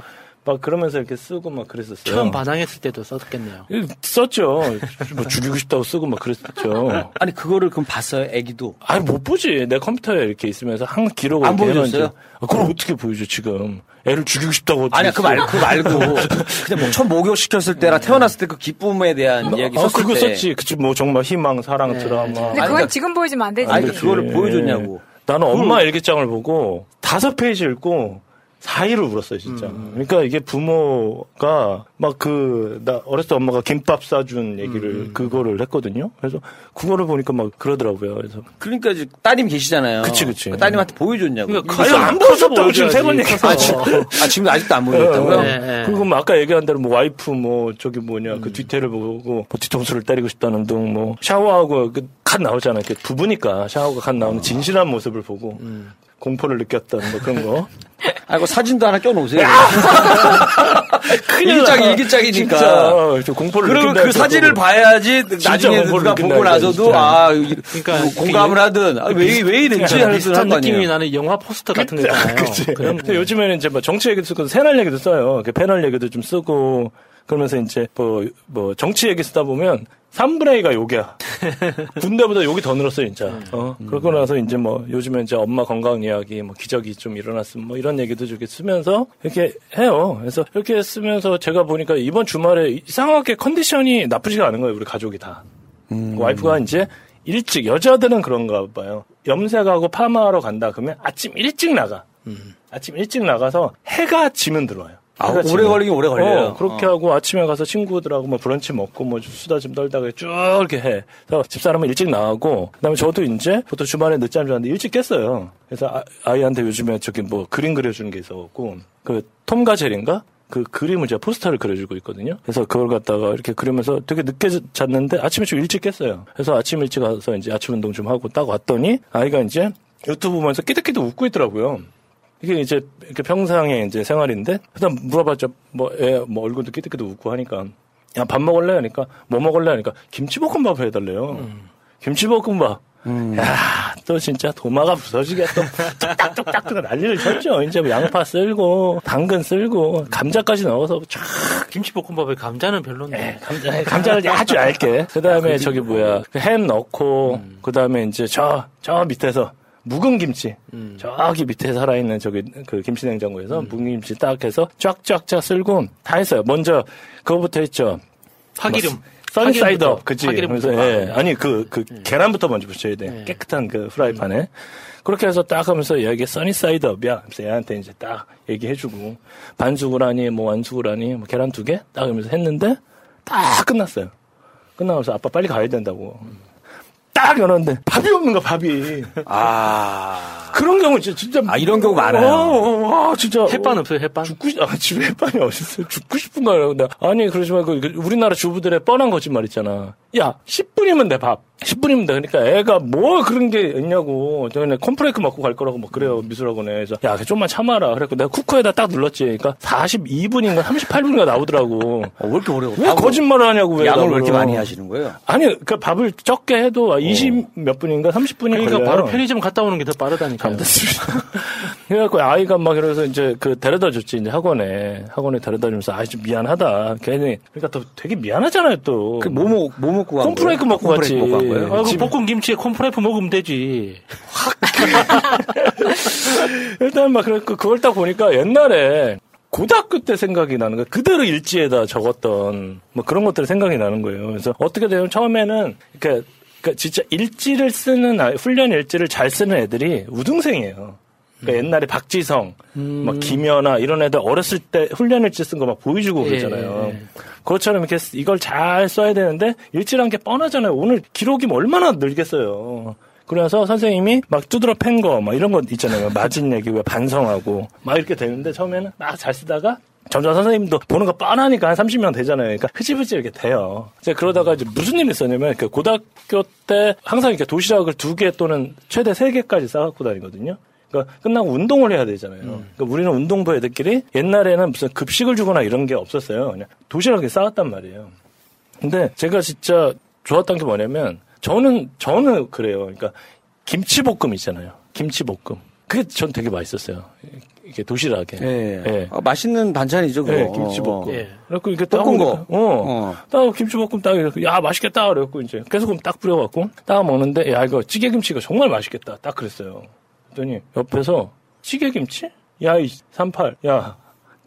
S26: 막 그러면서 이렇게 쓰고 막 그랬었어요.
S18: 처음 반항했을 때도 썼겠네요.
S26: 예, 썼죠. 뭐 죽이고 싶다고 쓰고 막 그랬었죠.
S25: 아니 그거를 그럼 봤어요 애기도?
S26: 아니 못 보지. 내 컴퓨터에 이렇게 있으면서 항상 기록을
S25: 안 보여줬어요?
S26: 아, 그걸 어떻게 보여줘 지금? 애를 죽이고 싶다고. 어떻게
S25: 아니야 그
S26: 써?
S25: 말고 그 말고 그냥 뭐 처음 목욕 시켰을 때랑 태어났을 때 그 기쁨에 대한 이야기
S26: 아,
S25: 썼을
S26: 그거
S25: 때
S26: 썼지. 그치, 뭐 정말 희망, 사랑, 드라마.
S27: 근데
S25: 아니,
S27: 그건
S25: 그러니까-
S27: 지금 보여주면 안 되지.
S25: 아니, 그거를 보여줬냐고.
S26: 나는 엄마 일기장을 보고 다섯 페이지 읽고 사이를 울었어요, 진짜. 그러니까 이게 부모가 막 그, 나 어렸을 때 엄마가 김밥 싸준 얘기를 그거를 했거든요. 그래서 그거를 보니까 막 그러더라고요. 그래서.
S25: 그러니까 이제 따님 계시잖아요.
S26: 그치, 그치.
S25: 그 따님한테 보여줬냐고.
S26: 그러니까 아유, 안 보여줬다고 지금 세 번 얘기했어.
S25: 아, 지- 아, 지금 아직도 안 보여줬다고요?
S26: 네. 그리고 뭐 아까 얘기한 대로 뭐 와이프 뭐 저기 뭐냐
S25: 음.
S26: 그 뒤태를 보고 뭐 뒤통수를 때리고 싶다는 등뭐 샤워하고 그 갓 나오잖아요. 이렇게 부부니까 샤워가 갓 나오는 진실한 모습을 보고
S25: 음.
S26: 공포를 느꼈던 뭐 그런 거.
S25: 아이고 사진도 하나 껴놓으세요.
S26: 나.
S25: 일기장이니까.
S26: 진짜 저 공포를
S25: 그러면
S26: 느낀다
S25: 그 사진을 봐야지 나중에 누가 보고 나서도 아 이-
S18: 그러니까
S25: 뭐 공감을 하든 아, 왜, 왜 이랬지 하는
S18: 비슷한 느낌이. 나는 영화 포스터 같은 거 있잖아요.
S26: 그치.
S18: 그런
S26: 요즘에는 이제 뭐 정치 얘기도 쓰고 새날 얘기도 써요. 그 패널 얘기도 좀 쓰고 그러면서 이제 뭐, 뭐 정치 얘기 쓰다 보면 3분의 2가 욕이야. 군대보다 욕이 더 늘었어, 진짜. 어. 그러고 나서 이제 뭐 요즘에 이제 엄마 건강 이야기, 뭐 기적이 좀 일어났으면 뭐 이런 얘기도 이렇게 쓰면서 이렇게 해요. 그래서 이렇게 쓰면서 제가 보니까 이번 주말에 이상하게 컨디션이 나쁘지가 않은 거예요, 우리 가족이 다. 와이프가 이제 일찍, 여자들은 그런가 봐요. 염색하고 파마하러 간다 그러면 아침 일찍 나가. 아침 일찍 나가서 해가 지면 들어와요.
S25: 아, 오래. 걸리긴 오래 걸려요.
S26: 어, 그렇게 하고 아침에 가서 친구들하고 뭐 브런치 먹고 뭐 수다 좀 떨다가 쭉 이렇게 해. 그래서 집사람은 일찍 나가고 그다음에 저도 이제 보통 주말에 늦잠 자는데 일찍 깼어요. 그래서 아, 이한테 요즘에 저기 뭐 그림 그려주는 게 있어갖고 그 톰과 제리인가? 그 그림을 제가 포스터를 그려주고 있거든요. 그래서 그걸 갖다가 이렇게 그리면서 되게 늦게 잤는데 아침에 좀 일찍 깼어요. 그래서 아침 일찍 가서 이제 아침 운동 좀 하고 딱 왔더니 아이가 이제 유튜브 보면서 끼득끼득 웃고 있더라고요. 이게 이제 이렇게 평상의 이제 생활인데 그다음 물어봤죠. 뭐, 애, 뭐 얼굴도 끼득끼득 웃고 하니까 야 밥 먹을래 하니까 뭐 먹을래 하니까 김치볶음밥 해달래요. 김치볶음밥. 야, 또 진짜 도마가 부서지게 또 뚝딱뚝딱 또 난리를 쳤죠. 이제 뭐 양파 쓸고 당근 쓸고 감자까지 넣어서 쫙
S18: 김치볶음밥에 감자는 별론데.
S26: 감자, 감자를 아주 얇게. 그 다음에 저기 뭐야, 그햄 넣고, 그 다음에 이제 저, 저 밑에서 묵은 김치. 저기 밑에 살아있는 저기 그 김치 냉장고에서 묵은 김치 딱 해서 쫙쫙쫙 쓸고 다 했어요. 먼저 그거부터 했죠.
S18: 파기름.
S26: 뭐,
S18: 파기름부터.
S26: 그치. 그래서, 예.
S18: 아,
S26: 아니, 그, 그, 계란부터 먼저 붙여야 돼. 깨끗한 그 프라이팬에. 그렇게 해서 딱 하면서 여기 써니사이드업이야. 그래서 얘한테 이제 딱 얘기해주고, 반숙을 하니, 뭐 완숙을 하니, 뭐 계란 두 개? 딱 하면서 했는데, 딱 끝났어요. 끝나면서 아빠 빨리 가야 된다고. 딱 열었는데, 밥이 없는 거야, 밥이.
S25: 아.
S26: 그런 경우 진짜, 진짜.
S25: 아, 이런 경우 많아요.
S26: 와, 와, 진짜.
S18: 햇반 없어요, 햇반?
S26: 죽고 싶, 아, 집에 햇반이 어딨어요? 죽고 싶은가요? 근데, 아니, 그러지 말고, 그 우리나라 주부들의 뻔한 거짓말 있잖아. 야, 10분이면 돼, 밥. 10분이면 돼. 그러니까 애가 뭐 그런 게 있냐고. 저는 콤프레이크 먹고 갈 거라고 막 그래요, 미술학원에. 그래서, 야, 좀만 참아라. 그래갖고 내가 쿠커에다 딱 눌렀지. 그러니까 42분인가 38분인가 나오더라고.
S25: 왜 이렇게 오래
S26: 왜 거짓말을 하냐고, 왜.
S25: 양을 왜. 이렇게 많이 하시는 거예요?
S26: 아니, 그 밥을 적게 해도 20몇 분인가 30분이
S18: 그러니까
S26: 걸려요.
S18: 바로 편의점 갔다 오는 게 더 빠르다니까요.
S26: 그래갖고 아이가 막 이러면서 이제 그 데려다 줬지 이제 학원에 학원에 데려다 주면서 아이 좀 미안하다 괜히 그러니까 또 되게 미안하잖아요 또.
S25: 뭐, 먹, 뭐 먹고 간
S26: 콤프레이크
S25: 거예요?
S26: 먹고 갔지.
S25: 거예요?
S18: 아, 그 볶음 김치에 콤프레이프 먹으면 되지.
S26: 일단 막 그랬고 그걸 딱 보니까 옛날에 고등학교 때 생각이 나는 거야. 그대로 일지에다 적었던 뭐 그런 것들이 생각이 나는 거예요. 그래서 어떻게 되면 처음에는 그러니까, 그러니까 진짜 일지를 쓰는 훈련 일지를 잘 쓰는 애들이 우등생이에요. 그러니까 옛날에 박지성, 막 김연아 이런 애들 어렸을 때 훈련 일지 쓴 거 막 보여주고 그러잖아요.
S18: 예.
S26: 그것처럼 이렇게 쓰- 이걸 잘 써야 되는데 일지란 게 뻔하잖아요. 오늘 기록이 뭐 얼마나 늘겠어요. 그래서 선생님이 막 두드러 팬 거 막 이런 거 있잖아요. 맞은 얘기 왜 반성하고 막 이렇게 되는데 처음에는 막 잘 쓰다가 점점 선생님도 보는 거 뻔하니까 한 30명 되잖아요. 그러니까 흐지부지 이렇게 돼요. 이제 그러다가 이제 무슨 일이 있었냐면 그 고등학교 때 항상 이렇게 도시락을 두 개 또는 최대 세 개까지 싸갖고 다니거든요. 그러니까 끝나고 운동을 해야 되잖아요. 그러니까 우리는 운동부 애들끼리 옛날에는 무슨 급식을 주거나 이런 게 없었어요. 그냥 도시락에 싸왔단 말이에요. 근데 제가 진짜 좋았던 게 뭐냐면 저는 저는 그래요. 그러니까 김치볶음 있잖아요. 김치볶음. 그게 전 되게 맛있었어요. 이게 도시락에.
S25: 예.
S26: 예.
S25: 아, 맛있는 반찬이죠, 그거.
S26: 네, 김치볶음.
S25: 예.
S26: 그래갖고 이렇게
S25: 볶은 거.
S26: 거. 어. 딱 김치볶음 딱 이렇게, 야, 맛있겠다. 그래갖고 이제 깨소금 딱 뿌려갖고 딱 먹는데, 야, 이거 찌개김치가 정말 맛있겠다. 딱 그랬어요. 그랬더니 옆에서 찌개김치? 야, 이 38. 야,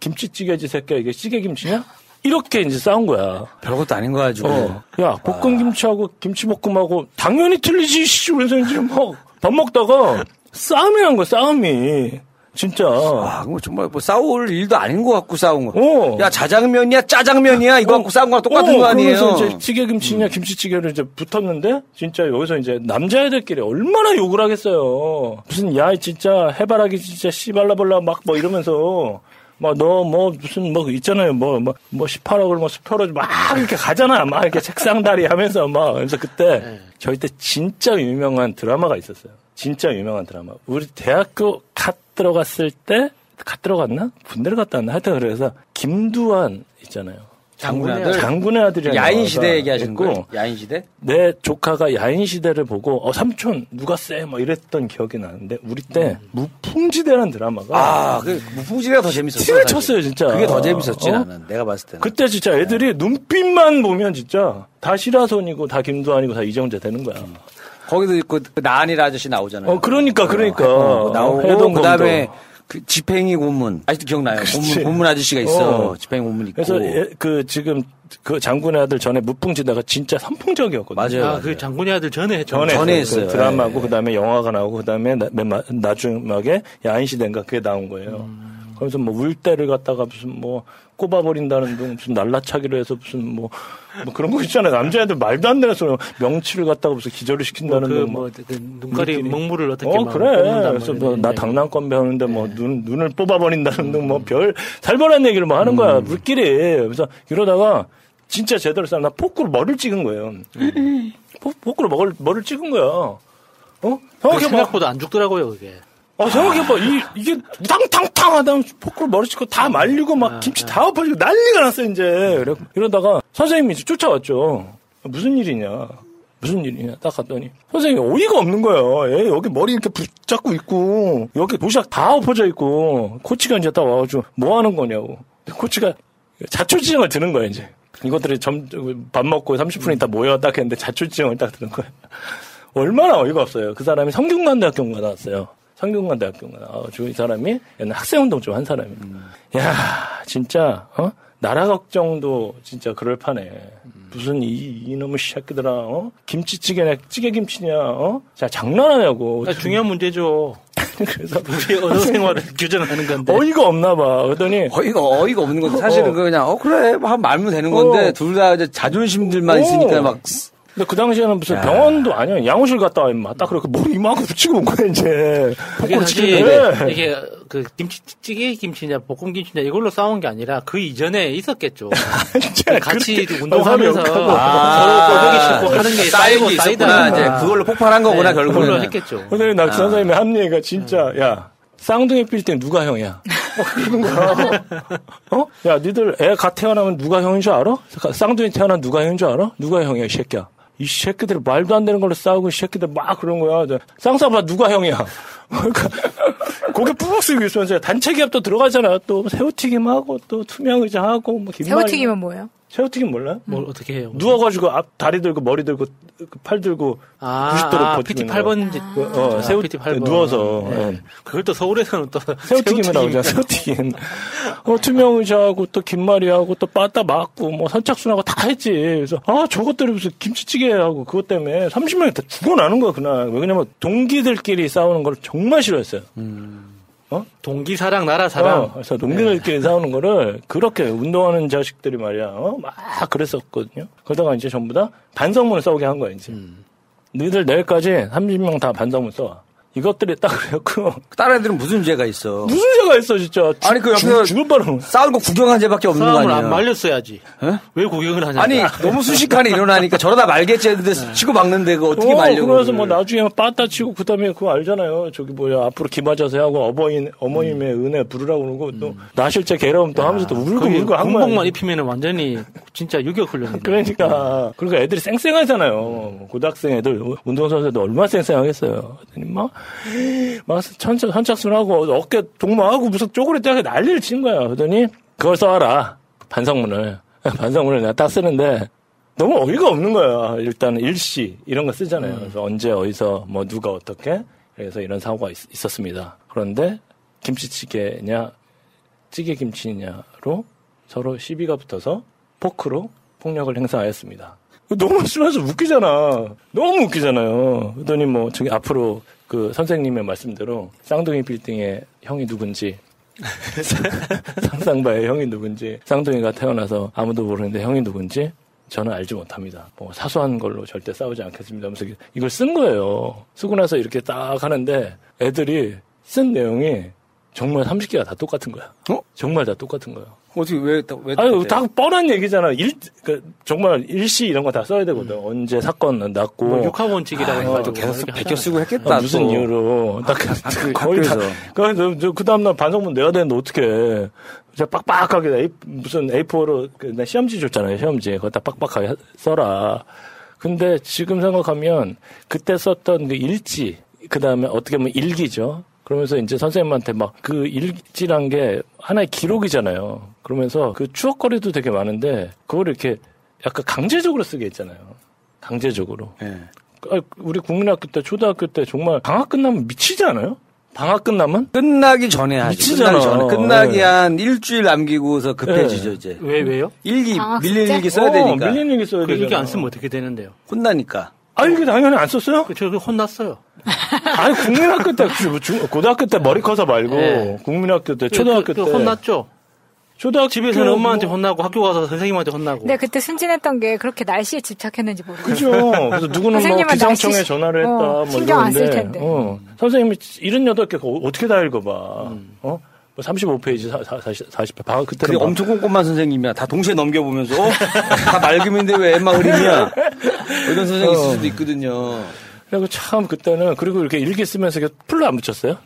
S26: 김치찌개지 새끼야. 이게 찌개김치냐? 이렇게 이제 싸운 거야.
S25: 별것도 아닌 거 가지고.
S26: 어. 야, 볶음 김치하고 김치볶음하고 당연히 틀리지, 씨. 그래서 이제 막 밥 먹다가 싸움이 난 거야, 싸움이.
S25: 진짜. 아, 뭐 정말 뭐 싸울 일도 아닌 것 같고 싸운 거.
S26: 어.
S25: 야, 자장면이야, 짜장면이야, 이거 갖고 싸운 거랑 똑같은
S26: 어,
S25: 거 아니에요? 음.
S26: 그러면서 이제 찌개김치냐 김치찌개를 이제 붙었는데 진짜 여기서 이제 남자애들끼리 얼마나 욕을 하겠어요. 무슨 야 진짜 해바라기 진짜 씨발라볼라 막 뭐 이러면서 막 너 뭐 무슨 뭐 있잖아요 뭐 뭐 뭐 18억을 뭐 수표로 막 이렇게 가잖아 막 이렇게 책상다리 하면서 막 그래서 그때
S18: 네.
S26: 저희 때 진짜 유명한 드라마가 있었어요. 진짜 유명한 드라마. 우리 대학교 갓 들어갔을 때 갓 들어갔나? 군대를 갔다 왔나? 하여튼 그래서 김두한 있잖아요.
S25: 장군의 아들?
S26: 장군의 아들이라는
S25: 야인 시대 얘기하시는? 야인 시대?
S26: 내 조카가 야인 시대를 보고 어 삼촌 누가 쎄? 뭐 이랬던 기억이 나는데 우리 때 무풍지대라는 드라마가
S25: 음. 아, 그 무풍지대가 더 재밌었어.
S26: 티를. 쳤어요 진짜.
S25: 그게 더 재밌었지
S26: 어?
S25: 나는. 내가 봤을 때는.
S26: 그때 진짜 애들이 눈빛만 보면 진짜 다 시라소니고 다 김두한이고 다 이정재 되는 거야.
S25: 거기도 있고 그 나한이라 아저씨 나오잖아요.
S26: 어 그러니까 그러니까
S25: 어, 나오고
S26: 해동검도.
S25: 그다음에 그 집행이 고문 아직도 기억나요. 고문, 고문 아저씨가 있어.
S26: 어.
S25: 집행이 고문 있고.
S26: 그래서 예, 그 지금 그 장군의 아들 전에 무풍지대가 진짜 선풍적이었거든요.
S25: 맞아요.
S18: 아, 그 장군의 아들 전에 했죠.
S26: 전에,
S25: 전에
S26: 했어요. 그 드라마고
S25: 예.
S26: 그다음에 영화가 나오고 그다음에 나, 맨 마- 나중막에 야인 시대인가 그게 나온 거예요. 그래서 뭐 울대를 갖다가 무슨 뭐 꼽아버린다는 둥 무슨 날라차기로 해서 무슨 뭐, 뭐 그런 거 있잖아요. 남자애들 말도 안 되는 소리 명치를 갖다가 무슨 기절을 시킨다는 그둥
S18: 뭐,
S26: 뭐.
S18: 그 눈가리
S26: 우리끼리.
S18: 먹물을 어떻게 어막
S26: 그래. 그래서. 뭐나
S18: 네.
S26: 당랑권 배우는데 뭐눈 눈을 뽑아버린다는 둥뭐별 살벌한 얘기를 뭐 하는 거야. 우리끼리. 그래서 이러다가 진짜 제대로 싸나 포크로 머리를 찍은 거예요. 포, 포크로 머리를, 머리를 찍은 거야. 어?
S18: 그. 생각보다 안 죽더라고요, 그게.
S26: 아, 생각해봐. 이, 이게 탕탕탕 하다 포크로 머리 찍고 다 말리고 막 김치 다 엎어지고 난리가 났어, 이제. 그래, 이러다가 선생님이 이제 쫓아왔죠. 무슨 일이냐. 무슨 일이냐. 딱 갔더니 선생님이 어이가 없는 거예요. 애 여기 머리 이렇게 붙잡고 있고 여기 도시락 다 엎어져 있고 코치가 이제 딱 와가지고 뭐 하는 거냐고. 코치가 자초지정을 드는 거야, 이제. 이것들이 점, 밥 먹고 30분 있다 모여 딱 했는데 자초지정을 딱 드는 거야. 얼마나 어이가 없어요. 그 사람이 성균관대학교인가 나왔어요. 성균관대학교인가 나와가지고 이 사람이 옛날 학생운동 좀 한 사람이에요. 야, 진짜, 어? 나라 걱정도 진짜 그럴 판에. 무슨 이, 이놈의 새끼들아, 어? 김치찌개냐, 찌개김치냐, 어? 자, 장난하냐고.
S18: 아, 중요한 문제죠.
S26: 그래서
S18: 우리 언어 생활을 규정하는 건데.
S26: 어이가 없나 봐. 그러더니.
S25: 어이가, 어이가 없는 건데. 사실은
S26: 어.
S25: 그 그냥, 어, 그래. 뭐, 한 말면 되는 건데,
S26: 어.
S25: 둘다 이제 자존심들만
S26: 어.
S25: 있으니까 막.
S26: 근데 그 당시에는 무슨
S25: 야.
S26: 병원도 아니야. 양호실 갔다 와, 임마. 딱 그렇게 머리 이만큼 붙이고 온 거야, 이제. 포크로
S18: 사실. 이게 그 김치 찌개 김치냐 볶음 김치냐 이걸로 싸운 게 아니라 그 이전에 있었겠죠. 같이 운동하면서 서로
S25: 아,
S18: 꼴보기 싫고 하는 게 쌓이고 쌓이다.
S25: 이제 그걸로 폭발한 거구나,
S18: 네,
S25: 결국에는.
S18: 그걸로 했겠죠.
S26: 선생님, 나
S25: 아.
S26: 선생님이 한 얘기가 진짜, 야, 쌍둥이 빌때 누가 형이야? 어, 그런 거야. 어? 야, 니들 애 갓 태어나면 누가 형인 줄 알아? 쌍둥이 태어나면 누가 형인 줄 알아? 누가 형이야, 이 새끼야. 이 새끼들 말도 안 되는 걸로 싸우고 이 새끼들 막 그런 거야. 쌍쌍봐 누가 형이야. 그러니까 고개 푹 숙이고 있으면서 단체 기업도 들어가잖아. 또 새우튀김 하고 또 투명 의자 하고 뭐 김말이.
S10: 새우튀김은 뭐예요?
S26: 새우튀김 몰라?
S18: 뭘 어떻게 해요?
S26: 누워가지고 앞 다리 들고 머리 들고 그팔 들고
S18: 아,
S26: 90도로
S18: 아,
S26: 버티고
S18: PT
S26: 있는
S18: 8번
S26: 거야. 그, 어, 새우
S18: PT 8번.
S26: 누워서
S18: 네.
S26: 어.
S18: 그걸 또 서울에서는 또
S26: 새우튀김이라고 하잖아. 새우튀김. 어, 투명 의자하고 또 김말이하고 또 빠따 맞고 뭐 선착순하고 다 했지. 그래서 아 저것들이 무슨 김치찌개하고 그것 때문에 30명이 다 죽어나는 거야 그날. 왜냐면 동기들끼리 싸우는 걸 정말 싫어했어요. 어?
S18: 동기 사랑 나라 사랑.
S26: 어, 그래서 동기들끼리 싸우는 거를 그렇게 운동하는 자식들이 말이야. 어? 막 그랬었거든요. 그러다가 이제 전부 다 반성문을 써오게 한 거야, 이제. 너희들 내일까지 30명 다 반성문 써와. 이것들이 딱 그래갖고.
S25: 다른 애들은 무슨 죄가 있어?
S26: 무슨 죄가 있어, 진짜. 죽-
S25: 아니, 그 옆에서
S26: 죽- 죽을 뻔한
S25: 싸우는 거 구경한 죄밖에 없는 거 아니에요?
S18: 안 말렸어야지. 왜 구경을 하냐?
S25: 아니, 너무 순식간에 일어나니까 저러다 말겠지 했는데 치고 막는데 그거 어떻게
S26: 어,
S25: 말려고.
S26: 그래서 뭐 나중에 빠따 치고 그 다음에 그거 알잖아요. 저기 뭐야 앞으로 기맞아서 하고 어버이 어머님의 은혜 부르라고 그러고 또 나실제 괴로움 또 하면서 또 울고 울고 한 거야.
S18: 군복만 입히면 완전히 진짜 유격 훈련이네.
S26: 그러니까 그러니까 애들이 쌩쌩하잖아요. 고등학생 애들 운동선수들 얼마나 쌩쌩하겠어요. 막, 막 천착, 선착순하고 어깨 동무하고 무슨 쪼그리 떼고 난리를 친 거야. 그러더니 그걸 써와라. 반성문을. 반성문을 내가 딱 쓰는데 너무 어이가 없는 거야. 일단 일시 이런 거 쓰잖아요. 그래서 언제 어디서 뭐 누가 어떻게 그래서 이런 사고가 있, 었습니다 그런데 김치찌개냐 찌개 김치냐로 서로 시비가 붙어서 포크로 폭력을 행사하였습니다. 너무 쓰면서 웃기잖아. 너무 웃기잖아요. 그러더니 뭐 저기 앞으로 그 선생님의 말씀대로 쌍둥이 빌딩의 형이 누군지 상상바의 형이 누군지 쌍둥이가 태어나서 아무도 모르는데 형이 누군지 저는 알지 못합니다. 뭐 사소한 걸로 절대 싸우지 않겠습니다. 하면서 이걸 쓴 거예요. 쓰고 나서 이렇게 딱 하는데 애들이 쓴 내용이 정말 30개가 다 똑같은 거야. 정말 다 똑같은 거야.
S25: 어떻게 왜, 왜
S26: 아유, 다 뻔한 얘기잖아. 일, 그, 정말 일시 이런 거 다 써야 되거든. 언제 사건 났고.
S18: 뭐 육하원칙이라고 해가지고
S25: 계속 베껴 쓰고 했겠다.
S26: 아, 무슨
S25: 또.
S26: 이유로. 딱,
S25: 학-
S26: 거의 다. 그래서 저, 그 다음날 반성문 내야 되는데 어떡해. 진짜 빡빡하게 A, 무슨 A4로 그, 나 시험지 줬잖아요. 시험지. 거기다 빡빡하게 하- 써라. 근데 지금 생각하면 그때 썼던 그 일지, 그 다음에 어떻게 보면 일기죠. 그러면서 이제 선생님한테 막 그 일지란 게 하나의 기록이잖아요. 그러면서 그 추억거리도 되게 많은데 그걸 이렇게 약간 강제적으로 쓰게 했잖아요. 강제적으로. 아, 우리 국민학교 때, 초등학교 때 정말 방학 끝나면 미치지 않아요? 방학 끝나면?
S25: 끝나기 전에 하지.
S26: 미치잖아.
S25: 끝나기 전에. 끝나기
S26: 네.
S25: 한 일주일 남기고서 급해지죠,
S26: 네.
S25: 이제.
S18: 왜 왜요?
S25: 일기,
S18: 방학
S25: 밀린? 일기 써야
S18: 어,
S25: 되니까.
S26: 밀린 일기 써야
S18: 그 일기. 안 쓰면 어떻게 되는데요?
S25: 혼나니까.
S26: 아, 일기 당연히 안 썼어요?
S18: 저 혼났어요.
S26: 아니, 국민학교 때, 그 중- 고등학교 때 머리 커서 말고,
S18: 네.
S26: 국민학교 때, 초등학교
S18: 그,
S26: 때.
S18: 그 혼났죠.
S26: 초등학교
S18: 집에서는
S26: 뭐-
S18: 엄마한테 혼나고 학교 가서 선생님한테 혼나고.
S27: 근데 그때 순진했던 게 그렇게 날씨에 집착했는지 모르겠어요.
S26: 그죠. 그래서 누구는 뭐 기상청에
S27: 날씨
S26: 전화를 했다.
S27: 어,
S26: 뭐
S27: 신경 안 쓸 텐데.
S26: 어, 선생님이 78개 어떻게 다 읽어봐.
S25: 음.
S26: 어? 35페이지, 40, 40, 방학 그때는 막-
S25: 엄청 꼼꼼한 선생님이야. 다 동시에 넘겨보면서, 어? 다 맑음인데 왜 엠마 흐림이야? 이런 선생님 있을
S26: 어.
S25: 수도 있거든요.
S26: 그리고 참 그때는 그리고 이렇게 일기 쓰면서 이게 풀로 안 붙였어요?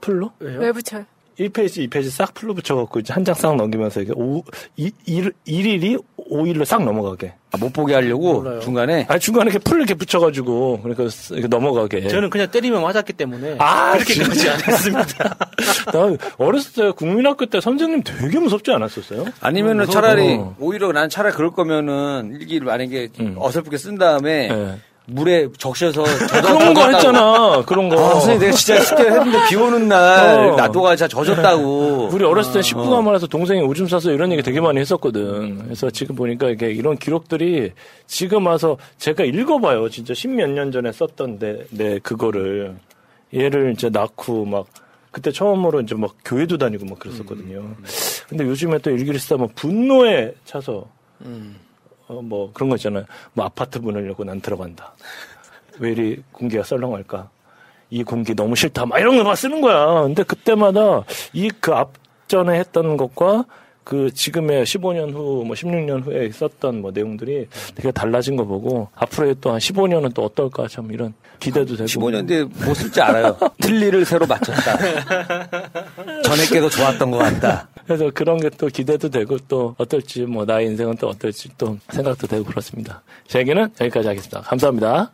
S26: 풀로?
S27: 왜 붙여요?
S26: 1페이지, 2페이지 싹 풀로 붙여갖고 이제 한 장 싹 넘기면서 이게 오, 이, 일, 일일이 5일로 싹 넘어가게.
S25: 아, 못 보게 하려고 중간에?
S26: 아니, 중간에 이렇게 풀 이렇게 붙여가지고, 그러니까 쓰- 이렇게 넘어가게.
S18: 저는 그냥 때리면 맞았기 때문에
S26: 아,
S18: 그렇게까지 안 했습니다.
S26: 난 어렸을 때 국민학교 때 선생님 되게 무섭지 않았었어요?
S25: 아니면은
S26: 무서워.
S25: 차라리,
S26: 어.
S25: 오히려 난 차라리 그럴 거면은 일기를 만약에
S26: 음.
S25: 어설프게 쓴 다음에,
S26: 네.
S25: 물에 적셔서
S26: 그런 거 했잖아. 그런 거.
S25: 아, 선생님 내가 진짜 쉽게 했는데 비 오는 날
S26: 어.
S25: 나도가 진짜 젖었다고.
S26: 우리 어렸을 때 19가 말해서 동생이 오줌 싸서 이런 얘기 되게 많이 했었거든. 그래서 지금 보니까 이게 이런 기록들이 지금 와서 제가 읽어봐요. 진짜 십몇 년 전에 썼던 내, 내 그거를. 얘를 이제 낳고 막 그때 처음으로 이제 막 교회도 다니고 막 그랬었거든요. 근데 요즘에 또 일기를 쓰다 보면 분노에 차서 어, 뭐 그런 거 있잖아요. 뭐 아파트 문을 열고 난 들어간다. 왜 이리 공기가 썰렁할까? 이 공기 너무 싫다. 막 이런 거 막 쓰는 거야. 근데 그때마다 이 그 앞전에 했던 것과 그 지금의 15년 후, 뭐 16년 후에 있었던 뭐 내용들이 되게 달라진 거 보고 앞으로의 또 한 15년은 또 어떨까 참 이런 기대도 되고.
S25: 15년 뒤에 못 쓸지 알아요. 틀니를 새로 맞췄다. 전에 게도 좋았던 것 같다.
S26: 그래서 그런 게 또 기대도 되고 또 어떨지 뭐 나의 인생은 또 어떨지 또 생각도 되고 그렇습니다. 제 얘기는 여기까지 하겠습니다. 감사합니다.